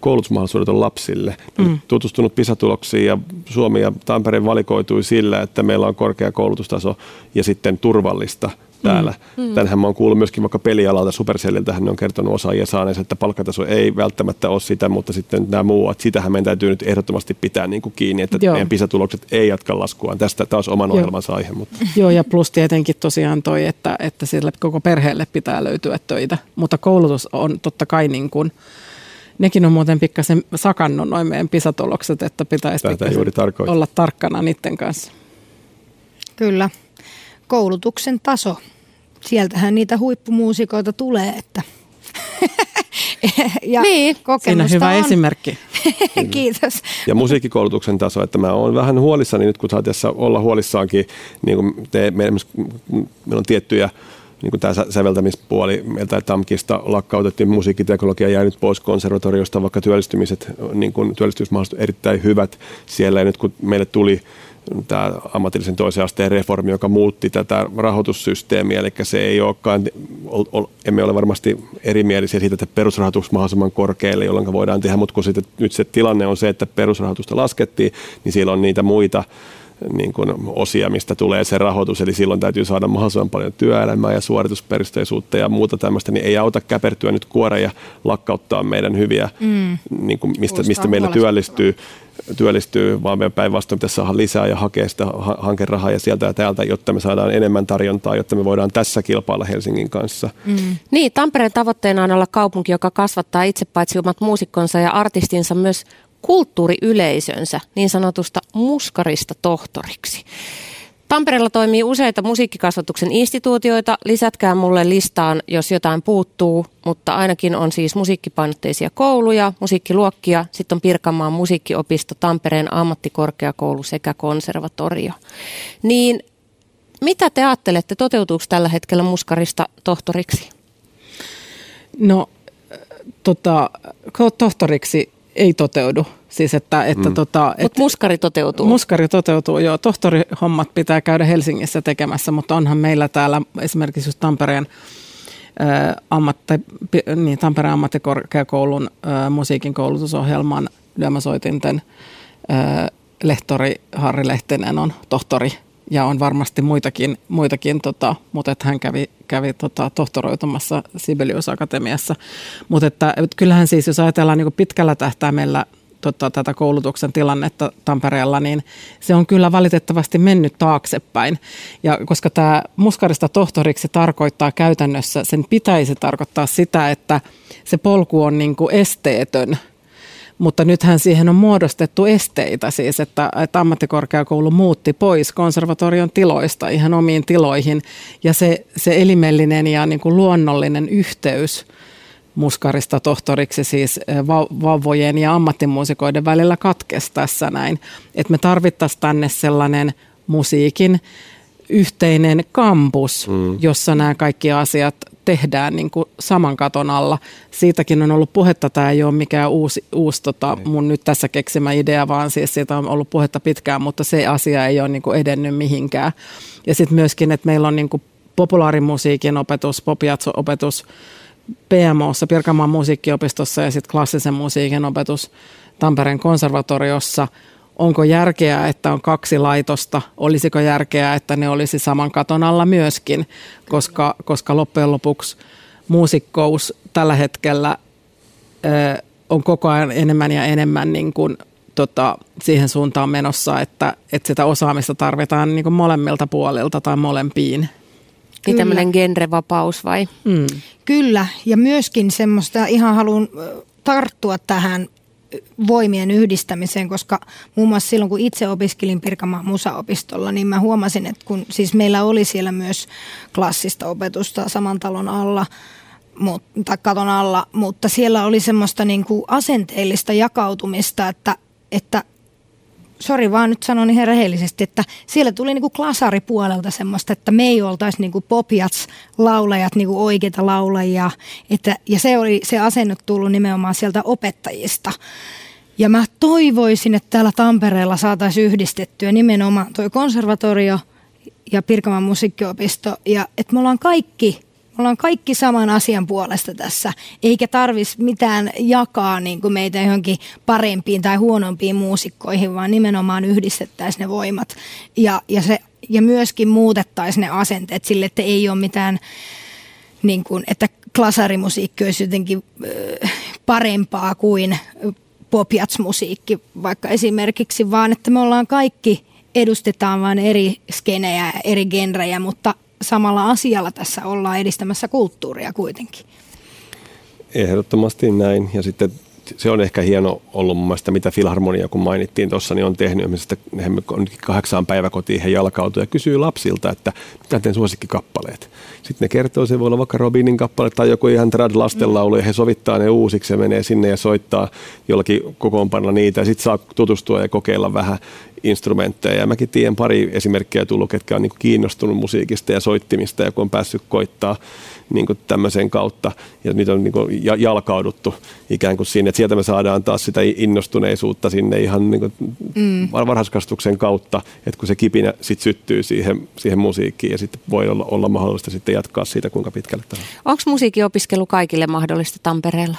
koulutusmahdollisuudet on lapsille. Mm. Tutustunut PISA-tuloksiin ja Suomi ja Tampere valikoitui sillä, että meillä on korkea koulutustaso ja sitten turvallista täällä. Mm. Tänhän mä oon kuullut myöskin vaikka pelialalta Supercelliltä, hän on kertonut osaajia saaneet, että palkkataso ei välttämättä ole sitä, mutta sitten nämä muu, että sitähän meidän täytyy nyt ehdottomasti pitää niin kuin kiinni, että Joo. meidän PISA-tulokset ei jatka laskuaan. Tästä taas oman Joo. ohjelmansa aihe. Mutta. Joo, ja plus tietenkin tosiaan toi, että, että sille koko perheelle pitää löytyä töitä, mutta koulutus on totta kai niin kuin, nekin on muuten pikkasen sakannut noin meidän pisatulokset, että pitäisi juuri olla tarkkana niiden kanssa. Kyllä. Koulutuksen taso. Sieltähän niitä huippumuusikoita tulee, että ja niin. Siinä on hyvä on. esimerkki. Kiitos. Ja musiikkikoulutuksen taso, että mä oon vähän huolissani nyt, kun saa tässä olla huolissaankin, niin kuin te, meillä on tiettyjä niin kuin tämä säveltämispuoli meiltä TAMKista lakkautettiin, musiikkiteknologia jäi nyt pois konservatoriosta, vaikka työllistymiset, niin kuin työllistymismahdollisuudet erittäin hyvät siellä. Ja nyt kun meille tuli tämä ammatillisen toisen asteen reformi, joka muutti tätä rahoitussysteemiä, eli se ei olekaan, emme ole varmasti erimielisiä siitä, että perusrahoitus mahdollisimman korkealle, jolloin voidaan tehdä, mutta kun sitten, nyt se tilanne on se, että perusrahoitusta laskettiin, niin siellä on niitä muita niin kuin osia, mistä tulee se rahoitus, eli silloin täytyy saada mahdollisimman paljon työelämää ja suoritusperusteisuutta ja muuta tämmöistä, niin ei auta käpertyä nyt kuore ja lakkauttaa meidän hyviä, mm. niin kuin mistä, mistä meillä työllistyy, työllistyy, vaan meidän päinvastoin pitäisi saada lisää ja hakea sitä hankerahaa ja sieltä ja täältä, jotta me saadaan enemmän tarjontaa, jotta me voidaan tässä kilpailla Helsingin kanssa. Mm. Niin, Tampereen tavoitteena on olla kaupunki, joka kasvattaa itse paitsi omat muusikkonsa ja artistinsa myös kulttuuriyleisönsä niin sanotusta muskarista tohtoriksi. Tampereella toimii useita musiikkikasvatuksen instituutioita. Lisätkää mulle listaan, jos jotain puuttuu, mutta ainakin on siis musiikkipainotteisia kouluja, musiikkiluokkia, sitten on Pirkanmaan musiikkiopisto, Tampereen ammattikorkeakoulu sekä konservatorio. Niin mitä te ajattelette, toteutuuko tällä hetkellä muskarista tohtoriksi? No, tota, tohtoriksi ei toteudu. Siis että, että mm. tota, et, Mut muskari toteutuu. Muskari toteutuu, joo. Tohtorihommat pitää käydä Helsingissä tekemässä, mutta onhan meillä täällä esimerkiksi just Tampereen ä, ammatti, niin, Tampereen ammattikorkeakoulun ä, musiikin koulutusohjelman lyömäsoitinten ä, lehtori Harri Lehtinen on tohtori ja on varmasti muitakin, muitakin tota, mutta että hän kävi, kävi tota, tohtoroitumassa Sibelius Akatemiassa. Mutta että, että kyllähän siis, jos ajatellaan niin pitkällä tähtäimellä tota, tätä koulutuksen tilannetta Tampereella, niin se on kyllä valitettavasti mennyt taaksepäin. Ja koska tämä muskarista tohtoriksi tarkoittaa käytännössä, sen pitäisi tarkoittaa sitä, että se polku on niin esteetön – mutta nythän siihen on muodostettu esteitä siis, että, että ammattikorkeakoulu muutti pois konservatorion tiloista ihan omiin tiloihin ja se, se elimellinen ja niin kuin luonnollinen yhteys muskarista tohtoriksi siis eh, vauvojen ja ammattimuusikoiden välillä katkesi tässä näin. Että me tarvittaisiin tänne sellainen musiikin yhteinen kampus, mm. jossa nämä kaikki asiat tehdään niin kuin saman katon alla. Siitäkin on ollut puhetta, tämä ei ole mikään uusi, uusi tota, niin. mun nyt tässä keksimä idea, vaan siis siitä on ollut puhetta pitkään, mutta se asia ei ole niin kuin edennyt mihinkään. Ja sitten myöskin, että meillä on niin kuin populaarimusiikin opetus, popiatso-opetus PMOssa, Pirkanmaan musiikkiopistossa ja sitten klassisen musiikin opetus Tampereen konservatoriossa – onko järkeä, että on kaksi laitosta, olisiko järkeä, että ne olisi saman katon alla myöskin, koska, koska loppujen lopuksi muusikkous tällä hetkellä ö, on koko ajan enemmän ja enemmän niin kuin, tota, siihen suuntaan menossa, että, että sitä osaamista tarvitaan niin kuin molemmilta puolilta tai molempiin. Niin tämmöinen genrevapaus vai? Mm. Kyllä, ja myöskin semmoista, ihan haluan tarttua tähän voimien yhdistämiseen, koska muun muassa silloin, kun itse opiskelin Pirkanmaan musaopistolla, niin mä huomasin, että kun siis meillä oli siellä myös klassista opetusta saman talon alla, tai katon alla, mutta siellä oli semmoista niin kuin asenteellista jakautumista, että, että sori vaan nyt sanon ihan rehellisesti, että siellä tuli niinku klasaripuolelta semmoista, että me ei oltaisi niinku popiats laulajat niinku oikeita laulajia. Että, ja se oli se asennut tullut nimenomaan sieltä opettajista. Ja mä toivoisin, että täällä Tampereella saataisiin yhdistettyä nimenomaan toi konservatorio ja Pirkaman musiikkiopisto. Ja että me ollaan kaikki, ollaan kaikki saman asian puolesta tässä, eikä tarvis mitään jakaa niin kuin meitä johonkin parempiin tai huonompiin muusikkoihin, vaan nimenomaan yhdistettäisiin ne voimat. Ja, ja, se, ja myöskin muutettaisiin ne asenteet sille, että ei ole mitään, niin kuin, että klasarimusiikki olisi jotenkin äh, parempaa kuin popiatsmusiikki vaikka esimerkiksi, vaan että me ollaan kaikki, edustetaan vain eri skenejä, eri genrejä, mutta samalla asialla tässä ollaan edistämässä kulttuuria kuitenkin. Ehdottomasti näin. Ja sitten se on ehkä hieno ollut mun mielestä, mitä Filharmonia, kun mainittiin tuossa, niin on tehnyt. He on kahdeksaan päiväkotiin he jalkautuu ja kysyy lapsilta, että mitä teen suosikkikappaleet. Sitten ne kertoo, se voi olla vaikka Robinin kappale tai joku ihan trad lastenlaulu ja he sovittaa ne uusiksi ja menee sinne ja soittaa jollakin kokoonpanolla niitä ja sitten saa tutustua ja kokeilla vähän instrumentteja. Ja mäkin tiedän pari esimerkkiä tullut, ketkä on niin kiinnostunut musiikista ja soittimista ja kun on päässyt koittaa niin kuin tämmöisen kautta ja niitä on niin kuin jalkauduttu ikään kuin sinne, että sieltä me saadaan taas sitä innostuneisuutta sinne ihan niin kuin mm. varhaiskastuksen kautta, että kun se kipinä sit syttyy siihen, siihen musiikkiin ja sitten voi olla, olla mahdollista sitten jatkaa siitä kuinka pitkälle tahansa. Onko musiikinopiskelu kaikille mahdollista Tampereella?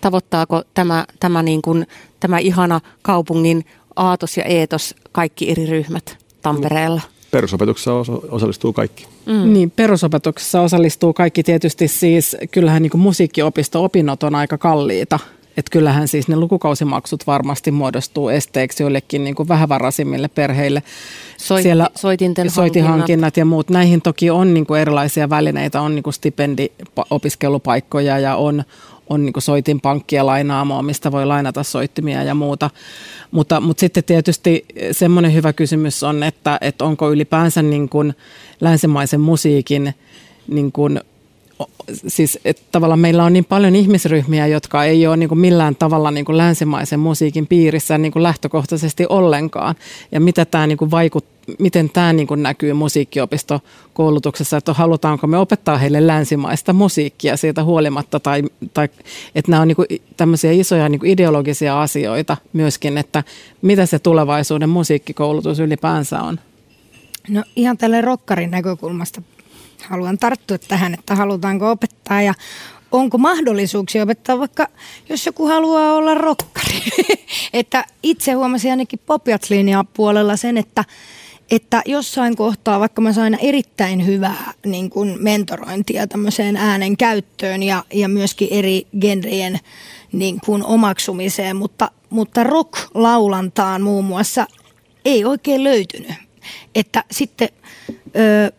Tavoittaako tämä, tämä, niin kuin, tämä ihana kaupungin aatos ja eetos kaikki eri ryhmät Tampereella? Perusopetuksessa osallistuu kaikki. Mm. Niin, perusopetuksessa osallistuu kaikki tietysti siis, kyllähän niin musiikkiopisto-opinnot on aika kalliita. Että kyllähän siis ne lukukausimaksut varmasti muodostuu esteeksi joillekin niin kuin vähävaraisimmille perheille. Soit, Siellä soitinten soitihankinnat ja muut. Näihin toki on niin kuin erilaisia välineitä, on niin kuin stipendiopiskelupaikkoja ja on, on niin soitinpankkia lainaamoa, mistä voi lainata soittimia ja muuta. Mutta, mutta sitten tietysti semmoinen hyvä kysymys on, että, että onko ylipäänsä niin kuin länsimaisen musiikin niin kuin siis että tavallaan meillä on niin paljon ihmisryhmiä, jotka ei ole niin kuin millään tavalla niin kuin länsimaisen musiikin piirissä niin kuin lähtökohtaisesti ollenkaan. Ja mitä tämä niin kuin vaikut, miten tämä niin kuin näkyy musiikkiopistokoulutuksessa, että halutaanko me opettaa heille länsimaista musiikkia siitä huolimatta, tai, tai että nämä on niin kuin tämmöisiä isoja niin kuin ideologisia asioita myöskin, että mitä se tulevaisuuden musiikkikoulutus ylipäänsä on. No ihan tälle rokkarin näkökulmasta haluan tarttua tähän, että halutaanko opettaa ja onko mahdollisuuksia opettaa, vaikka jos joku haluaa olla rokkari. että itse huomasin ainakin Popiats-linjaa puolella sen, että että jossain kohtaa, vaikka mä sain erittäin hyvää niin kuin mentorointia tämmöiseen äänen käyttöön ja, ja myöskin eri genrien niin kuin omaksumiseen, mutta, mutta rock-laulantaan muun muassa ei oikein löytynyt. Että sitten ö,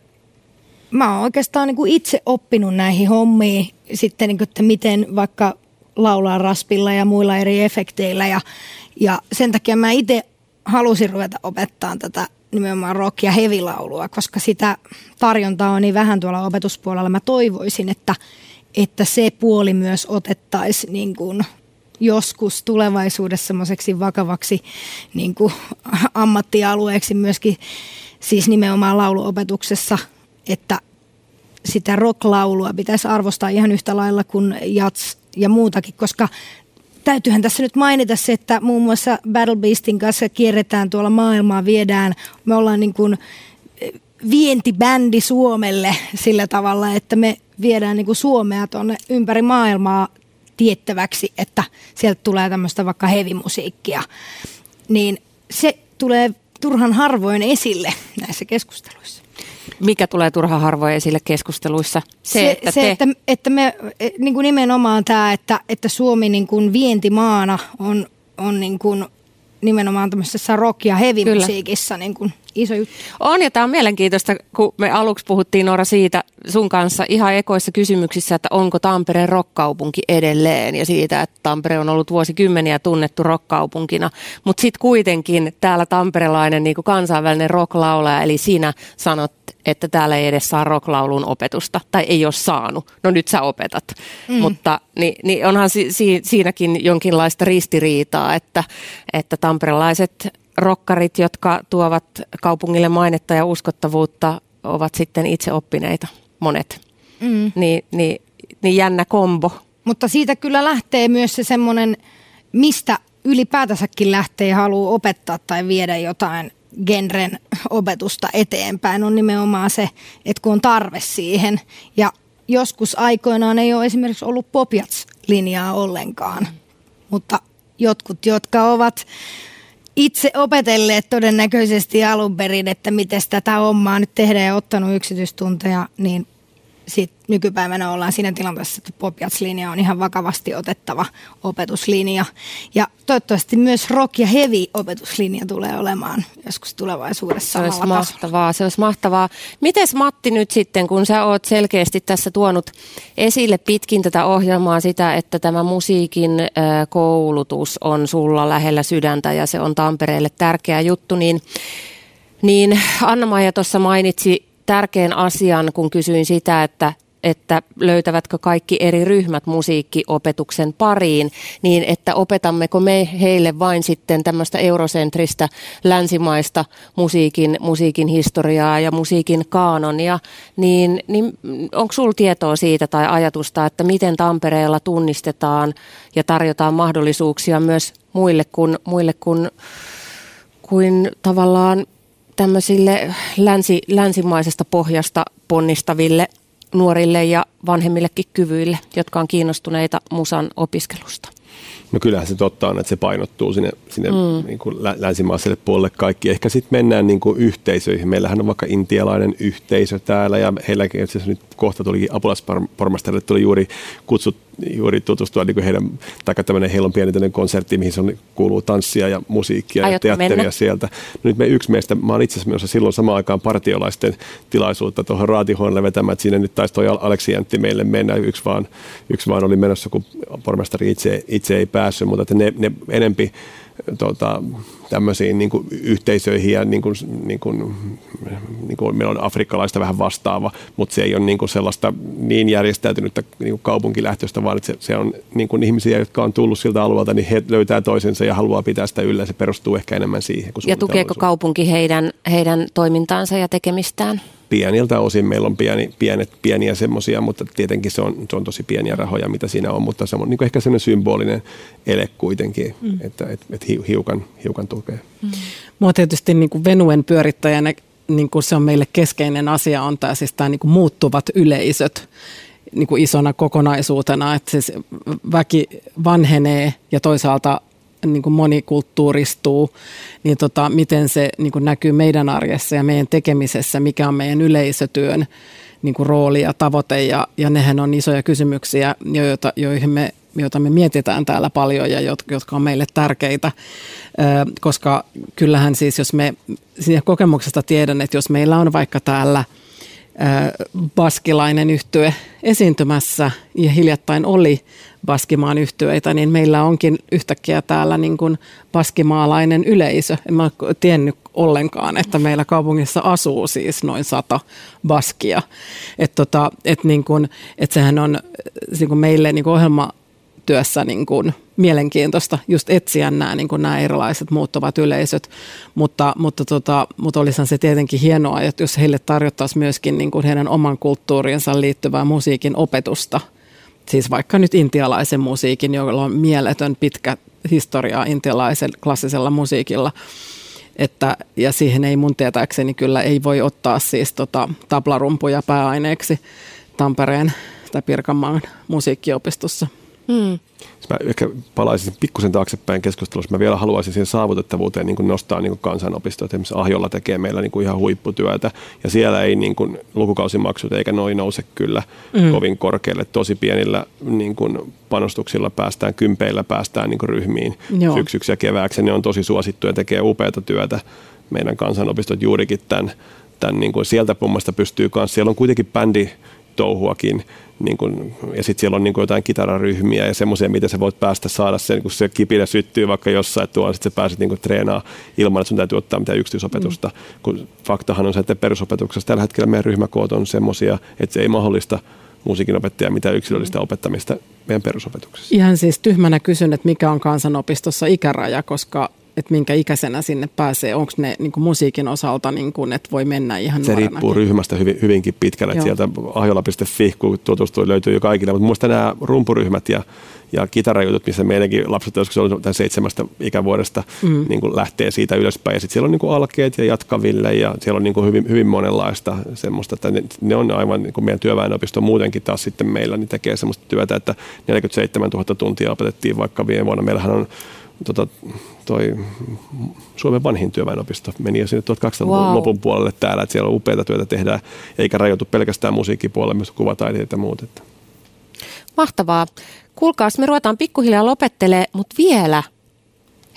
mä oon oikeastaan niin kuin itse oppinut näihin hommiin sitten, niin kuin, että miten vaikka laulaa raspilla ja muilla eri efekteillä ja, ja sen takia mä itse halusin ruveta opettaa tätä nimenomaan rock- ja hevilaulua, koska sitä tarjontaa on niin vähän tuolla opetuspuolella. Mä toivoisin, että, että se puoli myös otettaisiin niin kuin joskus tulevaisuudessa semmoiseksi vakavaksi niin kuin ammattialueeksi myöskin siis nimenomaan lauluopetuksessa – että sitä rocklaulua pitäisi arvostaa ihan yhtä lailla kuin jats ja muutakin, koska täytyyhän tässä nyt mainita se, että muun muassa Battle Beastin kanssa kierretään tuolla maailmaa, viedään, me ollaan niin kuin eh, vientibändi Suomelle sillä tavalla, että me viedään niin kuin Suomea tuonne ympäri maailmaa tiettäväksi, että sieltä tulee tämmöistä vaikka hevimusiikkia, niin se tulee turhan harvoin esille näissä keskusteluissa mikä tulee turha harvoin esille keskusteluissa? Se, se, että, se, te... että, että me e, niin kuin nimenomaan tämä, että, että Suomi niin kuin vientimaana on, on niin kuin nimenomaan tämmöisessä rock- ja heavy-musiikissa niin kuin iso juttu. On ja tämä on mielenkiintoista, kun me aluksi puhuttiin Noora siitä sun kanssa ihan ekoissa kysymyksissä, että onko Tampere rockkaupunki edelleen ja siitä, että Tampere on ollut vuosikymmeniä tunnettu rockkaupunkina, mutta sitten kuitenkin täällä tamperelainen niin kansainvälinen rocklaulaja, eli sinä sanot, että täällä ei edes saa rocklaulun opetusta tai ei ole saanut. No nyt sä opetat, mm. mutta niin, niin onhan si, si, siinäkin jonkinlaista ristiriitaa, että, että tamperelaiset rokkarit, jotka tuovat kaupungille mainetta ja uskottavuutta, ovat sitten itse oppineita, monet. Mm. Niin, niin, niin jännä kombo. Mutta siitä kyllä lähtee myös se semmoinen, mistä ylipäätänsäkin lähtee ja haluaa opettaa tai viedä jotain genren opetusta eteenpäin, on nimenomaan se, että kun on tarve siihen. Ja joskus aikoinaan ei ole esimerkiksi ollut popjats-linjaa ollenkaan, mutta jotkut, jotka ovat itse opetelleet todennäköisesti alun perin, että miten tätä hommaa nyt tehdään ja ottanut yksityistunteja, niin sit nykypäivänä ollaan siinä tilanteessa, että Popjats-linja on ihan vakavasti otettava opetuslinja. Ja toivottavasti myös rock- ja heavy-opetuslinja tulee olemaan joskus tulevaisuudessa Se olisi mahtavaa, se olisi mahtavaa. Mites Matti nyt sitten, kun sä oot selkeästi tässä tuonut esille pitkin tätä ohjelmaa sitä, että tämä musiikin koulutus on sulla lähellä sydäntä ja se on Tampereelle tärkeä juttu, niin niin Anna-Maija tuossa mainitsi tärkeän asian, kun kysyin sitä, että että löytävätkö kaikki eri ryhmät musiikkiopetuksen pariin, niin että opetammeko me heille vain sitten tämmöistä eurosentristä länsimaista musiikin, musiikin historiaa ja musiikin kaanonia, niin, niin onko sinulla tietoa siitä tai ajatusta, että miten Tampereella tunnistetaan ja tarjotaan mahdollisuuksia myös muille kuin, muille kuin, kuin tavallaan tämmöisille länsi, länsimaisesta pohjasta ponnistaville nuorille ja vanhemmillekin kyvyille, jotka on kiinnostuneita musan opiskelusta? No kyllähän se totta on, että se painottuu sinne, sinne mm. niin kuin länsimaiselle puolelle kaikki. Ehkä sitten mennään niin kuin yhteisöihin. Meillähän on vaikka intialainen yhteisö täällä ja heilläkin nyt kohta tulikin apulaispormastarille tuli juuri kutsut juuri tutustua niin heidän, tai tämmöinen, heillä on pieni konsertti, mihin se on, kuuluu tanssia ja musiikkia Aiotko ja teatteria mennä? sieltä. No nyt me yksi meistä, mä olen itse asiassa silloin samaan aikaan partiolaisten tilaisuutta tuohon raatihuoneelle vetämään, että siinä nyt taisi toi Aleksi Jäntti meille mennä, yksi vaan, yksi vaan oli menossa, kun pormestari itse, itse ei päässyt, mutta että ne, ne enempi tota, tämmöisiin niin kuin yhteisöihin ja niin kuin, niin kuin, niin kuin meillä on afrikkalaista vähän vastaava, mutta se ei ole niin kuin sellaista niin järjestäytynyttä niin kuin kaupunkilähtöistä, vaan se, se on niin kuin ihmisiä, jotka on tullut siltä alueelta, niin he löytää toisensa ja haluaa pitää sitä yllä. Se perustuu ehkä enemmän siihen. ja tukeeko kaupunki heidän, heidän toimintaansa ja tekemistään? Pieniltä osin meillä on pieni, pienet, pieniä semmoisia, mutta tietenkin se on, se on tosi pieniä rahoja, mitä siinä on, mutta se on niin ehkä semmoinen symbolinen ele kuitenkin, mm. että et, et hiukan, hiukan tukee. Mm. Mua tietysti niin kuin Venuen pyörittäjänä niin kuin se on meille keskeinen asia, on tämä, siis tämä niin kuin muuttuvat yleisöt niin kuin isona kokonaisuutena, että siis väki vanhenee ja toisaalta niin kuin monikulttuuristuu, niin tota, miten se niin kuin näkyy meidän arjessa ja meidän tekemisessä, mikä on meidän yleisötyön niin kuin rooli ja tavoite. Ja, ja nehän on isoja kysymyksiä, joita, joihin me, joita me mietitään täällä paljon ja jotka on meille tärkeitä. koska kyllähän siis, jos me siitä kokemuksesta tiedän, että jos meillä on vaikka täällä – baskilainen yhtye esiintymässä ja hiljattain oli baskimaan yhtyeitä, niin meillä onkin yhtäkkiä täällä niin kuin baskimaalainen yleisö. En mä ole tiennyt ollenkaan, että meillä kaupungissa asuu siis noin sata baskia. Että tota, et niin kuin, et sehän on niin kuin meille niin kuin ohjelma työssä niin kuin mielenkiintoista just etsiä nämä, niin kuin nämä erilaiset muuttuvat yleisöt, mutta, mutta, tota, mutta olisihan se tietenkin hienoa, että jos heille tarjottaisiin myöskin niin kuin heidän oman kulttuuriinsa liittyvää musiikin opetusta, siis vaikka nyt intialaisen musiikin, jolla on mieletön pitkä historia intialaisen klassisella musiikilla, että, ja siihen ei mun tietääkseni kyllä ei voi ottaa siis tota, tablarumpuja pääaineeksi Tampereen tai Pirkanmaan musiikkiopistossa. Hmm. Mä ehkä palaisin pikkusen taaksepäin keskustelussa. Mä vielä haluaisin siihen saavutettavuuteen niin nostaa niin kansanopistoja. Esimerkiksi Ahjolla tekee meillä niin ihan huipputyötä. Ja siellä ei niin kuin, lukukausimaksut eikä noin nouse kyllä mm. kovin korkealle. Tosi pienillä niin kuin, panostuksilla päästään, kympeillä päästään niin kuin, ryhmiin Joo. syksyksi ja kevääksi. Ne on tosi suosittu ja tekee upeata työtä. Meidän kansanopistot juurikin tämän, tämän niin kuin, sieltä pummasta pystyy kanssa. Siellä on kuitenkin bändi touhuakin. Niin kun, ja sitten siellä on niin jotain kitararyhmiä ja semmoisia, miten sä voit päästä saada sen, kun se kipinä syttyy vaikka jossain, että tuolla sitten sä pääset niin treenaamaan ilman, että sun täytyy ottaa mitään yksityisopetusta. Mm. Kun faktahan on se, että perusopetuksessa tällä hetkellä meidän ryhmäkoot on semmoisia, että se ei mahdollista musiikinopettaja mitä yksilöllistä mm. opettamista meidän perusopetuksessa. Ihan siis tyhmänä kysyn, että mikä on kansanopistossa ikäraja, koska että minkä ikäisenä sinne pääsee? Onko ne niin kuin musiikin osalta, niin kuin, että voi mennä ihan Se riippuu ryhmästä hyvin, hyvinkin pitkälle. Että sieltä ahjola.fi, kun tutustuu, löytyy jo kaikille. Mutta minusta nämä rumpuryhmät ja ja kitarajutut, missä meidänkin lapset joskus on tämän seitsemästä ikävuodesta mm. niin kuin lähtee siitä ylöspäin. Ja sitten siellä on niin kuin alkeet ja jatkaville ja siellä on niin kuin hyvin, hyvin monenlaista semmoista, että ne, ne on aivan niin kuin meidän työväenopisto muutenkin taas sitten meillä, niin tekee semmoista työtä, että 47 000 tuntia opetettiin vaikka viime vuonna. Meillähän on tota, toi Suomen vanhin työväenopisto meni jo sinne 1200-luvun wow. lopun puolelle täällä, että siellä on upeita työtä tehdään, eikä rajoitu pelkästään musiikkipuolelle, myös kuvataiteet ja muut. Että. Mahtavaa. Kuulkaas, me ruvetaan pikkuhiljaa lopettelee, mutta vielä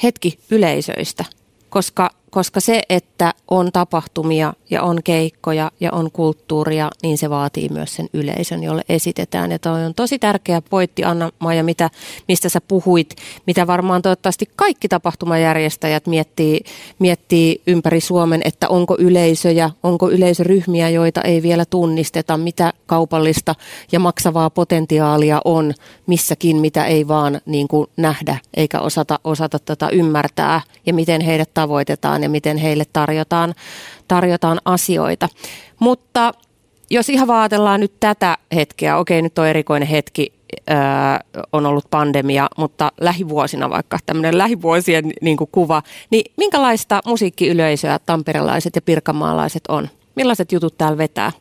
hetki yleisöistä, koska koska se, että on tapahtumia ja on keikkoja ja on kulttuuria, niin se vaatii myös sen yleisön, jolle esitetään. Ja toi on tosi tärkeä pointti, Anna-Maija, mitä, mistä sä puhuit, mitä varmaan toivottavasti kaikki tapahtumajärjestäjät miettii, miettii ympäri Suomen, että onko yleisöjä, onko yleisöryhmiä, joita ei vielä tunnisteta, mitä kaupallista ja maksavaa potentiaalia on missäkin, mitä ei vaan niin kuin nähdä eikä osata, osata tätä ymmärtää ja miten heidät tavoitetaan ja miten heille tarjotaan, tarjotaan asioita. Mutta jos ihan vaatellaan nyt tätä hetkeä, okei nyt on erikoinen hetki, öö, on ollut pandemia, mutta lähivuosina vaikka tämmöinen lähivuosien niin kuin kuva, niin minkälaista musiikkiyleisöä tamperelaiset ja pirkanmaalaiset on? Millaiset jutut täällä vetää?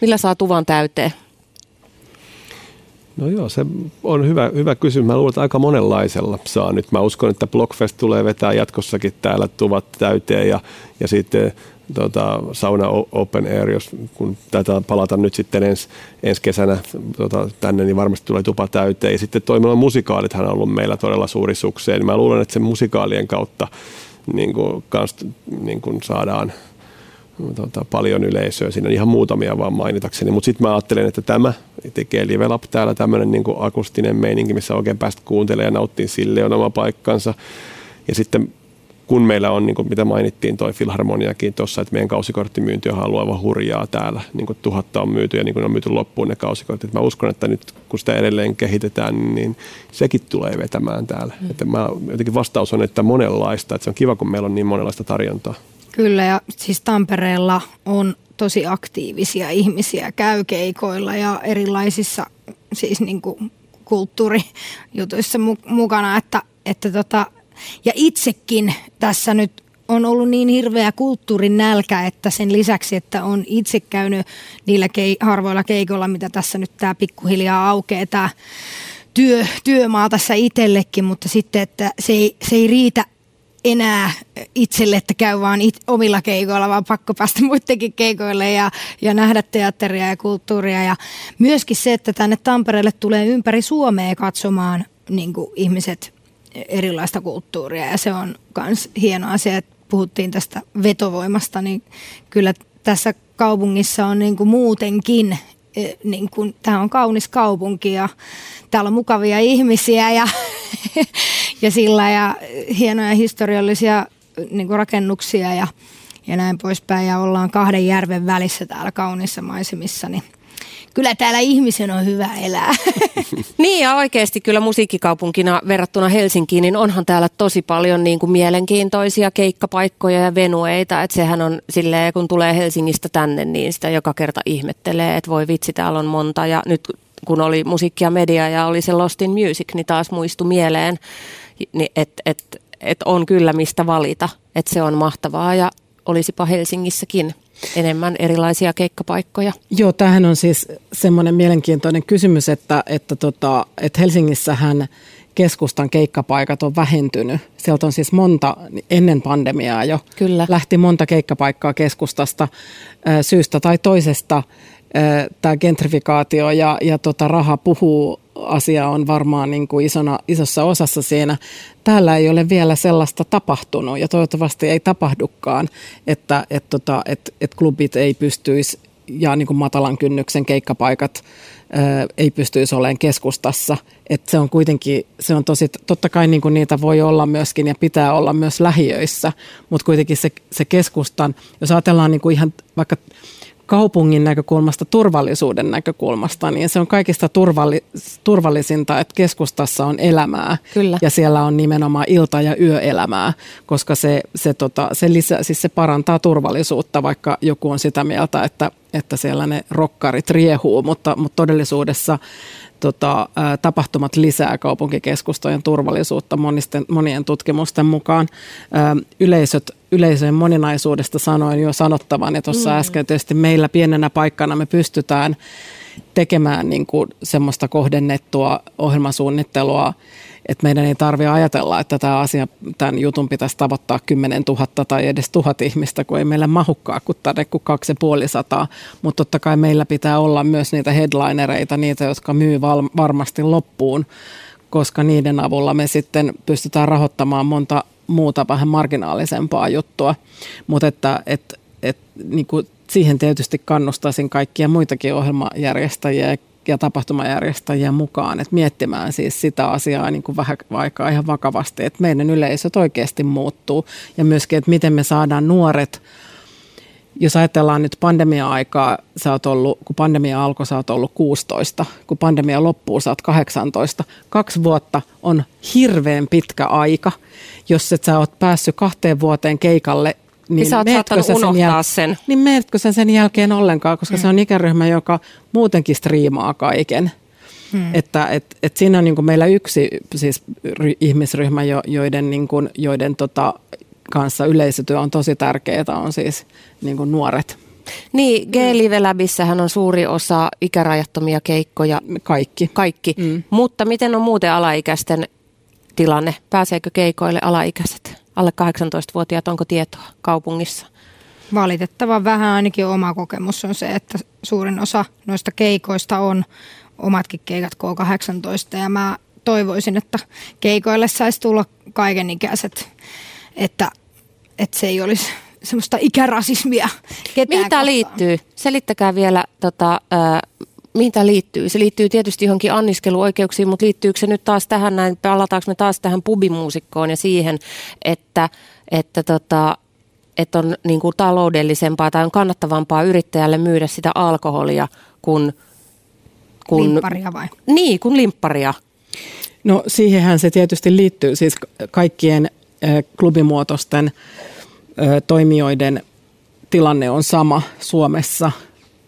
Millä saa tuvan täyteen? No joo, se on hyvä, hyvä kysymys. Mä luulen, että aika monenlaisella saa nyt. Mä uskon, että Blockfest tulee vetää jatkossakin täällä tuvat täyteen ja, ja sitten tota, sauna open air, jos kun tätä palata nyt sitten ens, ensi kesänä tota, tänne, niin varmasti tulee tupa täyteen. Ja sitten toimilla musikaalithan on ollut meillä todella suuri sukseen. Mä luulen, että sen musikaalien kautta niin kuin, kans, niin kuin saadaan tota, paljon yleisöä. Siinä on ihan muutamia vaan mainitakseni. Mutta sitten mä ajattelen, että tämä tekee Live Lab täällä tämmöinen niin akustinen meininki, missä oikein päästä kuuntelemaan ja nauttii sille on oma paikkansa. Ja sitten kun meillä on, niin kuin mitä mainittiin, toi Filharmoniakin tuossa, että meidän kausikorttimyynti on ollut aivan hurjaa täällä. Niin kuin tuhatta on myyty ja niin kuin on myyty loppuun ne kausikortit. Mä uskon, että nyt kun sitä edelleen kehitetään, niin sekin tulee vetämään täällä. Mm. Että mä, jotenkin vastaus on, että monenlaista. Että se on kiva, kun meillä on niin monenlaista tarjontaa. Kyllä ja siis Tampereella on tosi aktiivisia ihmisiä, käy keikoilla ja erilaisissa siis niin kuin kulttuurijutuissa mukana, että, että tota, ja itsekin tässä nyt on ollut niin hirveä kulttuurin nälkä, että sen lisäksi, että on itse käynyt niillä kei, harvoilla keikoilla, mitä tässä nyt tämä pikkuhiljaa aukeaa, tämä työ, työmaa tässä itsellekin, mutta sitten, että se ei, se ei riitä enää itselle, että käy vaan it, omilla keikoilla, vaan pakko päästä muidenkin keikoille ja, ja nähdä teatteria ja kulttuuria. Ja myöskin se, että tänne Tampereelle tulee ympäri Suomea katsomaan niin kuin ihmiset erilaista kulttuuria ja se on myös hieno asia, että puhuttiin tästä vetovoimasta, niin kyllä tässä kaupungissa on niin kuin muutenkin e, niin kuin, tämä on kaunis kaupunki ja täällä on mukavia ihmisiä ja ja sillä ja hienoja historiallisia niin kuin rakennuksia ja, ja näin poispäin. Ja ollaan kahden järven välissä täällä kauniissa maisemissa, niin kyllä täällä ihmisen on hyvä elää. niin ja oikeasti kyllä musiikkikaupunkina verrattuna Helsinkiin, niin onhan täällä tosi paljon niin kuin mielenkiintoisia keikkapaikkoja ja venueita. Että sehän on silleen, kun tulee Helsingistä tänne, niin sitä joka kerta ihmettelee, että voi vitsi, täällä on monta. Ja nyt kun oli musiikkia media ja oli se Lost in Music, niin taas muistui mieleen, että et, et on kyllä mistä valita. Että se on mahtavaa ja olisipa Helsingissäkin enemmän erilaisia keikkapaikkoja. Joo, tämähän on siis semmoinen mielenkiintoinen kysymys, että, että, tota, että Helsingissähän keskustan keikkapaikat on vähentynyt. Sieltä on siis monta, ennen pandemiaa jo, Kyllä. lähti monta keikkapaikkaa keskustasta syystä tai toisesta tämä gentrifikaatio ja, ja tota raha puhuu asia on varmaan niin kuin isona, isossa osassa siinä. Täällä ei ole vielä sellaista tapahtunut ja toivottavasti ei tapahdukaan, että et, tota, et, et klubit ei pystyisi ja niin kuin matalan kynnyksen keikkapaikat ää, ei pystyisi olemaan keskustassa. Et se on kuitenkin, se on tosi, totta kai niin kuin niitä voi olla myöskin ja pitää olla myös lähiöissä, mutta kuitenkin se, se keskustan, jos ajatellaan niin kuin ihan vaikka kaupungin näkökulmasta, turvallisuuden näkökulmasta, niin se on kaikista turvalli, turvallisinta, että keskustassa on elämää. Kyllä. Ja siellä on nimenomaan ilta- ja yöelämää, koska se, se, tota, se, lisä, siis se parantaa turvallisuutta, vaikka joku on sitä mieltä, että, että siellä ne rokkarit riehuu, mutta, mutta todellisuudessa tota, tapahtumat lisää kaupunkikeskustojen turvallisuutta monisten, monien tutkimusten mukaan. Yleisöt, yleisöjen moninaisuudesta sanoin jo sanottavan, ja tuossa mm. äsken tietysti meillä pienenä paikkana me pystytään tekemään niin kuin semmoista kohdennettua ohjelmasuunnittelua, että meidän ei tarvitse ajatella, että tämä asia, tämän jutun pitäisi tavoittaa 10 000 tai edes tuhat ihmistä, kun ei meillä mahukkaa kuin tänne kuin kaksi puoli sataa. Mutta totta kai meillä pitää olla myös niitä headlinereita, niitä, jotka myy val- varmasti loppuun, koska niiden avulla me sitten pystytään rahoittamaan monta muuta vähän marginaalisempaa juttua. Mutta että et, et, niin kuin siihen tietysti kannustaisin kaikkia muitakin ohjelmajärjestäjiä ja tapahtumajärjestäjiä mukaan, että miettimään siis sitä asiaa niin kuin vähän aikaa ihan vakavasti, että meidän yleisöt oikeasti muuttuu ja myöskin, että miten me saadaan nuoret, jos ajatellaan nyt pandemia-aikaa, sä oot ollut, kun pandemia alkoi, sä oot ollut 16, kun pandemia loppuu, sä oot 18. Kaksi vuotta on hirveän pitkä aika, jos et sä oot päässyt kahteen vuoteen keikalle niin, niin sä oot saattanut sen unohtaa jäl- sen. Niin menetkö sen sen jälkeen ollenkaan, koska mm. se on ikäryhmä, joka muutenkin striimaa kaiken. Hmm. Että et, et siinä on niin kuin meillä yksi siis ry, ihmisryhmä, jo, joiden, niin kuin, joiden tota, kanssa yleisötyö on tosi tärkeää, on siis niin kuin nuoret. Niin, G-Live Labissähän on suuri osa ikärajattomia keikkoja. Kaikki. Kaikki. Mm. Mutta miten on muuten alaikäisten tilanne? Pääseekö keikoille alaikäiset? Alle 18-vuotiaat, onko tietoa kaupungissa? Valitettavan vähän ainakin oma kokemus on se, että suurin osa noista keikoista on omatkin keikat K18 ja mä toivoisin, että keikoille saisi tulla kaikenikäiset, että, että se ei olisi semmoista ikärasismia Mihin tämä liittyy? Selittäkää vielä tota, äh, mihin tämä liittyy? Se liittyy tietysti johonkin anniskeluoikeuksiin, mutta liittyykö se nyt taas tähän näin, palataanko me taas tähän pubimuusikkoon ja siihen, että, että, tota, että on niin kuin taloudellisempaa tai on kannattavampaa yrittäjälle myydä sitä alkoholia kuin... kuin limpparia vai? Niin, kuin limpparia. No siihenhän se tietysti liittyy, siis kaikkien klubimuotoisten toimijoiden tilanne on sama Suomessa –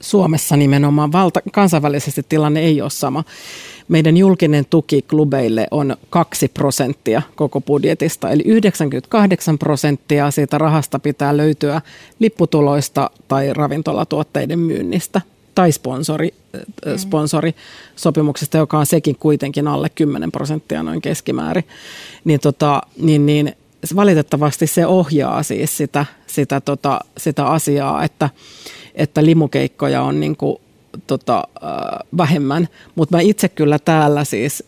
Suomessa nimenomaan valta, kansainvälisesti tilanne ei ole sama. Meidän julkinen tuki klubeille on 2 prosenttia koko budjetista, eli 98 prosenttia siitä rahasta pitää löytyä lipputuloista tai ravintolatuotteiden myynnistä tai sponsori, mm. sponsorisopimuksesta, joka on sekin kuitenkin alle 10 prosenttia noin keskimäärin. Niin, tota, niin, niin valitettavasti se ohjaa siis sitä, sitä, tota, sitä asiaa, että että limukeikkoja on niin kuin, tota, äh, vähemmän. Mutta mä itse kyllä täällä siis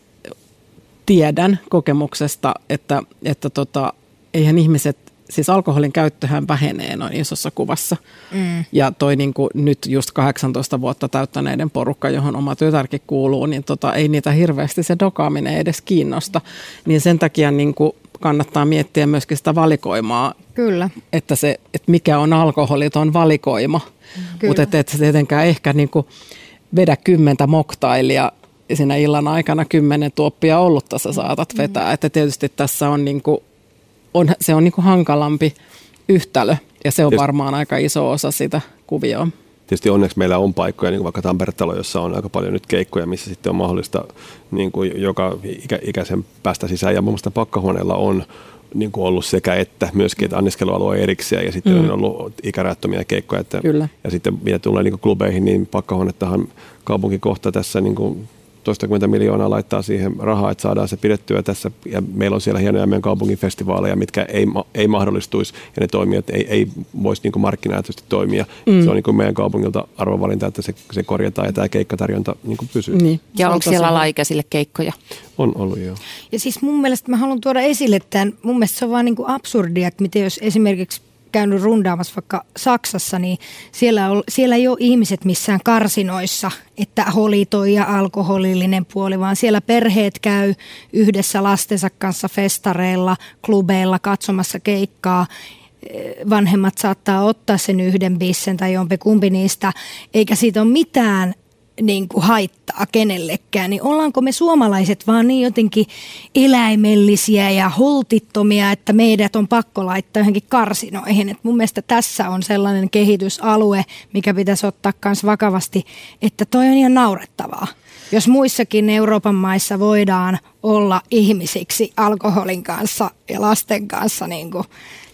tiedän kokemuksesta, että, että tota, eihän ihmiset, siis alkoholin käyttöhän vähenee noin isossa kuvassa. Mm. Ja toi niin kuin nyt just 18 vuotta täyttäneiden porukka, johon oma tytärkin kuuluu, niin tota, ei niitä hirveästi se dokaaminen edes kiinnosta. Niin sen takia niin kuin kannattaa miettiä myöskin sitä valikoimaa. Kyllä. Että, se, että mikä on alkoholiton valikoima. Mutta et, et tietenkään ehkä niinku vedä kymmentä moktailia siinä illan aikana kymmenen tuoppia ollutta sä saatat mm. vetää. Mm. Että tietysti tässä on, niinku, on, se on niinku hankalampi yhtälö ja se on varmaan aika iso osa sitä kuvioa. Tietysti onneksi meillä on paikkoja, niin kuin vaikka Tamperetalo, jossa on aika paljon nyt keikkoja, missä sitten on mahdollista niin kuin joka ikä, ikäisen päästä sisään. Ja muassa pakkahuoneella on niin kuin ollut sekä että myöskin, että anniskelualue erikseen ja sitten mm. on ollut ikärättömiä keikkoja. Että, Kyllä. Ja sitten mitä tulee niin kuin klubeihin, niin pakkahuonettahan kaupunki kohta tässä niin kuin toistakymmentä miljoonaa laittaa siihen rahaa, että saadaan se pidettyä tässä. Ja meillä on siellä hienoja meidän kaupungin festivaaleja, mitkä ei, ei mahdollistuisi ja ne toimijat ei, ei voisi niin markkinaehtoisesti toimia. Mm. Se on niin kuin meidän kaupungilta arvovalinta, että se, se korjataan ja tämä keikkatarjonta niin kuin pysyy. Niin. Ja onko siellä alaikäisille keikkoja? On ollut, joo. Ja siis mun mielestä mä haluan tuoda esille tämän, mun mielestä se on vaan niin kuin absurdia, että miten jos esimerkiksi käynyt rundaamassa vaikka Saksassa, niin siellä, on, siellä ei ole ihmiset missään karsinoissa, että holitoi ja alkoholillinen puoli, vaan siellä perheet käy yhdessä lastensa kanssa festareilla, klubeilla katsomassa keikkaa. Vanhemmat saattaa ottaa sen yhden bissen tai jompikumpi niistä, eikä siitä ole mitään niin kuin haittaa kenellekään, niin ollaanko me suomalaiset vaan niin jotenkin eläimellisiä ja holtittomia, että meidät on pakko laittaa johonkin karsinoihin. Et mun mielestä tässä on sellainen kehitysalue, mikä pitäisi ottaa myös vakavasti, että toi on ihan naurettavaa. Jos muissakin Euroopan maissa voidaan olla ihmisiksi alkoholin kanssa ja lasten kanssa niin kuin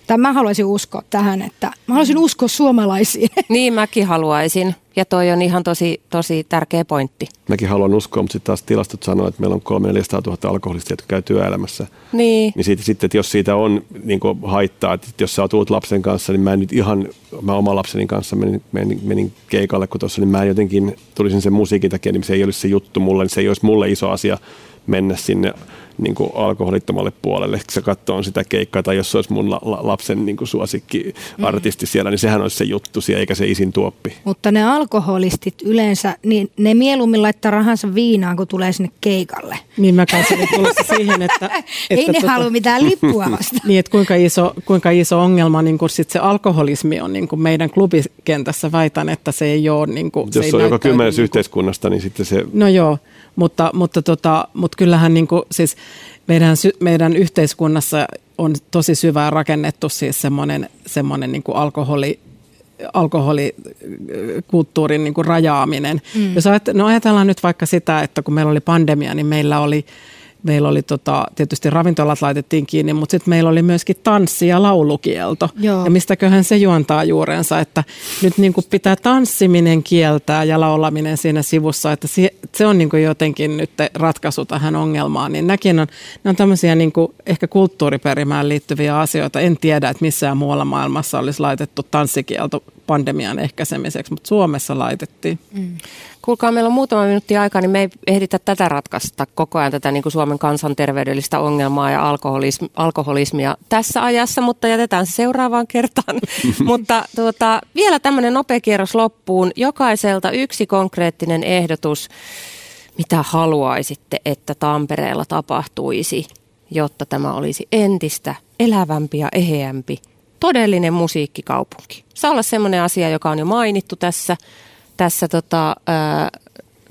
Tämä mä haluaisin uskoa tähän, että mä haluaisin uskoa suomalaisiin. Niin mäkin haluaisin. Ja toi on ihan tosi, tosi tärkeä pointti. Mäkin haluan uskoa, mutta sitten taas tilastot sanoo, että meillä on 3 400 000 alkoholistia, jotka käy työelämässä. Niin. Niin siitä, sitten, että jos siitä on niin haittaa, että jos sä oot lapsen kanssa, niin mä en nyt ihan, mä oman lapseni kanssa menin, menin, menin keikalle, kun tuossa, niin mä jotenkin tulisin sen musiikin takia, niin se ei olisi se juttu mulle, niin se ei olisi mulle iso asia mennä sinne niin kuin alkoholittomalle puolelle, se katsoo sitä keikkaa, tai jos se olisi mun la- la- lapsen niin kuin suosikki artisti mm. siellä, niin sehän olisi se juttu siellä, eikä se isin tuoppi. Mutta ne alkoholistit yleensä, niin ne mieluummin laittaa rahansa viinaan, kun tulee sinne keikalle. Niin mä kanssa tulossa siihen, että... että Ei ne tota, halua mitään lippua vasta. niin, että kuinka iso, kuinka iso ongelma niin kuin sit se alkoholismi on niin kuin meidän klubikentässä. Väitän, että se ei ole... Niin kuin, jos se on joka kymmenes niin kuin... yhteiskunnasta, niin sitten se... No joo, mutta, mutta, tota, mutta kyllähän niin kuin, siis meidän, meidän yhteiskunnassa on tosi syvää rakennettu siis semmoinen, semmoinen niin kuin alkoholi, alkoholikulttuurin niin kuin rajaaminen. Mm. Jos ajat, no ajatellaan nyt vaikka sitä, että kun meillä oli pandemia, niin meillä oli meillä oli tota, tietysti ravintolat laitettiin kiinni, mutta sitten meillä oli myöskin tanssi- ja laulukielto. Joo. Ja mistäköhän se juontaa juurensa, että nyt niin kuin pitää tanssiminen kieltää ja laulaminen siinä sivussa, että se, on niin kuin jotenkin nyt ratkaisu tähän ongelmaan. Niin näkin on, ne on tämmöisiä niin kuin ehkä kulttuuriperimään liittyviä asioita. En tiedä, että missään muualla maailmassa olisi laitettu tanssikielto pandemian ehkäisemiseksi, mutta Suomessa laitettiin. Mm. Kuulkaa, meillä on muutama minuutti aikaa, niin me ei ehditä tätä ratkaista koko ajan tätä niin kuin Suomen kansanterveydellistä ongelmaa ja alkoholism, alkoholismia tässä ajassa, mutta jätetään se seuraavaan kertaan. mutta tuota, vielä tämmöinen nopea kierros loppuun. Jokaiselta yksi konkreettinen ehdotus, mitä haluaisitte, että Tampereella tapahtuisi, jotta tämä olisi entistä elävämpi ja eheämpi todellinen musiikkikaupunki. Saa olla semmoinen asia, joka on jo mainittu tässä, tässä, tota, ää,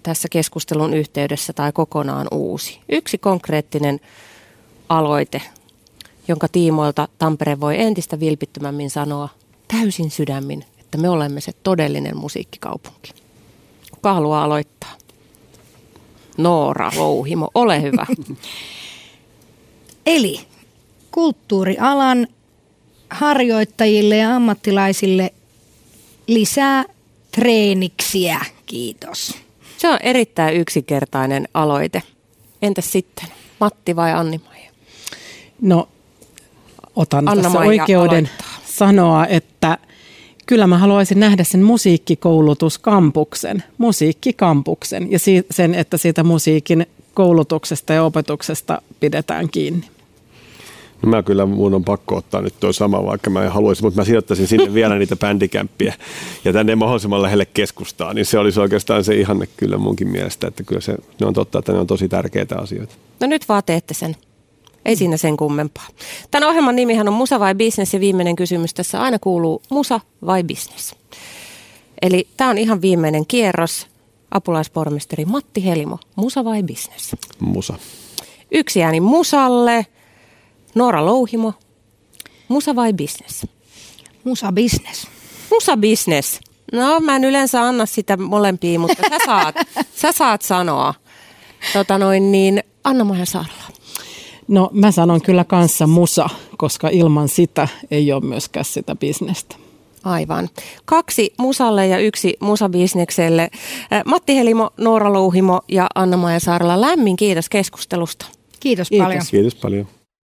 tässä keskustelun yhteydessä tai kokonaan uusi. Yksi konkreettinen aloite, jonka tiimoilta Tampere voi entistä vilpittömämmin sanoa täysin sydämin, että me olemme se todellinen musiikkikaupunki. Kuka haluaa aloittaa? Noora Louhimo, ole hyvä. Eli kulttuurialan harjoittajille ja ammattilaisille lisää treeniksiä. Kiitos. Se on erittäin yksinkertainen aloite. Entäs sitten, Matti vai Anni-Maija? No, otan Anna tässä oikeuden aloittaa. sanoa, että kyllä mä haluaisin nähdä sen musiikkikoulutuskampuksen, musiikkikampuksen ja sen, että siitä musiikin koulutuksesta ja opetuksesta pidetään kiinni. No mä kyllä, mun on pakko ottaa nyt tuo sama, vaikka mä en haluaisi, mutta mä sijoittaisin sinne vielä niitä bändikämppiä ja tänne mahdollisimman lähelle keskustaa, niin se olisi oikeastaan se ihanne kyllä munkin mielestä, että kyllä se, ne on totta, että ne on tosi tärkeitä asioita. No nyt vaan teette sen. Ei siinä sen kummempaa. Tämän ohjelman nimihän on Musa vai Business ja viimeinen kysymys tässä aina kuuluu Musa vai Business. Eli tämä on ihan viimeinen kierros. Apulaispormesteri Matti Helimo, Musa vai Business? Musa. Yksi ääni Musalle. Noora Louhimo, musa vai business? Musa business. Musa business. No mä en yleensä anna sitä molempia, mutta sä saat, sä saat sanoa. Tota noin, niin Anna-Maja Saarala. No mä sanon kyllä kanssa musa, koska ilman sitä ei ole myöskään sitä bisnestä. Aivan. Kaksi musalle ja yksi musabisnekselle. Matti Helimo, Noora Louhimo ja Anna-Maja Saarala, lämmin kiitos keskustelusta. Kiitos, kiitos. paljon. Kiitos paljon.